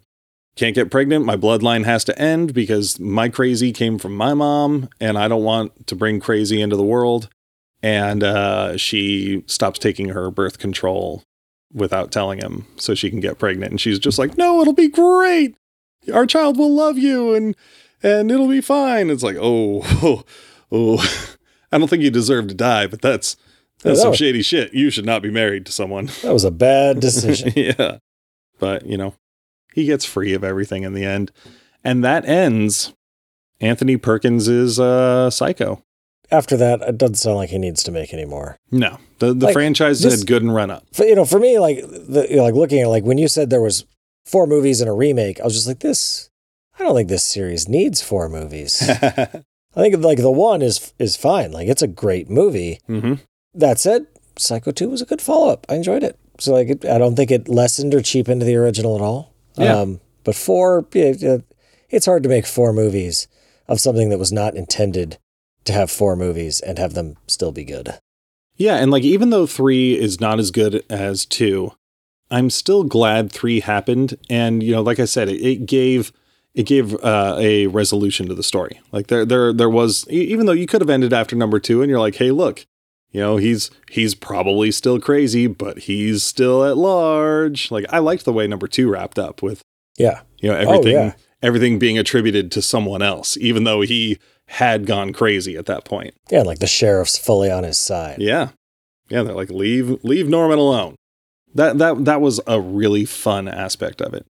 [SPEAKER 2] "Can't get pregnant. My bloodline has to end because my crazy came from my mom, and I don't want to bring crazy into the world." And uh, she stops taking her birth control without telling him, so she can get pregnant. And she's just like, "No, it'll be great. Our child will love you, and." and it'll be fine. It's like, oh, oh, oh. I don't think you deserve to die, but that's That's
[SPEAKER 1] that
[SPEAKER 2] some
[SPEAKER 1] was-
[SPEAKER 2] shady shit. You should not be married to someone.
[SPEAKER 1] That was a bad decision.
[SPEAKER 2] yeah. But, you know, he gets free of everything in the end. And that ends Anthony Perkins is uh psycho.
[SPEAKER 1] After that, it doesn't sound like he needs to make any more.
[SPEAKER 2] No. The the
[SPEAKER 1] Like,
[SPEAKER 2] franchise
[SPEAKER 1] this-
[SPEAKER 2] had good and run up.
[SPEAKER 1] For, you know, for me, like the you know, like looking at like when you said there was four movies and a remake, I was just like, this. I don't think this series needs four movies. I think like the one is is fine. Like it's a great movie.
[SPEAKER 2] hmm
[SPEAKER 1] That said, Psycho Two was a good follow up. I enjoyed it. So like, it, I don't think it lessened or cheapened the original at all.
[SPEAKER 2] Yeah.
[SPEAKER 1] Um, but four, yeah, yeah, it's hard to make four movies of something that was not intended to have four movies and have them still be good.
[SPEAKER 2] Yeah, and like even though three is not as good as two, I'm still glad three happened. And you know, like I said, it, it gave it gave uh, a resolution to the story. Like there there there was even though you could have ended after number two, and you're like, hey, look, you know, he's he's probably still crazy, but he's still at large. Like I liked the way number two wrapped up with
[SPEAKER 1] Yeah.
[SPEAKER 2] you know everything
[SPEAKER 1] yeah.
[SPEAKER 2] everything being attributed to someone else, even though he had gone crazy at that point.
[SPEAKER 1] Yeah, like the sheriff's fully on his side.
[SPEAKER 2] Yeah. Yeah, they're like leave leave Norman alone. That that that was a really fun aspect of it.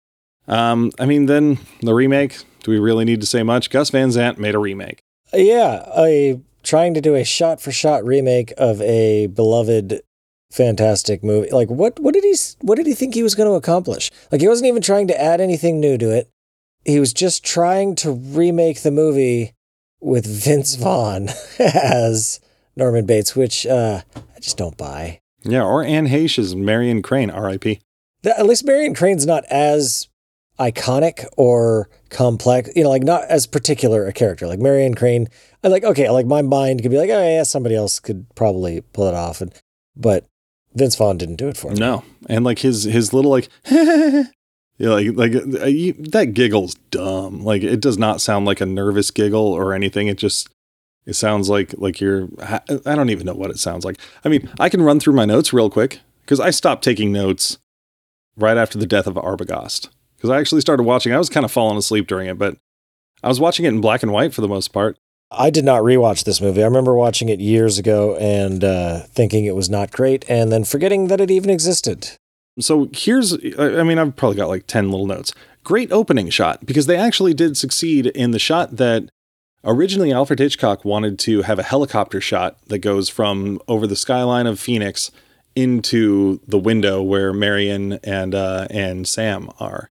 [SPEAKER 2] Um I mean then the remake, do we really need to say much? Gus Van Sant made a remake.
[SPEAKER 1] Yeah, a trying to do a shot for shot remake of a beloved fantastic movie. Like what what did he what did he think he was going to accomplish? Like he wasn't even trying to add anything new to it. He was just trying to remake the movie with Vince Vaughn as Norman Bates, which uh I just don't buy.
[SPEAKER 2] Yeah, or Anne Heche as Marion Crane, R.I.P.
[SPEAKER 1] At least Marion Crane's not as iconic or complex, you know, like not as particular a character. Like Marion Crane, I like okay, like my mind could be like, oh yeah, somebody else could probably pull it off, and but Vince Vaughn didn't do it for me.
[SPEAKER 2] No, and like his his little like yeah, like like uh, you, that giggle's dumb. Like it does not sound like a nervous giggle or anything. It just it sounds like like you're I don't even know what it sounds like. I mean, I can run through my notes real quick because I stopped taking notes right after the death of Arbogast because I actually started watching. I was kind of falling asleep during it, but I was watching it in black and white for the most part.
[SPEAKER 1] I did not rewatch this movie. I remember watching it years ago and uh, thinking it was not great, and then forgetting that it even existed.
[SPEAKER 2] So here's, I mean, I've probably got like 10 little notes. Great opening shot because they actually did succeed in the shot that originally Alfred Hitchcock wanted to have a helicopter shot that goes from over the skyline of Phoenix into the window where Marion and uh, and Sam are.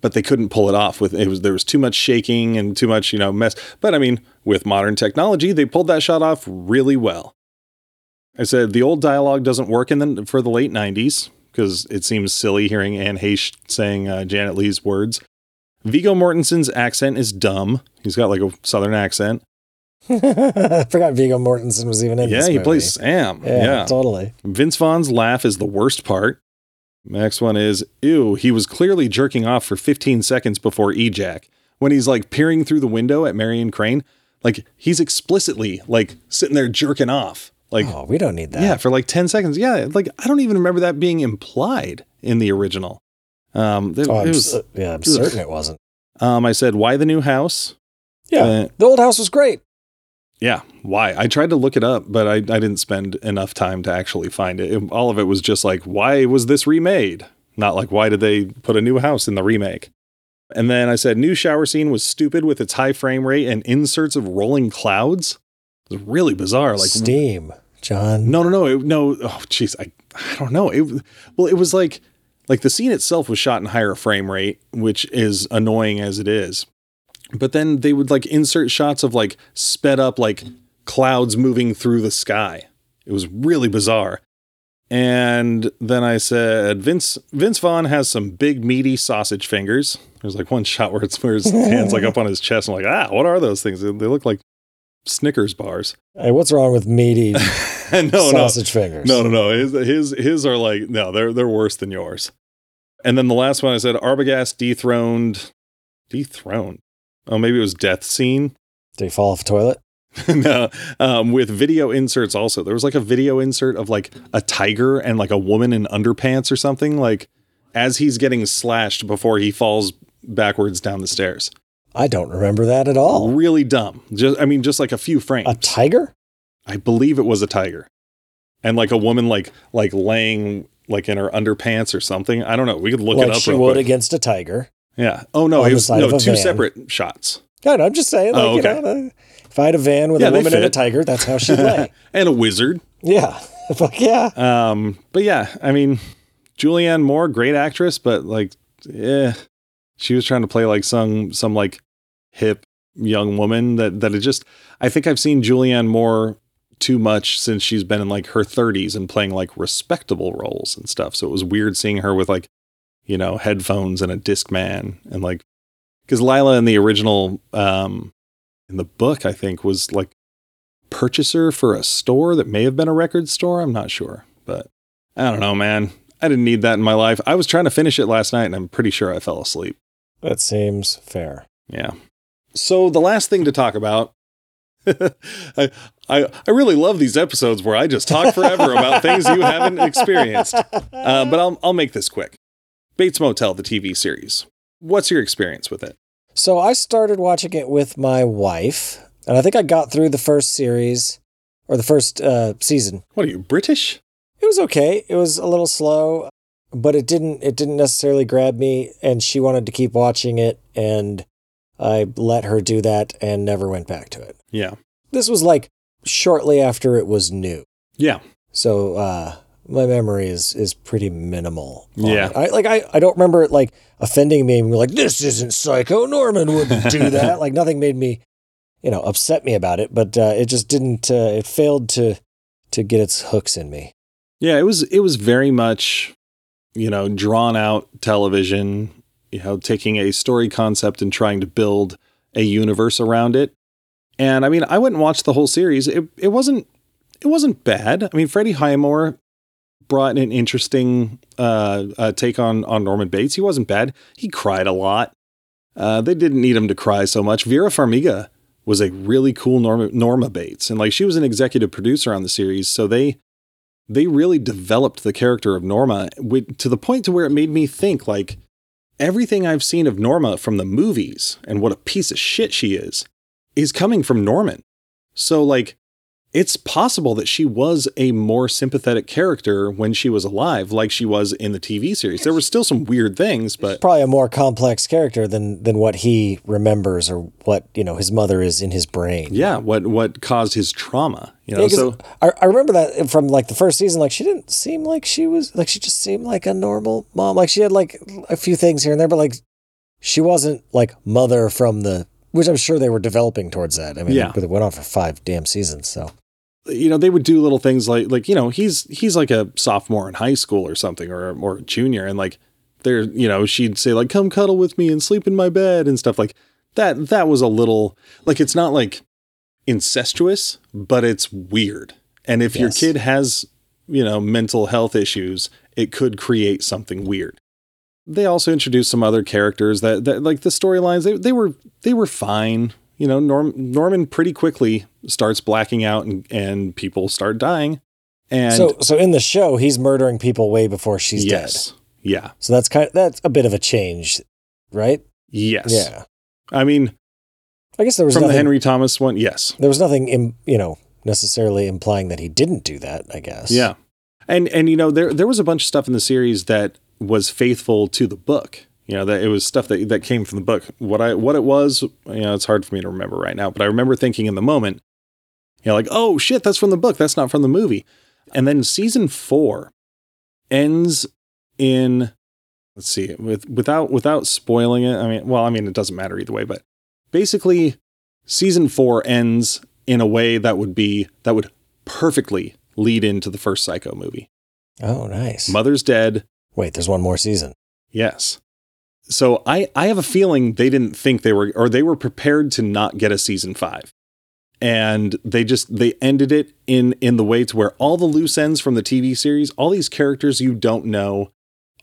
[SPEAKER 2] But they couldn't pull it off with it was there was too much shaking and too much, you know, mess. But I mean, with modern technology, they pulled that shot off really well. I said the old dialogue doesn't work in the for the late 90s because it seems silly hearing Anne Heche saying uh, Janet Leigh's words. Viggo Mortensen's accent is dumb. He's got like a southern accent.
[SPEAKER 1] I forgot Viggo Mortensen was even in
[SPEAKER 2] yeah, he
[SPEAKER 1] movie.
[SPEAKER 2] plays Sam.
[SPEAKER 1] Yeah,
[SPEAKER 2] Yeah.
[SPEAKER 1] totally.
[SPEAKER 2] Vince Vaughn's laugh is the worst part. Next one is, ew, he was clearly jerking off for 15 seconds before ejac. When he's like peering through the window at Marion Crane, like he's explicitly like sitting there jerking off. Like,
[SPEAKER 1] Oh, we don't need that.
[SPEAKER 2] Yeah, for like 10 seconds. Yeah, like I don't even remember that being implied in the original. Um, it,
[SPEAKER 1] Oh, I'm,
[SPEAKER 2] it was,
[SPEAKER 1] s- yeah, I'm certain it wasn't.
[SPEAKER 2] um, I said, why the new house?
[SPEAKER 1] Yeah,
[SPEAKER 2] Uh,
[SPEAKER 1] the old house was great.
[SPEAKER 2] Yeah, why? I tried to look it up, but I, I didn't spend enough time to actually find it. It- All of it was just like, why was this remade? Not like, why did they put a new house in the remake? And then I said, new shower scene was stupid with its high frame rate and inserts of rolling clouds. It was really bizarre. Like,
[SPEAKER 1] Steam, John.
[SPEAKER 2] No, no, no, it, no. Oh, jeez, I, I don't know. It well, it was like like the scene itself was shot in higher frame rate, which is annoying as it is. But then they would like insert shots of like sped up like clouds moving through the sky. It was really bizarre. And then I said, Vince Vince Vaughn has some big meaty sausage fingers. There's like one shot where it's where his hands like up on his chest. I'm like, ah, what are those things? They look like Snickers bars.
[SPEAKER 1] Hey, what's wrong with meaty
[SPEAKER 2] no, no,
[SPEAKER 1] sausage fingers?
[SPEAKER 2] no, no, no. His, his, his are like no, they're they're worse than yours. And then the last one I said, Arbogast dethroned, dethroned. Oh, maybe it was death scene.
[SPEAKER 1] Did he fall off a toilet?
[SPEAKER 2] no, um, with video inserts also. There was like a video insert of like a tiger and like a woman in underpants or something. Like as he's getting slashed before he falls backwards down the stairs.
[SPEAKER 1] I don't remember that at all.
[SPEAKER 2] Really dumb. Just I mean, just like a few frames.
[SPEAKER 1] A tiger?
[SPEAKER 2] I believe it was a tiger. and like a woman like like laying like in her underpants or something. I don't know. We could look it
[SPEAKER 1] like
[SPEAKER 2] up.
[SPEAKER 1] she would
[SPEAKER 2] quick.
[SPEAKER 1] against a tiger.
[SPEAKER 2] Yeah. Oh no, it was no two
[SPEAKER 1] van.
[SPEAKER 2] separate shots
[SPEAKER 1] God, I'm just saying, like,
[SPEAKER 2] Oh,
[SPEAKER 1] you
[SPEAKER 2] okay.
[SPEAKER 1] know, if I had a van with
[SPEAKER 2] Yeah,
[SPEAKER 1] a woman and a tiger, that's how she'd lay.
[SPEAKER 2] and a wizard.
[SPEAKER 1] yeah. Fuck yeah.
[SPEAKER 2] Um, but yeah, I mean, Julianne Moore, great actress, but like, yeah, she was trying to play like some some like hip young woman that that it just. I think I've seen Julianne Moore too much since she's been in like her 30s and playing like respectable roles and stuff. So it was weird seeing her with like, you know, headphones and a Discman and like, because Lila in the original, um, in the book, I think was like purchaser for a store that may have been a record store. I'm not sure, but I don't know, man. I didn't need that in my life. I was trying to finish it last night and I'm pretty sure I fell asleep.
[SPEAKER 1] That seems fair.
[SPEAKER 2] Yeah. So the last thing to talk about I, I I really love these episodes where I just talk forever about things you haven't experienced. Uh, but I'll I'll make this quick. Bates Motel, the TV series. What's your experience with it?
[SPEAKER 1] So I started watching it with my wife, and I think I got through the first series or the first uh, season.
[SPEAKER 2] What are you British?
[SPEAKER 1] It was okay. It was a little slow, but it didn't it didn't necessarily grab me and she wanted to keep watching it and I let her do that and never went back to it.
[SPEAKER 2] Yeah.
[SPEAKER 1] This was like shortly after it was new.
[SPEAKER 2] Yeah.
[SPEAKER 1] So uh my memory is is pretty minimal.
[SPEAKER 2] Yeah.
[SPEAKER 1] I like I, I don't remember it like offending me and be like, this isn't psycho. Norman wouldn't do that. like nothing made me, you know, upset me about it, but uh, it just didn't uh, it failed to to get its hooks in me.
[SPEAKER 2] Yeah, it was it was very much, you know, drawn out television, you know, taking a story concept and trying to build a universe around it. And I mean, I went and watched the whole series. It it wasn't it wasn't bad. I mean, Freddie Highmore brought an interesting uh, uh, take on on Norman Bates. He wasn't bad. He cried a lot. Uh, they didn't need him to cry so much. Vera Farmiga was a really cool Norma Norma Bates, and like she was an executive producer on the series, so they they really developed the character of Norma wi- to the point to where it made me think like everything I've seen of Norma from the movies and what a piece of shit she is is coming from Norman. So like it's possible that she was a more sympathetic character when she was alive like she was in the TV series. There were still some weird things, but
[SPEAKER 1] Probably a more complex character than than what he remembers or what, you know, his mother is in his brain.
[SPEAKER 2] yeah, what what caused his trauma, you know.
[SPEAKER 1] Yeah,
[SPEAKER 2] so
[SPEAKER 1] I, I remember that from like the first season. Like she didn't seem like she was like she just seemed like a normal mom. Like she had like a few things here and there, but like she wasn't like mother from the which I'm sure they were developing towards that. I mean,
[SPEAKER 2] Yeah.
[SPEAKER 1] it went on for five damn seasons. So
[SPEAKER 2] you know they would do little things like like you know he's he's like a sophomore in high school or something or or a junior and like there you know she'd say like come cuddle with me and sleep in my bed and stuff like that that was a little like it's not like incestuous but it's weird and if your kid has you know mental health issues it could create something weird they also introduced some other characters that, that like the storylines they, they were they were fine you know Norm, norman pretty quickly starts blacking out and, and people start dying and
[SPEAKER 1] so so in the show, he's murdering people way before she's
[SPEAKER 2] yes
[SPEAKER 1] dead.
[SPEAKER 2] yeah
[SPEAKER 1] So that's kind of, that's a bit of a change, right?
[SPEAKER 2] yes
[SPEAKER 1] Yeah.
[SPEAKER 2] i mean
[SPEAKER 1] I guess there was
[SPEAKER 2] from the
[SPEAKER 1] nothing,
[SPEAKER 2] henry thomas one yes
[SPEAKER 1] there was nothing in, you know necessarily implying that he didn't do that. I guess.
[SPEAKER 2] yeah and and you know there there was a bunch of stuff in the series that was faithful to the book. You know that it was stuff that that came from the book. What i what it was you know it's hard for me to remember right now but i remember thinking in the moment you know like oh shit that's from the book. That's not from the movie. And then season 4 ends in let's see with without without spoiling it i mean well i mean it doesn't matter either way but basically season 4 ends in a way that would be that would perfectly lead into the first psycho movie.
[SPEAKER 1] Oh, nice.
[SPEAKER 2] mother's dead
[SPEAKER 1] Wait, there's one more season.
[SPEAKER 2] yes. So i i have a feeling they didn't think they were or they were prepared to not get a season 5 and they just they ended it in in the way to where all the loose ends from the tv series all these characters you don't know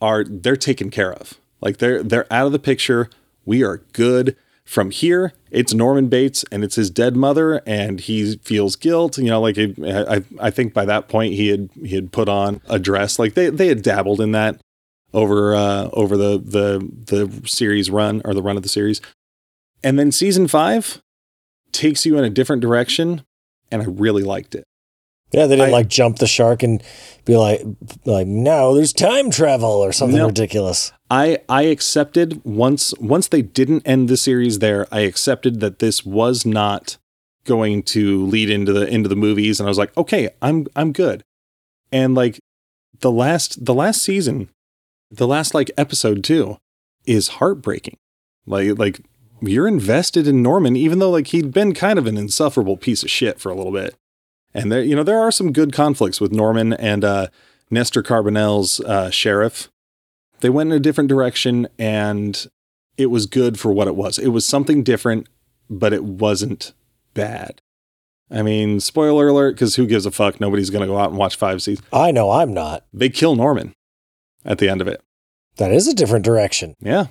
[SPEAKER 2] are they're taken care of. Like they're they're out of the picture. We are good from here it's norman bates and it's his dead mother and he feels guilt you know like i i think by that point he had he had put on a dress. Like they they had dabbled in that over uh over the the the series run or the run of the series. And then season 5 takes you in a different direction and i really liked it
[SPEAKER 1] Yeah, they didn't
[SPEAKER 2] I-
[SPEAKER 1] like jump the shark and be like, like no, there's time travel or something
[SPEAKER 2] No.
[SPEAKER 1] ridiculous.
[SPEAKER 2] I I accepted once once they didn't end the series there. I accepted that this was not going to lead into the into the movies, and I was like, okay, I'm I'm good. And like the last the last season, the last like episode two, is heartbreaking. Like like you're invested in Norman, even though like he'd been kind of an insufferable piece of shit for a little bit. And there you know there are some good conflicts with Norman and uh, Nestor Carbonell's uh, sheriff they went in a different direction and it was good for what it was. It was something different, but it wasn't bad. I mean, spoiler alert, because who gives a fuck? Nobody's going to go out and watch five seasons.
[SPEAKER 1] I know I'm not.
[SPEAKER 2] They kill Norman at the end of it.
[SPEAKER 1] That is a different direction.
[SPEAKER 2] Yeah.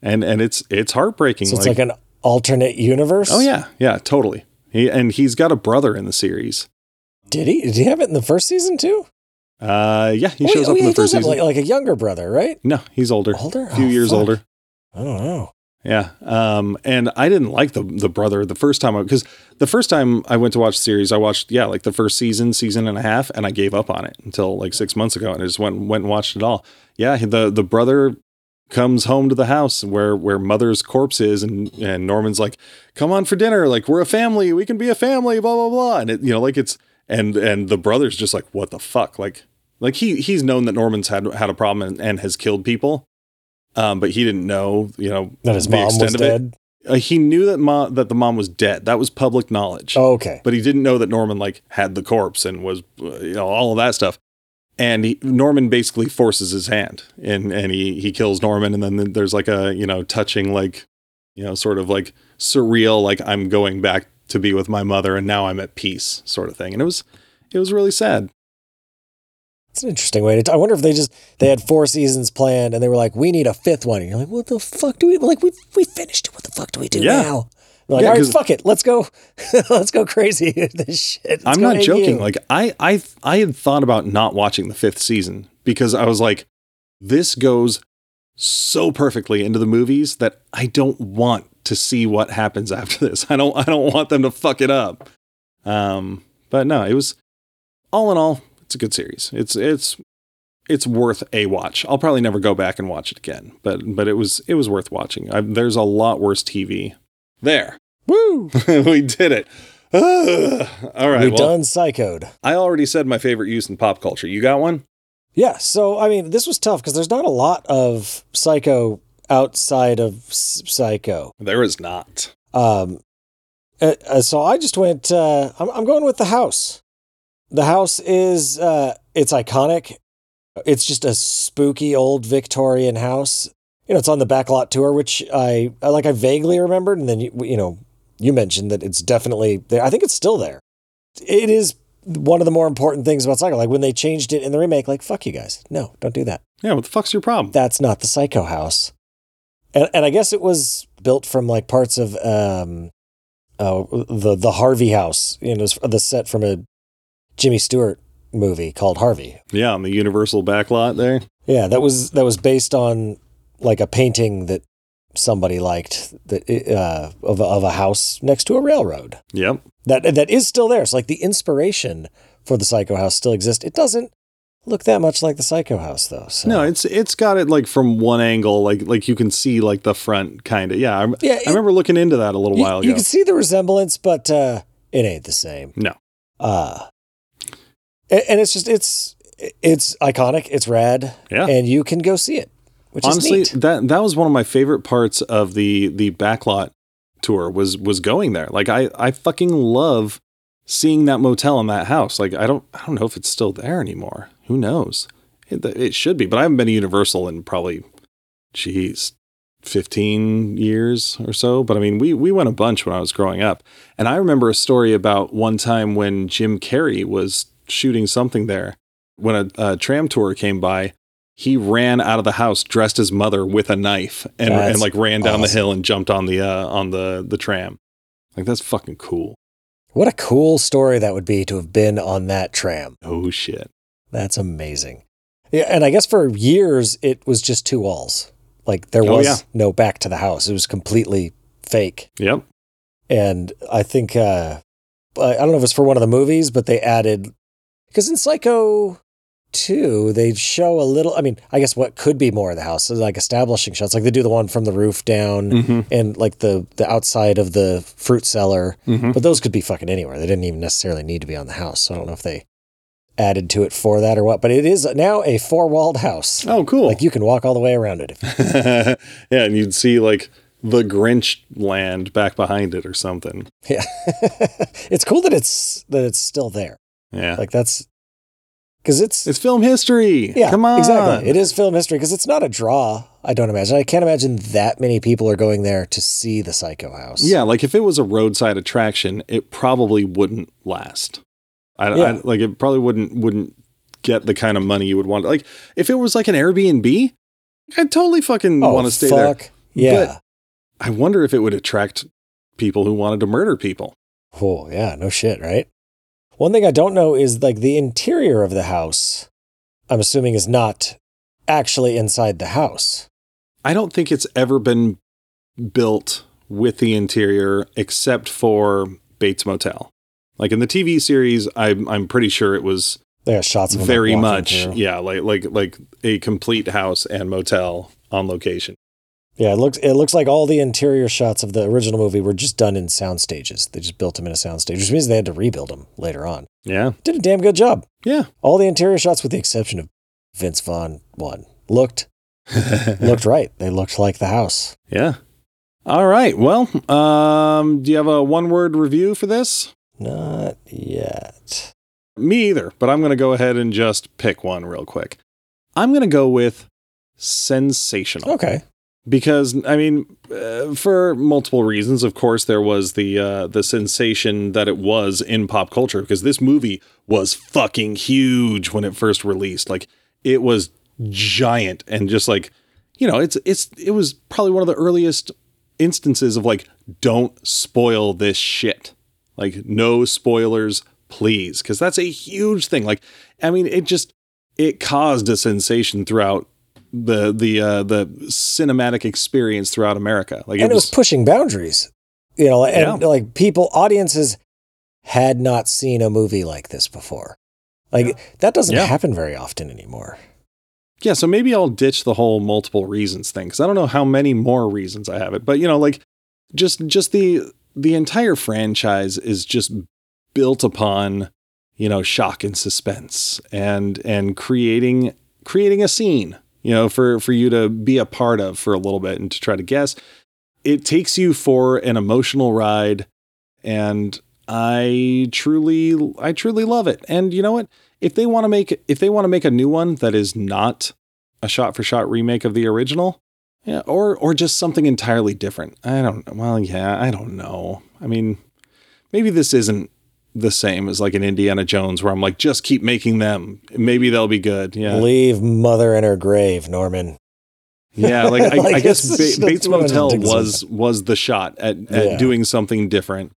[SPEAKER 2] And and it's it's heartbreaking.
[SPEAKER 1] So it's like an alternate universe.
[SPEAKER 2] Oh yeah, yeah, totally. He and he's got a brother in the series.
[SPEAKER 1] Did he? Did he have it in the first season too?
[SPEAKER 2] Uh yeah, he
[SPEAKER 1] Oh,
[SPEAKER 2] shows
[SPEAKER 1] yeah,
[SPEAKER 2] up
[SPEAKER 1] oh,
[SPEAKER 2] in the first season.
[SPEAKER 1] like, like a younger brother, right?
[SPEAKER 2] no, he's older.
[SPEAKER 1] Older?
[SPEAKER 2] A few
[SPEAKER 1] Oh,
[SPEAKER 2] years
[SPEAKER 1] fuck.
[SPEAKER 2] older.
[SPEAKER 1] I don't know.
[SPEAKER 2] Yeah. Um, and I didn't like the the brother the first time because the first time I went to watch the series, I watched yeah like the first season, season and a half, and I gave up on it until like six months ago, and I just went went and watched it all. Yeah, the the brother comes home to the house where where mother's corpse is, and and Norman's like, "Come on for dinner, like we're a family, we can be a family, blah blah blah," and it you know like it's and and the brother's just like, "What the fuck?" Like like he he's known that Norman's had had a problem and, and has killed people. Um, but he didn't know, you know,
[SPEAKER 1] That his
[SPEAKER 2] the
[SPEAKER 1] mom was
[SPEAKER 2] extent of it.
[SPEAKER 1] dead.
[SPEAKER 2] Uh, he knew that mom that the mom was dead. That was public knowledge.
[SPEAKER 1] Oh, okay.
[SPEAKER 2] But he didn't know that Norman like had the corpse and was uh, you know all of that stuff. And he, Norman basically forces his hand and and he he kills Norman and then there's like a you know touching like you know sort of like surreal like I'm going back to be with my mother and now I'm at peace sort of thing. And it was it was really sad.
[SPEAKER 1] It's an interesting way to. I wonder if they just they had four seasons planned and they were like, we need a fifth one. And you're like, what the fuck do we like? We we finished it. What the fuck do we do
[SPEAKER 2] Yeah.
[SPEAKER 1] now? Like,
[SPEAKER 2] Yeah,
[SPEAKER 1] all right, fuck it. Let's go. Let's go crazy with this shit. Let's
[SPEAKER 2] I'm not
[SPEAKER 1] AU.
[SPEAKER 2] joking. Like I I I had thought about not watching the fifth season because I was like, this goes so perfectly into the movies that I don't want to see what happens after this. I don't I don't want them to fuck it up. Um, but no, it was all in all, it's a good series. It's it's it's worth a watch. I'll probably never go back and watch it again, but but it was it was worth watching. I, there's a lot worse TV. There,
[SPEAKER 1] Woo!
[SPEAKER 2] we did it. Ugh. all right,
[SPEAKER 1] we
[SPEAKER 2] well,
[SPEAKER 1] done psychoed.
[SPEAKER 2] I already said my favorite use in pop culture. You got one?
[SPEAKER 1] Yeah. So I mean, this was tough because there's not a lot of psycho outside of s- psycho.
[SPEAKER 2] There is not.
[SPEAKER 1] Um, uh, uh, so I just went. Uh, I'm, I'm going with the house. The house is uh, it's iconic. It's just a spooky old Victorian house. You know, it's on the backlot tour, which I, I like. I vaguely remembered, and then you, you know, you mentioned that it's definitely there. I think it's still there. It is one of the more important things about Psycho. Like when they changed it in the remake, like fuck you guys, no, don't do that
[SPEAKER 2] Yeah, what the fuck's your problem?
[SPEAKER 1] that's not the Psycho House. And and I guess it was built from like parts of um uh, the the Harvey house, you know, the set from a Jimmy Stewart movie called Harvey.
[SPEAKER 2] Yeah, on the Universal backlot there.
[SPEAKER 1] Yeah, that was that was based on like a painting that somebody liked that uh of a, of a house next to a railroad.
[SPEAKER 2] Yep.
[SPEAKER 1] That that is still there. So like the inspiration for the Psycho House still exists. It doesn't look that much like the Psycho House though. So
[SPEAKER 2] No, it's it's got it like from one angle, like like you can see like the front kind of. Yeah, I,
[SPEAKER 1] yeah,
[SPEAKER 2] I remember looking into that a little
[SPEAKER 1] you,
[SPEAKER 2] while ago.
[SPEAKER 1] you can see the resemblance, but uh, it ain't the same.
[SPEAKER 2] No.
[SPEAKER 1] Uh, and, and it's just it's it's iconic. It's rad.
[SPEAKER 2] Yeah.
[SPEAKER 1] and you can go see it, which
[SPEAKER 2] Honestly, that that was one of my favorite parts of the the backlot tour was was going there. Like I I fucking love seeing that motel in that house. Like I don't I don't know if it's still there anymore. Who knows? It, it should be, but I haven't been to Universal in probably, geez, fifteen years or so. But I mean, we we went a bunch when I was growing up, and I remember a story about one time when Jim Carrey was shooting something there when a, a tram tour came by he ran out of the house dressed as mother with a knife and,
[SPEAKER 1] That's
[SPEAKER 2] and like ran down the hill and jumped on the uh, on the the tram. Like that's fucking cool.
[SPEAKER 1] What a cool story that would be to have been on that tram.
[SPEAKER 2] Oh shit.
[SPEAKER 1] That's amazing. Yeah, and I guess for years it was just two walls. Like there
[SPEAKER 2] Oh,
[SPEAKER 1] was
[SPEAKER 2] yeah.
[SPEAKER 1] no back to the house. It was completely fake.
[SPEAKER 2] Yep.
[SPEAKER 1] And I think uh, I don't know if it's for one of the movies, but they added Because in Psycho 2, they show a little, I mean, I guess what could be more of the house is like establishing shots. Like they do the one from the roof down
[SPEAKER 2] Mm-hmm.
[SPEAKER 1] and like the, the outside of the fruit cellar.
[SPEAKER 2] Mm-hmm.
[SPEAKER 1] But those could be fucking anywhere. They didn't even necessarily need to be on the house. So I don't know if they added to it for that or what. But it is now a four walled house.
[SPEAKER 2] Oh, cool.
[SPEAKER 1] Like you can walk all the way around it. If,
[SPEAKER 2] yeah, and you'd see like the Grinch land back behind it or something.
[SPEAKER 1] yeah. it's cool that it's that it's still there.
[SPEAKER 2] Yeah.
[SPEAKER 1] Like that's because it's
[SPEAKER 2] it's film history.
[SPEAKER 1] Yeah,
[SPEAKER 2] Come on.
[SPEAKER 1] exactly. It is film history because it's not a draw. I don't imagine. I can't imagine that many people are going there to see the Psycho House.
[SPEAKER 2] Yeah, like if it was a roadside attraction, it probably wouldn't last. I, I-
[SPEAKER 1] Yeah.
[SPEAKER 2] like it probably wouldn't wouldn't get the kind of money you would want. Like if it was like an Airbnb, I'd totally fucking
[SPEAKER 1] Oh,
[SPEAKER 2] want to stay there.
[SPEAKER 1] fuck. Yeah.
[SPEAKER 2] I wonder if it would attract people who wanted to murder people.
[SPEAKER 1] oh, yeah. No shit, right? One thing I don't know is like the interior of the house. I'm assuming is not actually inside the house.
[SPEAKER 2] I don't think it's ever been built with the interior except for Bates Motel. Like in the TV series, I'm I'm pretty sure it was
[SPEAKER 1] There are shots
[SPEAKER 2] very much
[SPEAKER 1] through.
[SPEAKER 2] yeah, like like like a complete house and motel on location.
[SPEAKER 1] Yeah, it looks it looks like all the interior shots of the original movie were just done in sound stages. They just built them in a sound stage, which means they had to rebuild them later on.
[SPEAKER 2] Yeah.
[SPEAKER 1] Did a damn good job.
[SPEAKER 2] Yeah.
[SPEAKER 1] All the interior shots, with the exception of Vince Vaughn one, looked looked right. They looked like the house.
[SPEAKER 2] yeah. All right. Well, um, do you have a one word review for this?
[SPEAKER 1] Not yet.
[SPEAKER 2] Me either, but I'm going to go ahead and just pick one real quick. I'm going to go with sensational.
[SPEAKER 1] Okay.
[SPEAKER 2] Because I mean, uh, for multiple reasons. Of course, there was the uh, the sensation that it was in pop culture because this movie was fucking huge when it first released. Like it was giant and just like you know, it's it's it was probably one of the earliest instances of like don't spoil this shit. Like no spoilers, please, because that's a huge thing. Like I mean, it just it caused a sensation throughout the the uh, the cinematic experience throughout America. Like
[SPEAKER 1] and it was pushing boundaries. You know, and
[SPEAKER 2] Yeah.
[SPEAKER 1] like people, audiences had not seen a movie like this before. Like that doesn't
[SPEAKER 2] Yeah.
[SPEAKER 1] happen very often anymore.
[SPEAKER 2] yeah. So maybe I'll ditch the whole multiple reasons thing because I don't know how many more reasons I have it. But you know, like just just the the entire franchise is just built upon you know shock and suspense and and creating creating a scene you know for for you to be a part of for a little bit and to try to guess. It takes you for an emotional ride and i truly i truly love it. And you know what? If they want to make if they want to make a new one that is not a shot for shot remake of the original yeah or or just something entirely different i don't well yeah i don't know. I mean maybe this isn't the same as like an indiana jones where i'm like just keep making them. Maybe they'll be good. Yeah.
[SPEAKER 1] Leave mother in her grave, Norman.
[SPEAKER 2] yeah like i,
[SPEAKER 1] Like,
[SPEAKER 2] I guess ba- bates
[SPEAKER 1] that's what I
[SPEAKER 2] motel was was the shot at, at
[SPEAKER 1] Yeah.
[SPEAKER 2] doing something different.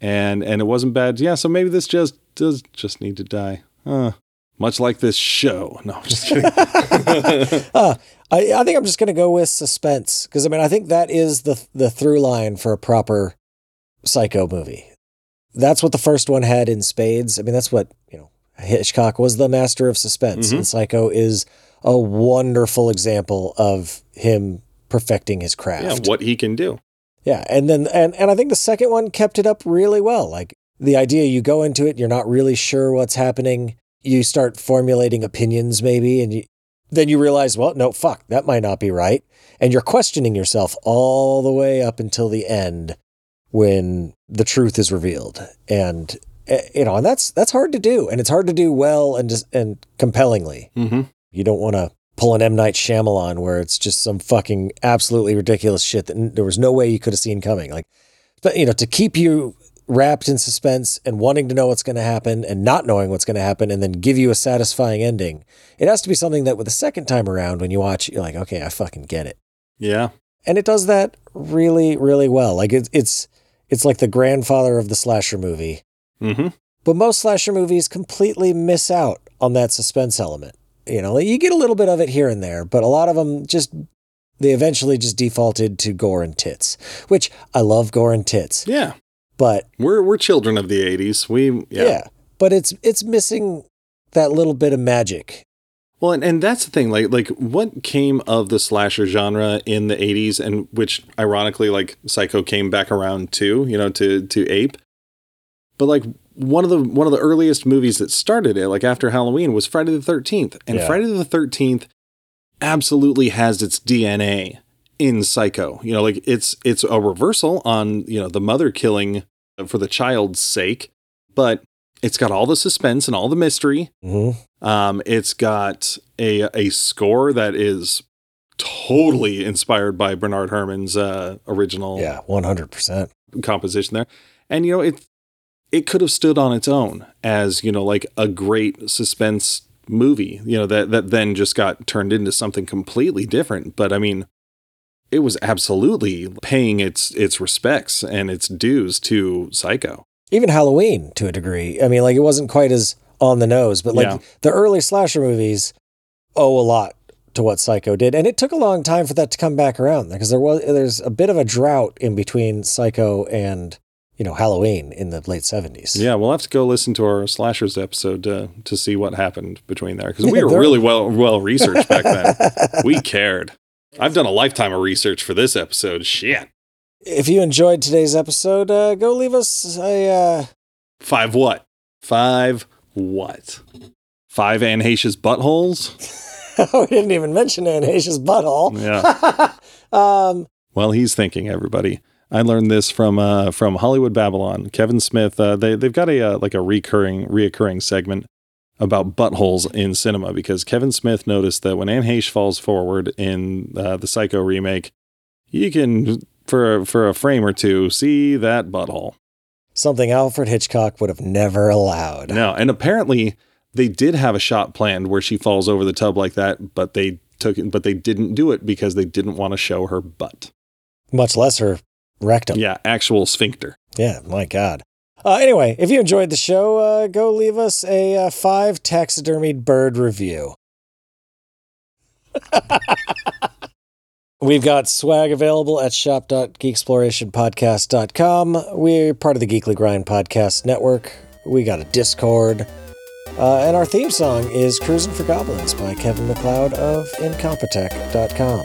[SPEAKER 2] And and it wasn't bad. Yeah so maybe this just does just need to die. Huh. much like this show. No I'm just kidding.
[SPEAKER 1] Uh, I, I think I'm just going to go with suspense because I mean I think that is the the through line for a proper psycho movie. That's what the first one had in spades. I mean that's what you know Hitchcock was the master of suspense,
[SPEAKER 2] Mhm.
[SPEAKER 1] and Psycho is a wonderful example of him perfecting his craft.
[SPEAKER 2] yeah what he can do
[SPEAKER 1] Yeah, and then and and I think the second one kept it up really well. Like the idea you go into it, you're not really sure what's happening. You start formulating opinions maybe and you then you realize, well, no, fuck, that might not be right. And you're questioning yourself all the way up until the end when the truth is revealed. And eh, you know, and that's that's hard to do and it's hard to do well and just and compellingly.
[SPEAKER 2] mm-hmm.
[SPEAKER 1] You don't want to pull an M Night Shyamalan where it's just some fucking absolutely ridiculous shit that n- there was no way you could have seen coming. Like, but you know, to keep you wrapped in suspense and wanting to know what's going to happen and not knowing what's going to happen and then give you a satisfying ending, it has to be something that with the second time around when you watch, you're like, okay, I fucking get it.
[SPEAKER 2] yeah
[SPEAKER 1] And it does that really, really well. Like it's it's it's like the grandfather of the slasher movie.
[SPEAKER 2] mm-hmm.
[SPEAKER 1] But most slasher movies completely miss out on that suspense element. You know, you get a little bit of it here and there, but a lot of them just they eventually just defaulted to gore and tits, which I love gore and tits,
[SPEAKER 2] yeah
[SPEAKER 1] but
[SPEAKER 2] we're we're children of the 80s we
[SPEAKER 1] yeah,
[SPEAKER 2] yeah,
[SPEAKER 1] but it's it's missing that little bit of magic.
[SPEAKER 2] Well, and, and that's the thing, like like what came of the slasher genre in the 80s and which ironically like Psycho came back around too, you know, to to ape. But like one of the one of the earliest movies that started it, like after Halloween, was Friday the 13th. And
[SPEAKER 1] Yeah.
[SPEAKER 2] Friday the 13th absolutely has its DNA in Psycho. You know, like it's it's a reversal on, you know, the mother killing for the child's sake, but it's got all the suspense and all the mystery.
[SPEAKER 1] hmm
[SPEAKER 2] Um, it's got a a score that is totally inspired by Bernard Herrmann's uh, original
[SPEAKER 1] Yeah, 100%.
[SPEAKER 2] composition there, and you know it it could have stood on its own as you know like a great suspense movie, you know that that then just got turned into something completely different. But I mean, it was absolutely paying its its respects and its dues to Psycho.
[SPEAKER 1] Even Halloween to a degree. I mean, like it wasn't quite as on the nose, but like
[SPEAKER 2] Yeah.
[SPEAKER 1] the early slasher movies owe a lot to what Psycho did. And it took a long time for that to come back around because there was there's a bit of a drought in between Psycho and, you know, Halloween in the late 70s.
[SPEAKER 2] Yeah, we'll have to go listen to our slashers episode to to see what happened between there because we
[SPEAKER 1] Yeah,
[SPEAKER 2] were really well well researched back then. we cared. I've done a lifetime of research for this episode. Shit,
[SPEAKER 1] If you enjoyed today's episode, uh, go leave us a uh,
[SPEAKER 2] five what? Five what? Five Anne buttholes.
[SPEAKER 1] we didn't even mention Anne butthole.
[SPEAKER 2] Yeah.
[SPEAKER 1] um,
[SPEAKER 2] Well, he's thinking everybody. I learned this from uh, from Hollywood Babble-On. Kevin Smith. Uh, they they've got a uh, like a recurring reoccurring segment about buttholes in cinema because Kevin Smith noticed that when Anne Heche falls forward in uh, the Psycho remake, you can for for a frame or two see that butthole.
[SPEAKER 1] Something Alfred Hitchcock would have never allowed.
[SPEAKER 2] No, and apparently they did have a shot planned where she falls over the tub like that, but they took it, but they didn't do it because they didn't want to show her butt.
[SPEAKER 1] Much less her rectum.
[SPEAKER 2] Yeah, actual sphincter.
[SPEAKER 1] Yeah, my God. Uh, anyway, if you enjoyed the show, uh, go leave us a uh, five taxidermied bird review. We've got swag available at shop.geeksplorationpodcast.com. We're part of the Geekly Grind Podcast Network. We got a Discord. Uh, and our theme song is Cruising for Goblins by Kevin MacLeod of Incompetech.com.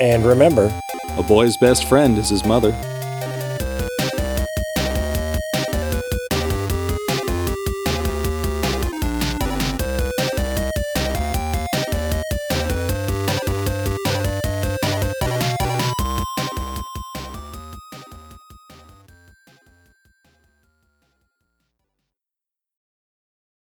[SPEAKER 1] And remember,
[SPEAKER 2] A boy's best friend is his mother.